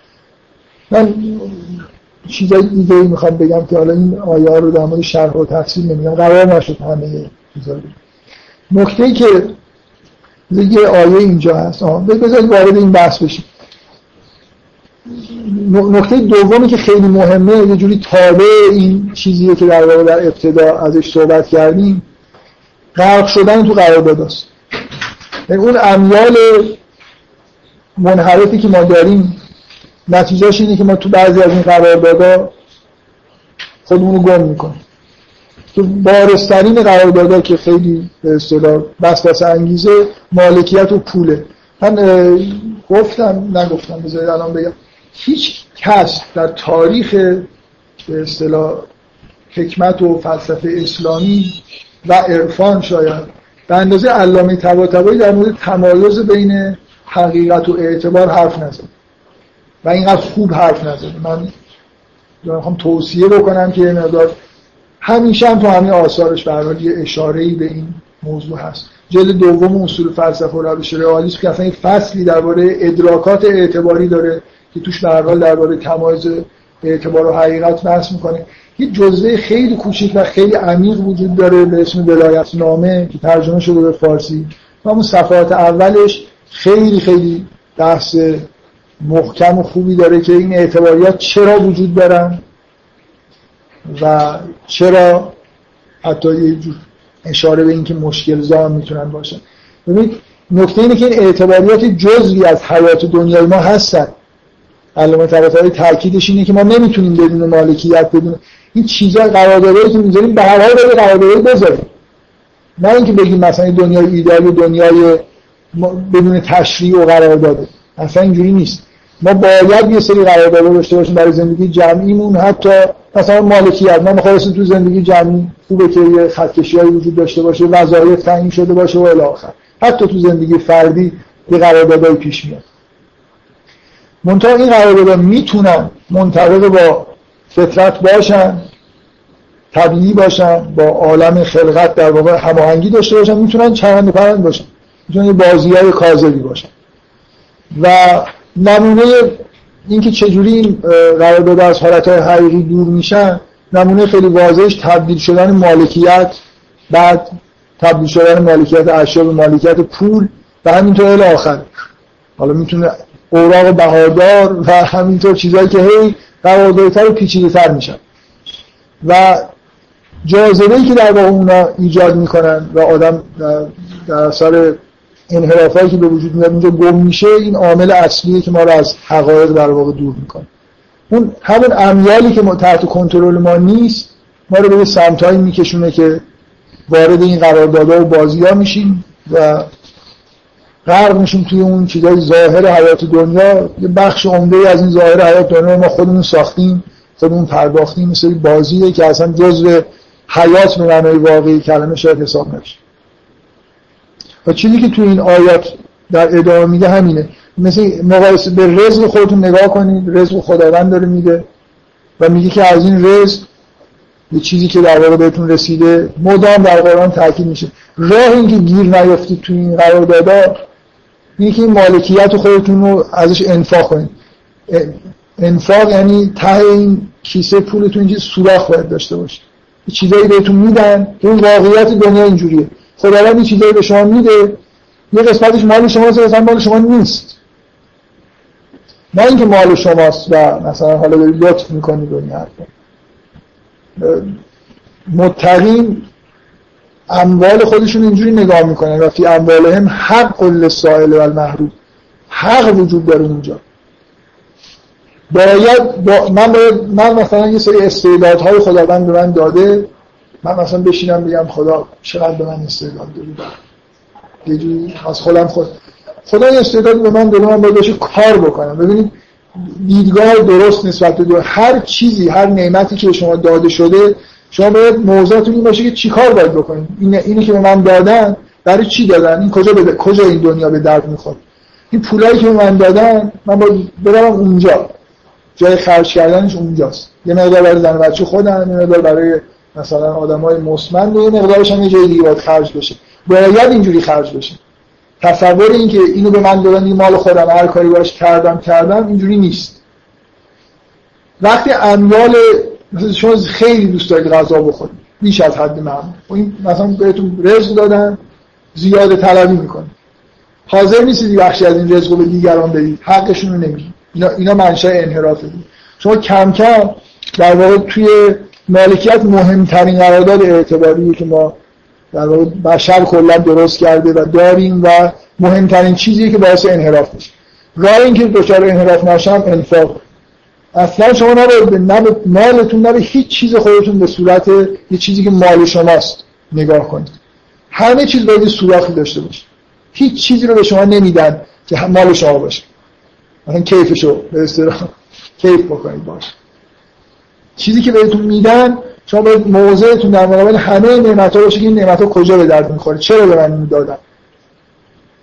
Speaker 1: من چیزای دیگه ای می‌خوام بگم که حالا این آیه رو در مورد شرح و تفصیل نمیگم. قرار نشد همه چیزا نکته ای که یه آیه اینجا هست. بذارید وارد این بحث بشیم. نکته دومی که خیلی مهمه یه جوری تابع این چیزیه که در واقع در ابتدا ازش صحبت کردیم. غرق شدن تو قرارداداست. یعنی اون امیال منحرفی که ما داریم نتیجهش اینه که ما تو بعضی از این قراردادها خودمون رو گم می‌کنیم. تو بارسترین قراردادها که خیلی به اصطلاح انگیزه مالکیت و پوله. من گفتم نگفتم بذارید الان بگم. هیچ کس در تاریخ به اصطلاح حکمت و فلسفه اسلامی و عرفان شاید به اندازه علامه طباطبایی در مورد تمایز بین حقیقت و اعتبار حرف نزد و اینقدر خوب حرف نزد من می‌خوام توصیه بکنم که مقدار همیشه هم تو همین آثارش به یه اشاره به این موضوع هست. جلد دوم اصول فلسفه و روش رئالیسم که اصلا فصلی درباره ادراکات اعتباری داره که توش به حال درباره تمایز اعتبار و حقیقت بحث می‌کنه. یه جزوه خیلی کوچیک و خیلی عمیق وجود داره به اسم ولایت نامه که ترجمه شده به فارسی. و اون صفحات اولش خیلی خیلی بحث محکم و خوبی داره که این اعتباریات چرا وجود دارن و چرا حتی یه جور اشاره به اینکه مشکل زام می‌تونن باشن. ببینید نکته اینه که این اعتباریات جزوی از حیات دنیای ما هستن. علامه طباطبایی تاکیدش اینه که ما نمی‌تونیم بدون مالکیت بدون این چیزا قراردادایی که می‌ذاریم به هر حال باید قراردادایی بذاریم. نه اینکه بگیم مثلا دنیای ایدئال دنیای بدون تشریع و قرارداده اصلا اینجوری نیست. ما باید یه سری قرارداد داشته باشیم برای زندگی جمعیمون. حتی مثلا مالکیت. ما می‌خواستیم تو زندگی جمعی خوبه که یه خطکشی‌هایی وجود داشته باشه وظایف تعیین شده باشه و الی حتی تو زندگی فردی یه قراردادای پیش میاد. منتها این قراردادها می‌تونن منطبق با فطرت باشن طبیعی باشن با عالم خلقت در واقع هماهنگی داشته باشن می‌تونن چرند پرند باشن. می‌تونن بازی های کاذبی باشن و نمونه اینکه چجوری این قرارداد از حالت های حقیقی دور میشن نمونه خیلی واضحش تبدیل شدن مالکیت بعد تبدیل شدن مالکیت اشیا به مالکیت پول و همینطور الی آخر. حالا می‌تونه اوراق بهادار و همینطور چیزهایی که هی قراردادتر و پیچیده میشن. و جاذبه که در واقع اونا ایجاد می‌کنن و آدم در اثر انحرافایی که به وجود میاد اینجا گم میشه این عامل اصلیه که ما رو از حقایق در واقع دور می‌کنه. اون همون امیالی که ما تحت کنترل ما نیست ما رو به سمتهایی میکشونه که وارد این قراردادها و بازی ها میشیم و غرق میشیم توی اون چیزای ظاهر حیات دنیا. یه بخش عمده از این ظاهر حیات دنیا ما خودمون ساختیم خودمون پرداختیم مثل بازیه که اصلا جزء حیات به معنای واقعی کلمه شاید حساب نشه. و چیزی که توی این آیات در ادامه میده همینه. مثل مقایسه به رزق خودتون نگاه کنید. رزق خداوند داره میده و میگه که از این رزق یه چیزی که در واقع بهتون رسیده مدام در قرآن تاکید میشه. راه اینکه گیر نیافتید توی این قراردادا اینه که این مالکیت خودتون رو ازش انفاق کنید. انفاق یعنی ته این کیسه پولتون اینجا سوراخ باید داشته باشه چیزایی بهتون میدن. این واقعیت دنیا اینجوریه. خداوند این چیزایی به شما میده یه قسمتش مال شماست و مال شما نیست. نه اینکه مال شماست و مثلا حالا داری لطف می‌کنی به این حرفا. متقین اموال خودشون اینجوری نگاه می‌کنن و فی اموالهم حق للسائل و المحروم حق وجود داره اونجا. باید با من, باید من مثلا یه سری استعدادهای خداوند به من داده من مثلا بشینم بگم خدا چقدر به من استعداد داری؟ یه جوری از خودم خود خدا این استعداد به من داده من باید کار بکنم. ببینید دیدگاه درست نسبت به هر چیزی هر نعمتی که شما داده شده شما باید موضوعتون این باشه که چیکار باید بکنید. این اینی که به من دادن برای چی دادن؟ این کجا به کجا این دنیا به درد می‌خواد این پولایی که به من دادن من باید برم اونجا. جای خرج کردنش اونجاست. یه مقدار برای زن بچه خودم یه مقدار برای مثلا آدم های مسمن و یه مقدارش هم یه جای دیگه باید خرج بشه. باید اینجوری خرج بشه. تصور این که اینو به من دادن این مال خودم هر کاری باش کردم کردم اینجوری نیست. وقتی اموال شما خیلی دوست دارید غذا بخورید بیش از حد معمول. این مثلا بهتون رزق دادن زیاده طلبی می‌کنه. حاضر نیستید بخشی از این رزق رو به دیگران بدید. حقشون رو نمی‌دید اینا, اینا منشأ انحرافه. شما کم کم در واقع توی مالکیت مهمترین قرارداد اعتباریه که ما در واقع بشر کلا درست کرده و داریم و مهمترین چیزی که باعث انحراف میشه. راه اینکه دچار انحراف نشم انفاق. اصلا شما نباید به مالتون نه هیچ چیز خودتون به صورت یه چیزی که مال شماست نگاه کنید. همه چیز باید سوراخی داشته باشه. هیچ چیزی رو به شما نمیدن که مال شما باشه. مثلا کیفشو به اصطلاح کیف بکنید باشه چیزی که بهتون میدن شما باید موضعتون در مقابل همه نعمت ها باشه که این نعمت ها کجا به درد می‌خوره؟ چرا به من دادن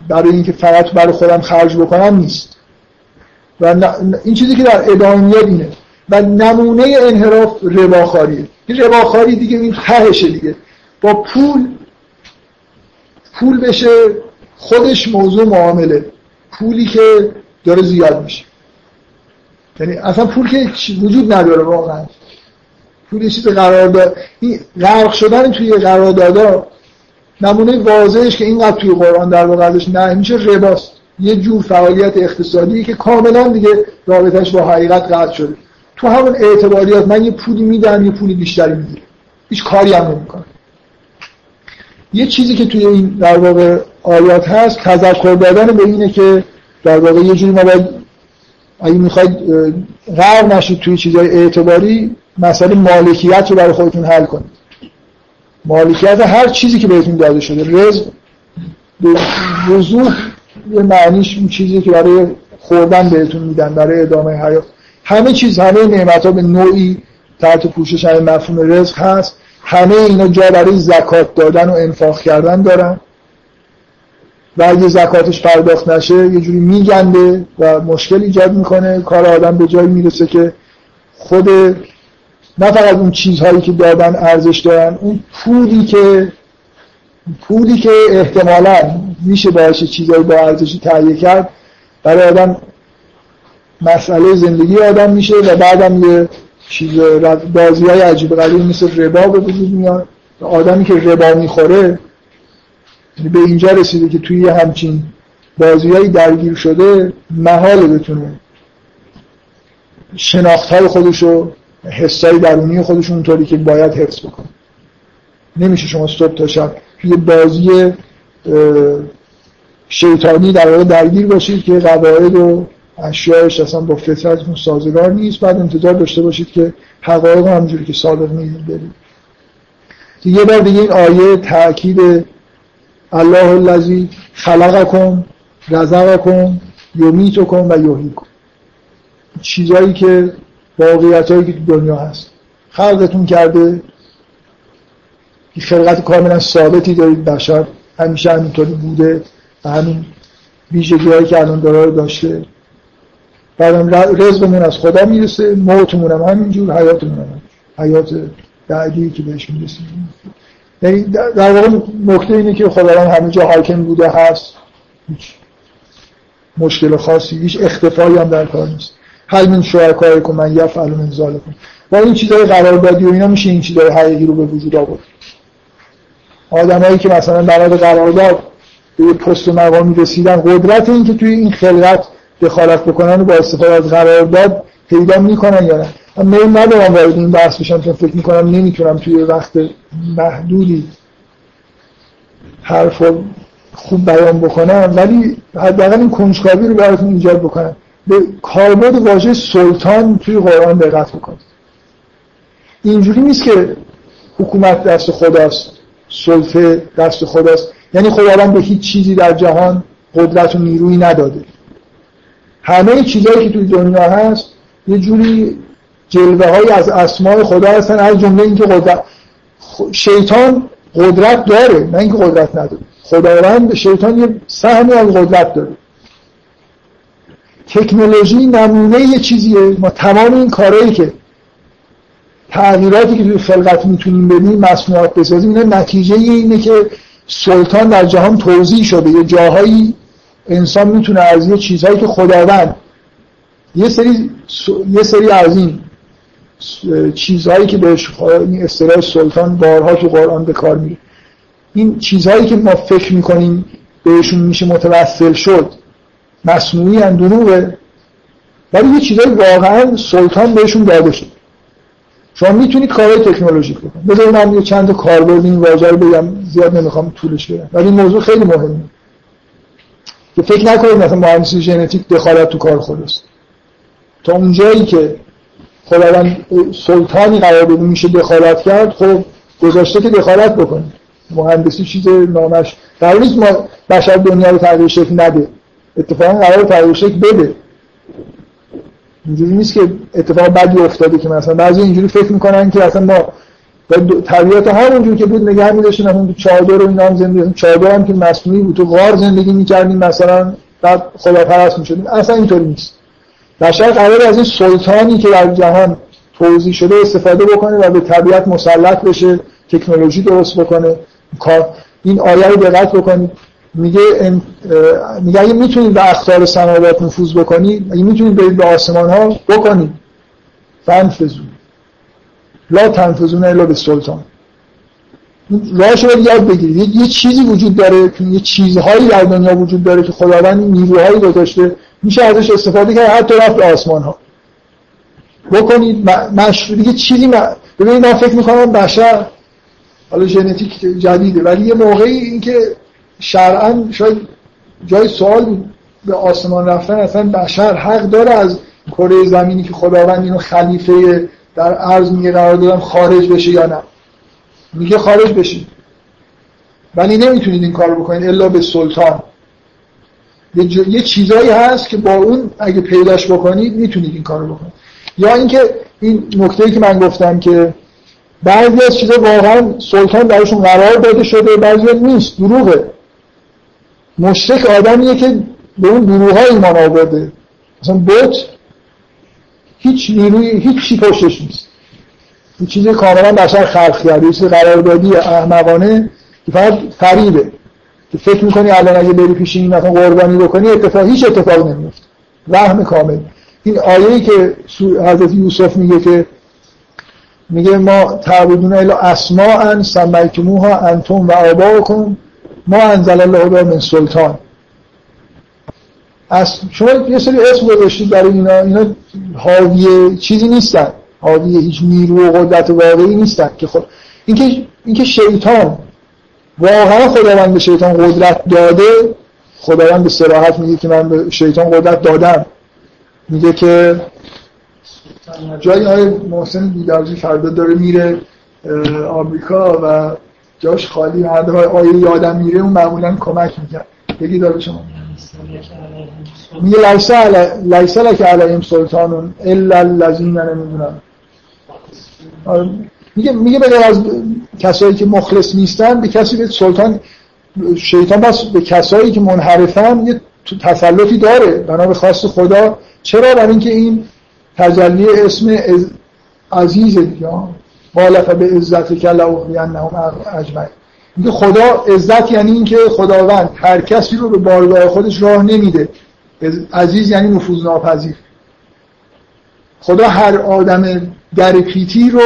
Speaker 1: برای اینکه فقط برای خودم خرج بکنم نیست. و این چیزی که در ادامه اینه. و نمونه انحراف رباخاریه این رباخاری دیگه این تهشه دیگه. با پول پول بشه خودش موضوع معامله. پولی که داره زیاد میشه. یعنی اصلا پول که وجود نداره واقعا. پول چیز قرارداد این غرق شدن توی قراردادا نمونه واضحش که اینقدر توی قرآن در واقع ازش نه میشه رباست. یه جور فعالیت اقتصادی که کاملا دیگه رابطش با حقیقت قطع شده. تو همون اعتباریات من یه پولی میدم یه پولی بیشتری می‌گیرم هیچ کاری هم نمی‌کنم. یه چیزی که توی این در واقع آیات هست تذکر دادن به اینه که در واقع یه جوری ما باید اگه می‌خواید غرق نشید توی چیزهای اعتباری مسئله مالکیت رو برای خودتون حل کنید. مالکیت هر چیزی که بهتون داده شده. رزق به وضوح یه معنیش اون چیزی که برای خوردن بهتون میدن برای ادامه حیات. همه چیز همه نعمت ها به نوعی تحت پوشش همه مفهوم رزق هست. همه اینا جا برای زکات دادن و انفاق کردن دارن. و اگه زکاتش پرداخت نشه یه جوری میگنده و مشکل ایجاد می‌کنه. کار آدم به جایی می‌رسه که خود نه فقط اون چیزهایی که دادن ارزش دارن اون پولی که پولی که احتمالا میشه باشه چیزهایی با ارزشی تهیه کرد برای آدم مسئله زندگی آدم میشه و بعدم یه چیز بازی های عجیب غریب مثل ربا به وجود میاد. آدمی که ربا می‌خوره به اینجا رسیده که توی همچین بازی درگیر شده محال بتونه شناخت های خودش و حسای درونی خودش اونطوری که باید حفظ بکنه. نمیشه شما صبح تا شب. توی بازی شیطانی در واقع درگیر باشید که قواعد و اشیایش اصلا با فطرتتون سازگار نیست. بعد انتظار داشته باشید که حقایق همونجوری که صادق می‌دید برید. یه بار دیگه این آیه تاکید الله الذی خلقکم رزقکم یمیتکم و یحییکم. چیزایی که واقعیت هایی که دنیا هست. خلقتون کرده. که خلقت کاملا ثابتی دارید بشر همیشه همینطوری بوده. و همین ویژگی هایی که الان داره داشته. بعدم رزقمون از خدا می‌رسه. موتمون هم همینجور. حیاتمون هم حیات بعدی که بهش می‌رسیم. یعنی در واقع نکته اینه که خداوند همه جا حاکم بوده هست. هیچ مشکل خاصی هیچ اختفایی هم در کار نیست. حل من شرکای کن من یفعل من ظالکم و این چیزای قراردادی و اینا میشه این چیزای حقیقی رو به وجود آورد. آدمایی که مثلا برای قرارداد به پست و مقامی رسیدن قدرت این که توی این خلقت دخالت بکنن و با استفاده از قرارداد پیدا می‌کنن یا نه. میل ندارم وارد این بحث بشم چون فکر می‌کنم نمی‌تونم توی وقت محدودی حرف خوب بیان بکنم ولی حداقل این کنجکاوی رو براتون ایجاد بکنم. به کاربرد واژه سلطان توی قرآن دقت بکنید. اینجوری نیست که حکومت دست خداست سلطه دست خداست. یعنی خداوند به هیچ چیزی در جهان قدرت و نیروی نداده. همه چیزهایی که توی دنیا هست یه جوری جلوه های از اسماع خدا هستن از جمله اینکه قدرت شیطان قدرت داره نه اینکه قدرت نداره. خداوند شیطان یه سهمی از قدرت داره. تکنولوژی نمونه یه چیزیه. ما تمام این کارهایی که تغییراتی که توی خلقت می‌تونیم بدیم مصنوعات بسازیم اینا نتیجه اینه که سلطان در جهان توضیح شده. یه جاهایی انسان می‌تونه از یه چیزهایی که خداوند یه سری یه سری از این چیزهایی که بهش این اصطلاح سلطان بارها تو قرآن به کار میره. این چیزهایی که ما فکر می‌کنیم بهشون میشه متوسل شد مصنوعی هم دروغه. ولی یه چیزهایی واقعا سلطان بهشون داده شد. شما می‌تونید کارهای تکنولوژیک بکنید. بذارید من یه چند کاربرد این واژه رو بگم زیاد نمی‌خوام طولش بدم ولی موضوع خیلی مهمه. که فکر نکنید مثلا مهندسی ژنتیک دخالت تو کار خودست. تا اونجایی که خداوند سلطانی قرار بده میشه دخالت کرد خب گذاشته که دخالت بکنه. مهندسی چیز نامش قرار نیست ما بشر دنیا رو تغییر شکل نده. اتفاقا قرار تغییر شکل بده. اینجوری نیست که اتفاق بدی افتاده که مثلا بعضی اینجوری فکر می‌کنن که اصلا ما طبیعت همونجوری که بود نگه می‌داشتیم تو چادر رو اینا هم زندگی چادر هم که مصنوعی بود تو غار زندگی می‌کردیم مثلا بعد خدا پرست می‌شدیم اصلا اینطوری نیست. بشر قرار از این سلطانی که در جهان توضیح شده استفاده بکنه و به طبیعت مسلط بشه تکنولوژی درست بکنه کار این آیه رو دقت بکنید. میگه میگه اگه می‌تونید به اختار سماوات نفوذ بکنید اگه می‌تونید برید به آسمان ها بکنید. فنفذون لا تنفذون الا به سلطان راهش رو یاد بگیرید. یه چیزی وجود داره یه چیزهایی در دنیا وجود داره که خداوند نیروهایی گذاشته میشه ازش استفاده کرد حتی رفت آسمان ها بکنید مش... دیگه چیزی ببینید من فکر می‌کنم بشر حالا ژنتیک جدیده ولی یه موقعی اینکه شرعا شاید جای سوال به آسمان رفتن اصلا بشر حق داره از کره زمینی که خداوند اینو خلیفه در عرض میگه قرار دادم خارج بشه یا نه؟ میگه خارج بشید ولی نمی‌تونید این کار بکنید الا به سلطان. یه, یه چیزایی هست که با اون اگه پیداش بکنید می‌تونید این کارو بکنید. یا اینکه این نکته که من گفتم که بعضی از چیزا واقعا سلطان درشون قرار داده شده بعضی نیست دروغه. مشرک آدمیه که به اون دروغ ایمان آورده. مثلا بوت هیچ نیروی هیچ چی پشتش نیست. این چیز کاملا بشر خلق کرده چیز قراردادی احمقانه که فقط فریبه. فکر می‌کنی الان اگه بری پیش این مثلا قربانی بکنی اتفاق هیچ اتفاق نمیفته وهم کامل. این آیه‌ای که حضرت یوسف میگه که میگه ما تعبدون الا اسماء سمیتموها انتم و آباؤکم ما انزل الله من سلطان. از شما یه سری اسم گذاشتید برای اینا. اینا حاوی چیزی نیستن. حاوی هیچ نیرو و قدرت واقعی نیستن که خود اینکه اینکه شیطان واقعا خداوند به شیطان قدرت داده خداوند به صراحت میگه که من به شیطان قدرت دادم. میگه که جایی های محسن دیدارجی فردا داره میره آمریکا و جاش خالی هر آیه یادم میره اون معمولا کمک می‌کرد بگی داره شما. میگه لیسا لک علیهم سلطانون الا الذین نمی‌دونم میگه میگه بگه از کسایی که مخلص نیستن به کسی به سلطان شیطان بس به کسایی که منحرفن یه تسلطی داره. بنا به خواست خدا. چرا؟ برای اینکه این تجلی اسم عزیز دیگه. بالغ به عزت که لأغوینهم اجمعین. میگه خدا عزت یعنی اینکه خداوند هر کسی رو به بارگاه خودش راه نمیده. عزیز یعنی نفوذ ناپذیر خدا هر آدم در پیتی رو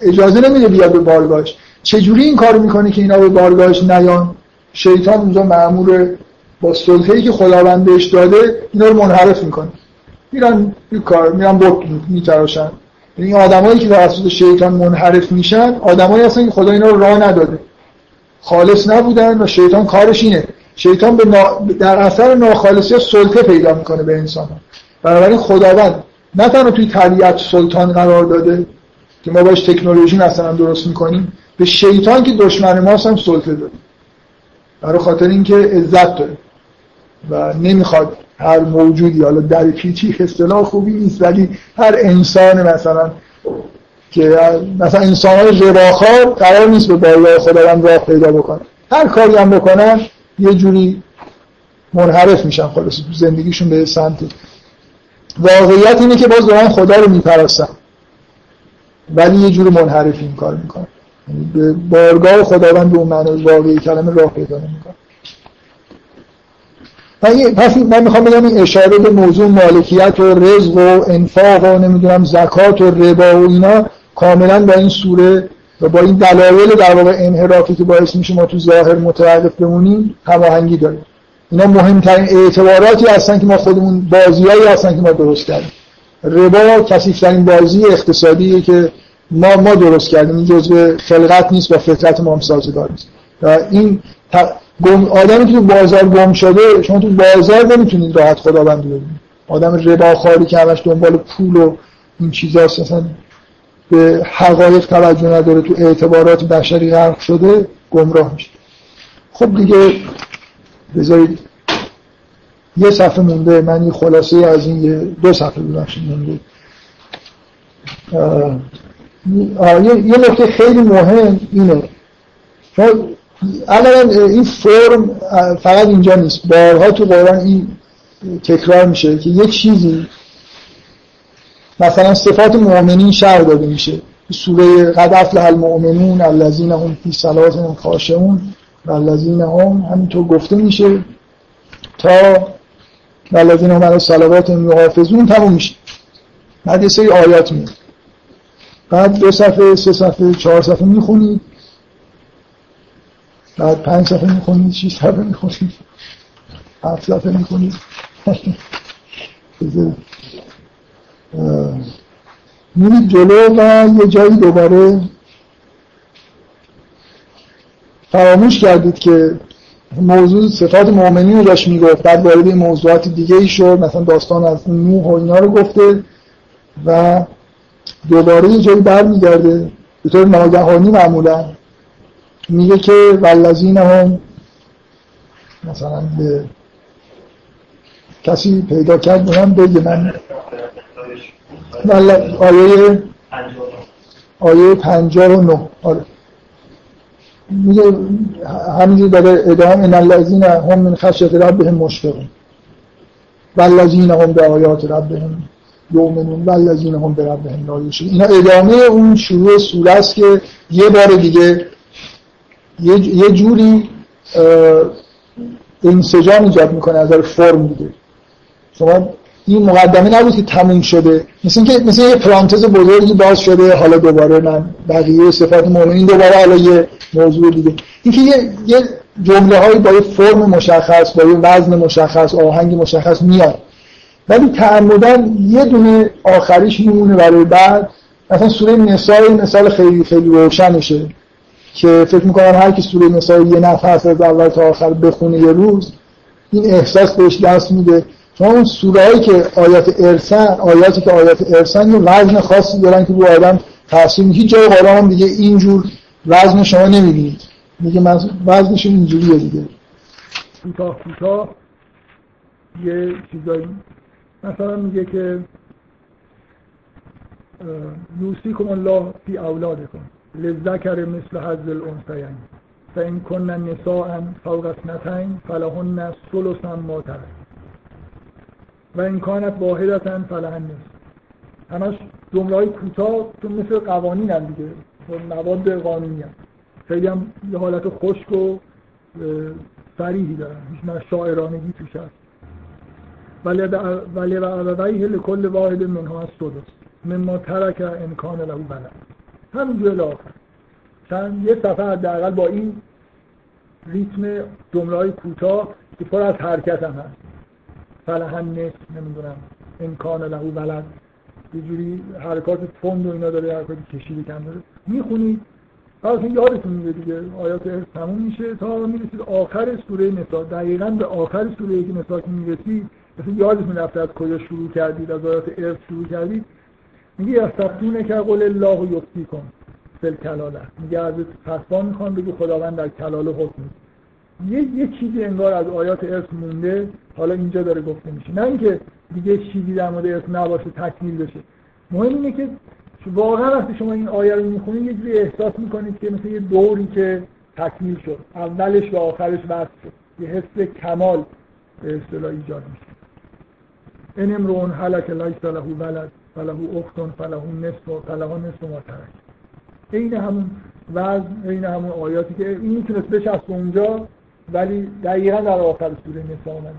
Speaker 1: اجازه نمیده بیاد به بارگاهش چجوری این کار می‌کنه که اینا به بارگاهش نیان؟ شیطان اونجا معمور با سلطه‌ای که خداوند بهش داده اینا رو منحرف می‌کنه. میرن کار میرن بت میتراشن. این آدمایی که توسط شیطان منحرف میشن آدمایی هستن که خدا اینا رو راه نداده. خالص نبودن و شیطان کارش اینه. شیطان به در اثر ناخالصی سلطه پیدا می‌کنه به انسان بنابراین خداوند نه تنها توی طبیعت سلطان قرار داده که ما باش تکنولوژی مثلا درست می‌کنیم به شیطان که دشمن ماست هم سلطه داده برای خاطر اینکه عزت داره و نمی‌خواد هر موجودی حالا در پیچی اصطلاح خوبی نیست ولی هر انسان مثلا که مثلا انسان های رواخار قرار نیست به بارگاه خداوند راه پیدا بکنه هر کاری هم بکنن یه جوری منحرف میشن خلاص زندگیشون به سمت واقعیت اینه که باز دارن خدا رو میپرستن ولی یه جور منحرفی این کار می‌کنه یعنی به بارگاه خداوند به اون معنی واقعی کلمه راه پیدا نمی‌کنه پس من می‌خوام بگم این اشاره به موضوع مالکیت و رزق و انفاق و نمی‌دونم زکات و ربا و اینا کاملا با این سوره و با این دلایل در واقع انحرافی که باعث میشه ما تو ظاهر متوقف بمونیم هماهنگی داریم. اینا مهمترین اعتباراتی هستن که ما خودمون بازیایی هستن که ما درست کردیم. ربا کثیفترین بازی اقتصادیه که ما ما درست کردیم. این جزء خلقت نیست با فطرت ما هم سازگار نیست. این گم آدمی که تو بازار گم شده شما تو بازار نمی‌تونید راحت خداوند ببینید. آدم ربا خاری که همش دنبال پول و این چیزاست مثلا به حقایق توجه نداره تو اعتبارات بشری غرق شده گمراه میشه. خب دیگه بذارید یه صفحه مونده من یه خلاصه از این دو صفحه ببخشید مونده. یه نکته خیلی مهم اینه. اولا این فرم فقط اینجا نیست. بارها تو قرآن این تکرار میشه که یه چیزی مثلا صفات مؤمنین شرح داده میشه. سوره قد افلح المؤمنون الذین هم فی صلاتهم خاشعون. و الذین هم همینطور گفته میشه تا والذین هم علی صلواتهم یحافظون تموم میشه. بعد یه سری آیات میاد. بعد دو صفحه سه صفحه چهار صفحه می‌خونید. بعد پنج صفحه می‌خونید شیش صفحه می‌خونید. هفت صفحه می‌خونید. میرید جلو و یه جایی دوباره فراموش کردید که موضوع صفات مؤمنین رو داشت می‌گفت بعد وارد موضوعات دیگه ای شد مثلا داستان از نوح و اینا رو گفته و دوباره یه جایی برمیگرده. به طور ناگهانی معمولا میگه که والذین هم مثلا به کسی پیدا کرد به هم بگه من. آیه آیه پنجاه و نه. آره. میگه همینجور داره ادام ان الذین هم من خشیت ربهم مشفقون. والذین هم به آیات ربهم یؤمنون. والذین هم به ربهم لا اینا ادامه اون شروع سوره است که یه بار دیگه یه جوری انسجام ایجاد می‌کنه از فرم دیگه. شما این مقدمه نبود که تموم شده. مثل اینکه مثل یه پرانتز بزرگی باز شده. حالا دوباره من بقیه صفات مؤمنین دوباره حالا یه موضوع دیگه. اینکه یه یه جمله هایی با یه فرم مشخص با یه وزن مشخص آهنگ مشخص میاد. ولی تعمدن یه دونه آخریش میمونه برای بعد. مثلا سوره نساء مثال خیلی خیلی روشنشه که فکر می‌کنم هر کی سوره نساء یه نفس از اول تا آخر بخونه یه روز این احساس بهش دست میده. شما اون سورهایی که آیات ارسن آیاتی که آیات ارسن یه وزن خاصی دارن که رو آدم تاثیر هیچ جای قرآن هم دیگه اینجور وزن شما نمی‌بینید. میگه وزنش اینجوریه دیگه. کوتاه کوتاه یه چیزایی. مثلا میگه که یوسیکم الله فی اولادکم. لذکر مثل حظ الانثیین. فان کن نساء فوق اثنتین فلهن ثلث ما و این کانت واحدتا فلهن نیست. همش جمله های کوتاه تو مثل قوانین هم دیگه مواد قانونی هم. خیلی هم یه حالت خشک و سریحی دارن. هیچ نه شاعرانگی توش هست. ولی و عبویه لکل واحد منها از سدس مما ترک امکان له همین جوه آخر. چند یه صفحه حداقل با این ریتم جمله های کوتاه که پر از حرکت هم هست. فلحن نصف نمی‌دونم. امکان له ولد یه جوری حرکات فند و اینا داره حرکات کشیده کم داره. می‌خونید بعد یادتون میگه دیگه آیات ارث تموم میشه. تا می‌رسید آخر سوره نسا. دقیقا به آخر سوره که نسا که می‌رسید مثلا یادتون رفته از کجا شروع کردید از آیات ارث شروع کردید؟ میگه یستفتونه که قول الله یفتی کن فل کلاله میگه از فتوا می‌خوان بگو خداوند در کلاله حکم یه یه چیزی انگار از آیات ارث مونده حالا اینجا داره گفته میشه. نه اینکه دیگه چیزی در مورد ارث نباشه تکمیل بشه. مهم اینه که واقعا وقتی شما این آیه رو می‌خونید یه جوری احساس می‌کنید که مثل یه دوری که تکمیل شد. اولش و آخرش وصل شد. یه حس کمال به اصطلاح ایجاد میشه. ان امرؤ هلک لیس له ولد فله اختون فله نصف فله نصف ما ترک. این همون وزن این همون آیاتی که این می‌تونست بچسب اونجا. ولی دقیقا در آخر سوره نسا آمده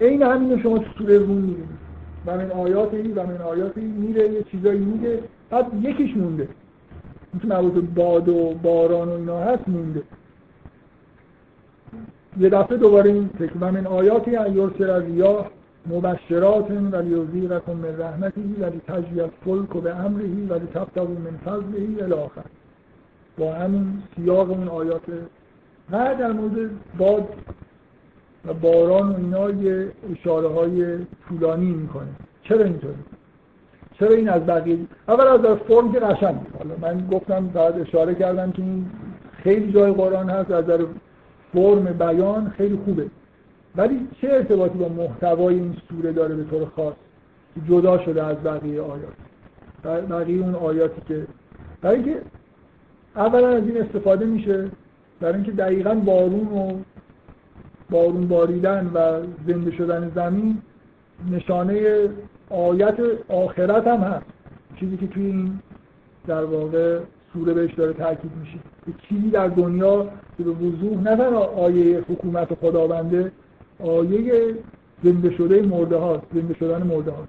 Speaker 1: این همین شما تو سوره روم می‌بینید. و من آیاتی و من آیاتی میره یه چیزایی میگه. بعد یکیش مونده. این که مربوط باد و باران و اینا هست مونده. یه دفعه دوباره این فکر و من آیاتی یرسل ریاح مبشرات و لیوزیقکم من رحمتی و لتجری الفلک به امرهی و لتبتغوا من فضلهی الاخر با همین سیاق اون آیات بعد در مورد باد و باران و اینا یه اشاره های طولانی می‌کنه. چرا اینطوری؟ چرا این از بقیه؟ اول از در فرم که قشنگ. حالا من گفتم بعد اشاره کردم که این خیلی جای قرآن هست از در فرم بیان خیلی خوبه. ولی چه ارتباطی با محتوای این سوره داره به طور خاص که جدا شده از بقیه آیات؟ بقیه اون آیاتی که برای اینکه اولا از این استفاده میشه برای اینکه دقیقا بارون و بارون باریدن و زنده شدن زمین نشانه آیت آخرت هم هست. چیزی که توی این در واقع سوره بهش داره تاکید میشه. چیزی در دنیا که به وضوح نه آیه حکومت خداونده آیه زنده شده مرده هاست زنده شدن مرده هاست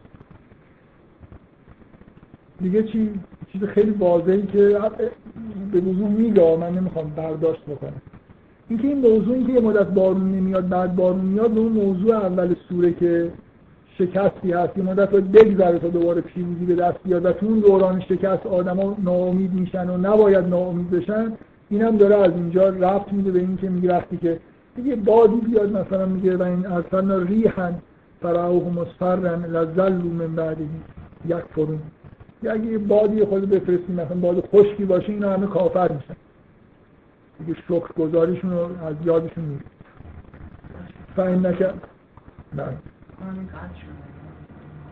Speaker 1: دیگه چی؟ چیز خیلی واضحی که به وضوح میگه من نمی‌خوام برداشت بکنم. اینکه این موضوع اینکه یه مدت بارون نمیاد بعد بارون میاد به اون موضوع اول سوره که شکستی هست یه مدت باید بگذره تا دوباره پیروزی به دست بیاد و تو اون دوران شکست آدما ناامید میشن و نباید ناامید بشن اینم داره از اینجا رفت میده به اینکه میگه وقتی که دیگه بادی بیاد مثلا میگه و این ارسلنا ریحن فراوه مصفرن لزلو من بعدی یک فرون یا اگه یه بادی خود بفرستیم مثلا باد خشکی باشه اینا همه کافر میشن. دیگه شکر گذاریشون رو از یادشون میره فاین نکرد نه.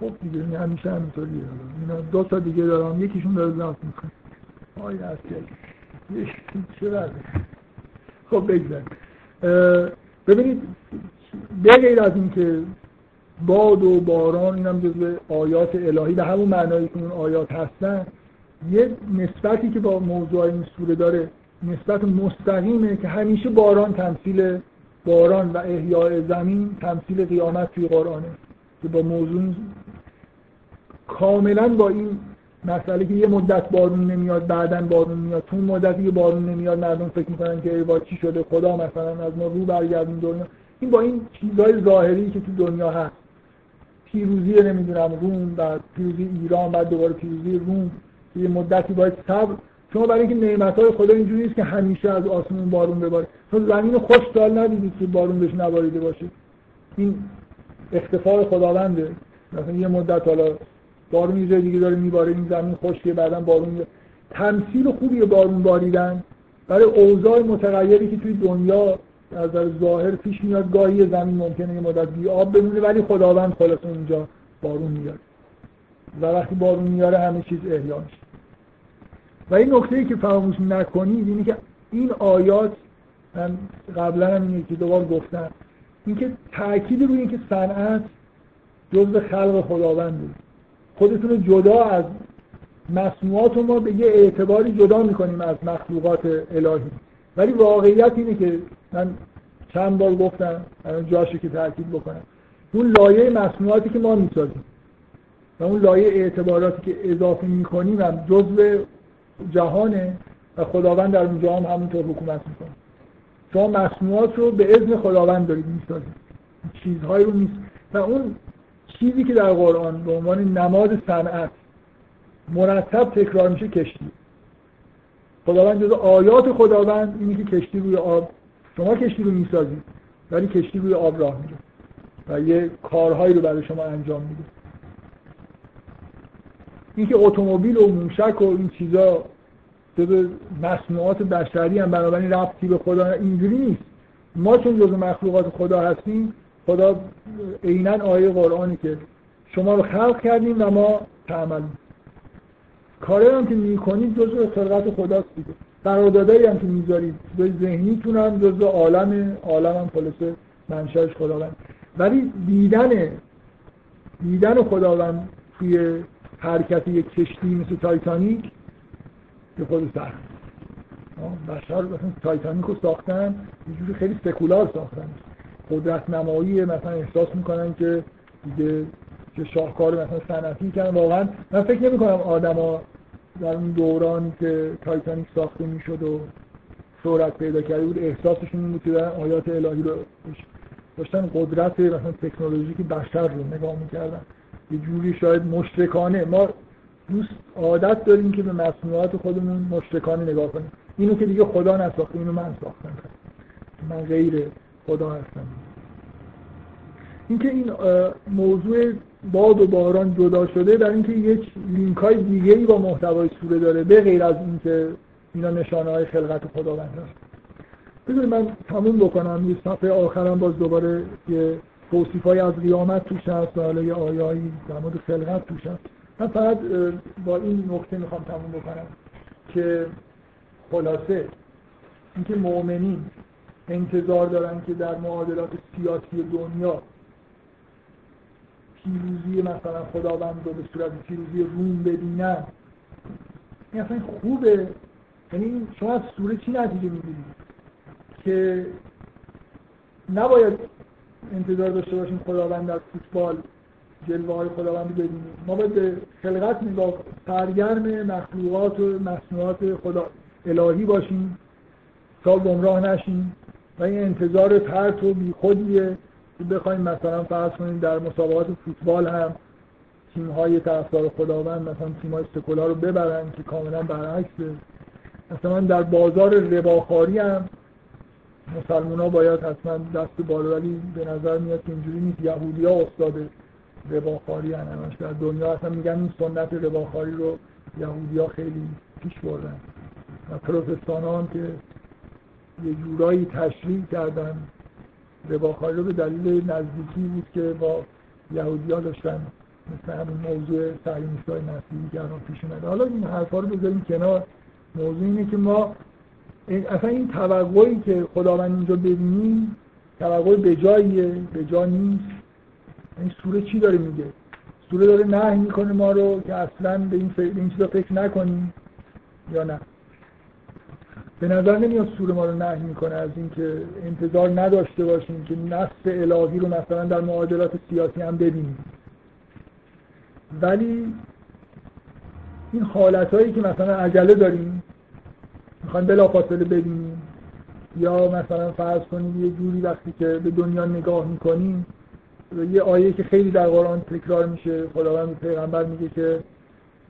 Speaker 1: خب دیگه این همیشه همینطوریه. اینا دو تا دیگه دارم یکیشون داره زنف می‌کنه. آی از چه خب بگذاریم. ببینید بغیر از اینکه باد و باران این هم جزو آیات الهی به همون معنایی که اون آیات هستن یه نسبتی که با موضوع این سوره داره نسبت مستقیمه که همیشه باران تمثیل باران و احیاء زمین تمثیل قیامت توی قرآنه که با موضوع کاملا با این مسئله که یه مدت بارون نمیاد بعدا بارون میاد. تو مدتی که بارون نمیاد مردم فکر می‌کنن که با چی شده؟ خدا مثلا از ما رو برگردون دنیا. این با این چیزهای ظاهری که تو دنیا هست. پیروزی نمی‌دونم روم بعد پیروزی ایران بعد دوباره پیروزی روم. یه مدتی باید صبر. شما برای اینکه نعمت های خدا اینجوری نیست که همیشه از آسمون بارون بباره. چون زمین خوش سال ندیدید که بارون بهش نباریده باشه. این اختفاء خداونده. مثلا یه مدت حالا بارون یه دیگه داره میباره این زمین خشکه بعدا بارون تمثیل خوبی بارون باریدن. برای اوضاع متغیری که توی دنیا از در ظاهر پیش میاد گاهی زمین ممکنه یه مدت بی آب بمونه ولی خداوند خلاص اونجا بارون میاد و وقتی بارون میاره همه چیز احیا میشه. و این نکته ای که فراموش نکنید اینه که این آیات من قبلا هم اینه که دوبار گفتم اینکه تاکید روی اینکه صنعت جزء خلق خداونده خودتون جدا از مصنوعات ما به یه اعتباری جدا می‌کنیم از مخلوقات الهی. ولی واقعیت اینه که من چند بار گفتم الان جاشه که تاکید بکنم. اون لایه مصنوعاتی که ما می‌سازیم و اون لایه اعتباراتی که اضافه می‌کنیم هم جزء جهانه و خداوند در اونجا هم همونطور حکومت می‌کنه. شما مصنوعات رو به اذن خداوند دارید می‌سازید. چیزهایی رو نیست. و اون چیزی که در قرآن به عنوان نماد صنعت مرتب تکرار میشه کشتی. خداوند جز آیات خداوند اینه که کشتی روی آب شما کشتی رو می‌سازید ولی کشتی روی آب راه میره و یه کارهایی رو برای شما انجام میده. اینکه اتومبیل و موشک و این چیزا به مصنوعات بشری هم بنابراین رفتی به خدا اینجوری نیست. ما چون جز مخلوقات خدا هستیم خدا عینا آیه قرآنی که شما رو خلق کردیم و ما تعمل کاری هم که می‌کنید جزء خلقت خداست دیگه. قراردادایی هم که می‌ذارید به ذهنیتون هم جزء عالم عالم هم خلاصه منشأش خداوند. ولی دیدن دیدن خداوند توی حرکت یک کشتی مثل تایتانیک به خود سخت. بشر مثلا تایتانیک رو ساختن یه جوری خیلی سکولار ساختن. قدرت نمایی مثلا احساس می‌کنن که دیگه که شاهکار مثلا صنعتی کردن. واقعا من فکر نمی کنم آدما در اون دورانی که تایتانیک ساخته می‌شد و شهرت پیدا کرده بود احساسشون این بود که آیات الهی رو داشتن قدرت مثلا تکنولوژیک بشر رو نگاه می‌کردن. یه جوری شاید مشرکانه. ما دوست عادت داریم که به مصنوعات خودمون مشرکانه نگاه کنیم. اینو که دیگه خدا نساخته اینو من ساختم. من غیر خدا هستم. اینکه این موضوع باد و باران جدا شده در اینکه یک لینک های دیگه ای با محتوای سوره داره به غیر از اینکه اینا نشانه های خلقت خداوند هست. بذارید من تموم بکنم یه صفحه آخرم باز دوباره یه توصیف های از قیامت توش هست و حالا یه آیایی در مورد خلقت توش هست. من فقط با این نقطه می‌خوام تموم بکنم که خلاصه اینکه مؤمنین انتظار دارن که در معادلات سیاسی دنیا پیروزی مثلا خداوند رو به صورت پیروزی روم ببینن. این اصلا خوبه. یعنی شما از سوره چی نتیجه می‌گیرید؟ که نباید انتظار داشته باشیم خداوند در فوتبال جلوه های خداوند ببینیم ما باید به خلقت نگاه سرگرم مخلوقات و مصنوعات خدا الهی باشیم تا گمراه نشیم. و این انتظار ترت و بیخودیه. بخوایم مثلا فرض کنیم در مسابقات فوتبال هم تیم های طرفدار خداوند مثلا تیم های سکولار رو ببرن که کاملا برعکسه مثلا در بازار رباخاری هم مسلمان ها باید حتما دست بالا ولی به نظر میاد که اینجوری نیست. یهودی ها استاد رباخاری در دنیا اصلا میگن این سنت رباخاری رو یهودی ها خیلی پیش بردن. و پروتستان هم که یه جورایی تشریح کردن. رباخاری رو به دلیل نزدیکی بود که با یهودی ها داشتن مثل همین موضوع سعیمیست های نسلی که پیش اومده حالا این حرفا رو بذاریم کنار. موضوع اینه که ما اصلا این توقعی که خداوند اینجا ببینیم توقع به جاییه به جا نیست. این سوره چی داره میگه؟ سوره داره نه می‌کنه ما رو که اصلا به این, به این چیزا فکر نکنیم یا نه؟ به نظر نمیاد سوره ما رو نهی می‌کنه از اینکه انتظار نداشته باشیم که نصف الهی رو مثلا در معادلات سیاسی هم ببینیم. ولی این حالت هایی که مثلا عجله داریم می‌خوایم بلا فاصله ببینیم. یا مثلا فرض کنیم یه جوری وقتی که به دنیا نگاه می‌کنیم یه آیه که خیلی در قرآن تکرار میشه خداوند پیغمبر میگه که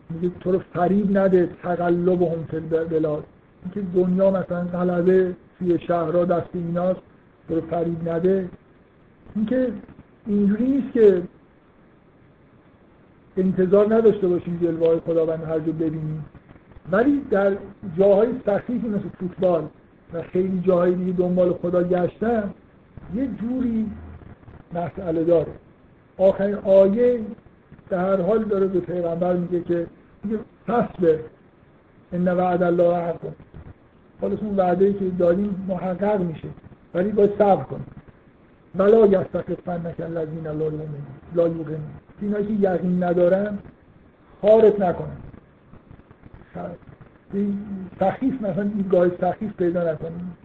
Speaker 1: میگه تو رو فریب نده تقلب هم فی بلاد اینکه دنیا مثلا غلبه توی شهرها دست ایناست رو فریب نده. اینکه اینجوری نیست که انتظار نداشته باشیم جلوه خداوند هر جا ببینیم. ولی در جاهای سخیفی مثل فوتبال و خیلی جاهای دیگه دنبال خدا گشتن یه جوری مسئله داره. آخرین آیه در هر حال داره به پیغمبر میگه که فصل ان وعد الله حق. حالا اون وعده که داریم محقق میشه. ولی باید صبر کنیم ولا یستخفن نکن الذین لا یوقنون اینایی که یقین ندارن خارت نکنن. سخیف مثلا دیدگاه سخیف پیدا نکنیم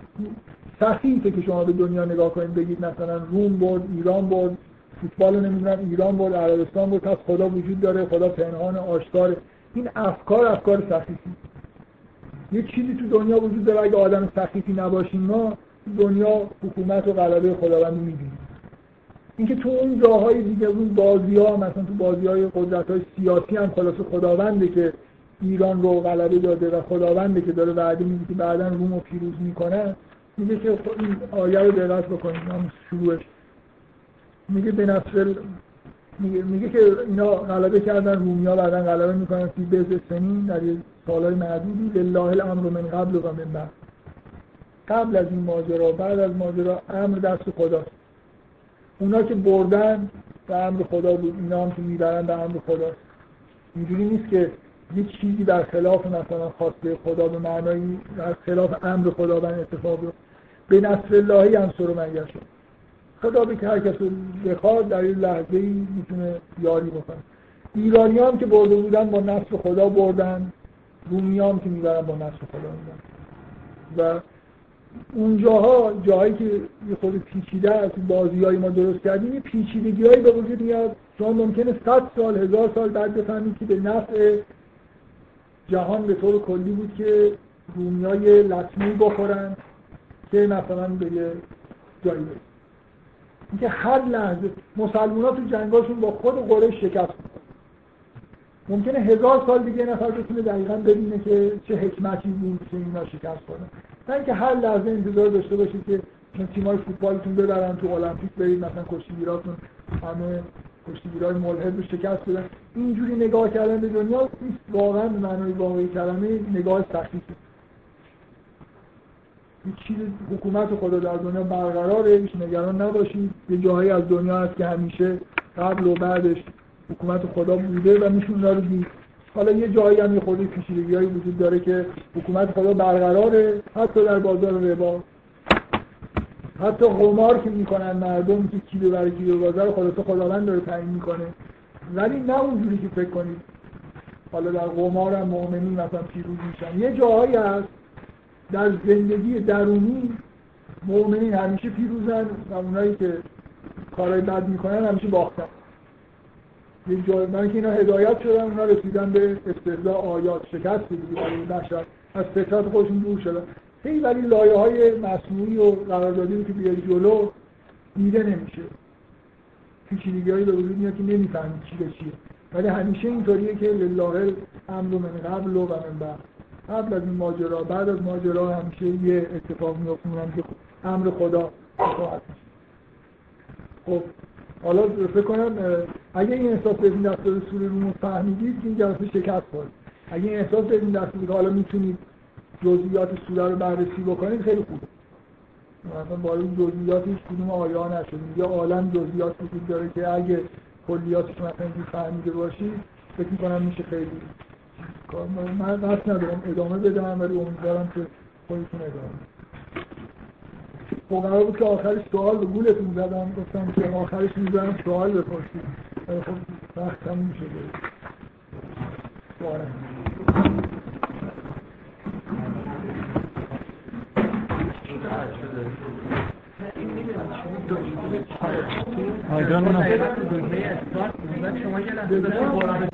Speaker 1: سخیفه که شما به دنیا نگاه کنید بگید مثلا روم برد ایران برد فوتبال نمی‌دونم ایران برد عربستان برد پس خدا وجود داره خدا پنهان آشکاره. این افکار افکار سخیفی. یه چیزی تو دنیا وجود داره اگه آدم سخیفی نباشیم ما دنیا حکومت و غلبه خداوند می‌بینیم. اینکه تو اون جاهای دیگه اون بازی ها مثلا تو بازی های قدرت های سیاسی هم خلاص خداونده که ایران رو غلبه داده و خداونده که داره وعده میده که بعدا روم رو پیروز می‌کنه میگه که این آیه رو دقت بکنید هم شروعش. میگه به نفسل میگه, میگه که اینا غلبه کردن رومیا بعدا غلبه می‌کنن فی بز سنین در یه سالهای معدودی لله الامر من قبل و من بعد. قبل از این ماجرا بعد از ماجرا امر دست خداست. اونا که بردن به امر خدا بود اینا هم که می‌برن به امر خداست. اینجوری نیست که یه چیزی در خلاف مثلا خواسته خدا به معنایی در خلاف امر خدا بن اتفاق به نصر اللهی هم منگر شد. خدا به که هر کس رو بخواد در این لحظه ای می‌تونه یاری بکنه. ایرانی هم که برده بودن با نصر خدا بردن. رومی هم که می‌برن با نصر خدا می‌برن و اونجاها جایی که یه خود پیچیده از بازی های ما درست کردیم یه پیچیدگی هایی به وجود میاد. شما ممکنه صد سال هزار سال بعد بفهمید که به نفع جهان به طور کلی بود که رومی های لطمی بخورن که مثلا به یه جایی اینکه هر لحظه مسلمان ها تو جنگاشون با خود قریش شکست. ممکنه هزار سال دیگه نفر بتونه دقیقا ببینه که چه حکمتی بود که اینا شکست کنن نه اینکه هر لحظه انتظار داشته باشید که تیمای فوتبالتون ببرن تو المپیک برید مثلا کشتیگیراتون همه کشتیگیرای ملحد رو شکست بدن. اینجوری نگاه کردن به دنیا نیست واقعا معنای واقعی کلمه نگاه هیچ چیز حکومت خدا در دنیا برقراره هیچ نگران نباشید. یه جاهایی از دنیا هست که همیشه قبل و بعدش حکومت خدا بوده و میشون رو دید. حالا یه جایی هم یه پیشیدگی هایی وجود داره که حکومت خدا برقراره حتی در بازار ربا. حتی قمار که می‌کنن مردم که کی ببره کی خدا تو خداوند داره تعیین می‌کنه. ولی نه اونجوری که فکر کنید. حالا در قمار هم مؤمنین مثلا پیروز میشن. یه جاهایی هست در زندگی درونی مؤمنین همیشه پیروزن و اونایی که کارهای بد می‌کنن همیشه باختن. یه جای من که اینا هدایت شدن اونا رسیدن به استهزاء آیات شکست دیگه نشد از فطرت خودشون دور شدن. هی ولی لایه های مصنوعی و قراردادی که بیاری جلو دیده نمیشه. پیچیدگی هایی به وجود میاد که نمی‌فهمید چی به چیه. ولی همیشه اینطوریه که لله امر من قبل و من بعد. قبل از این ماجرا بعد از ماجرا همیشه یه اتفاق میفته که امر خدا. خواهد خب حالا فکر کنم اگه این احساس بدین دستور سوره روم فهمیدید که این جلسه شکست خورد. اگه این احساس بدین دستور که حالا می‌تونید جزئیات سوره رو بررسی بکنید خیلی خوبه. مثلا با این جزئیات هیچ کدوم آیا نشد یه عالم جزئیات وجود داره که اگه کلیاتش مثلا این فهمیده باشید فکر می‌کنم میشه خیلی من قصد ندارم. ادامه بدم ولی امیدوارم که خودتون ادامه قرار بود که آخرش سوال به گولتون زدم گفتم که آخرش می‌ذارم سوال بپرسید. خب وقت هم میشه I don't know.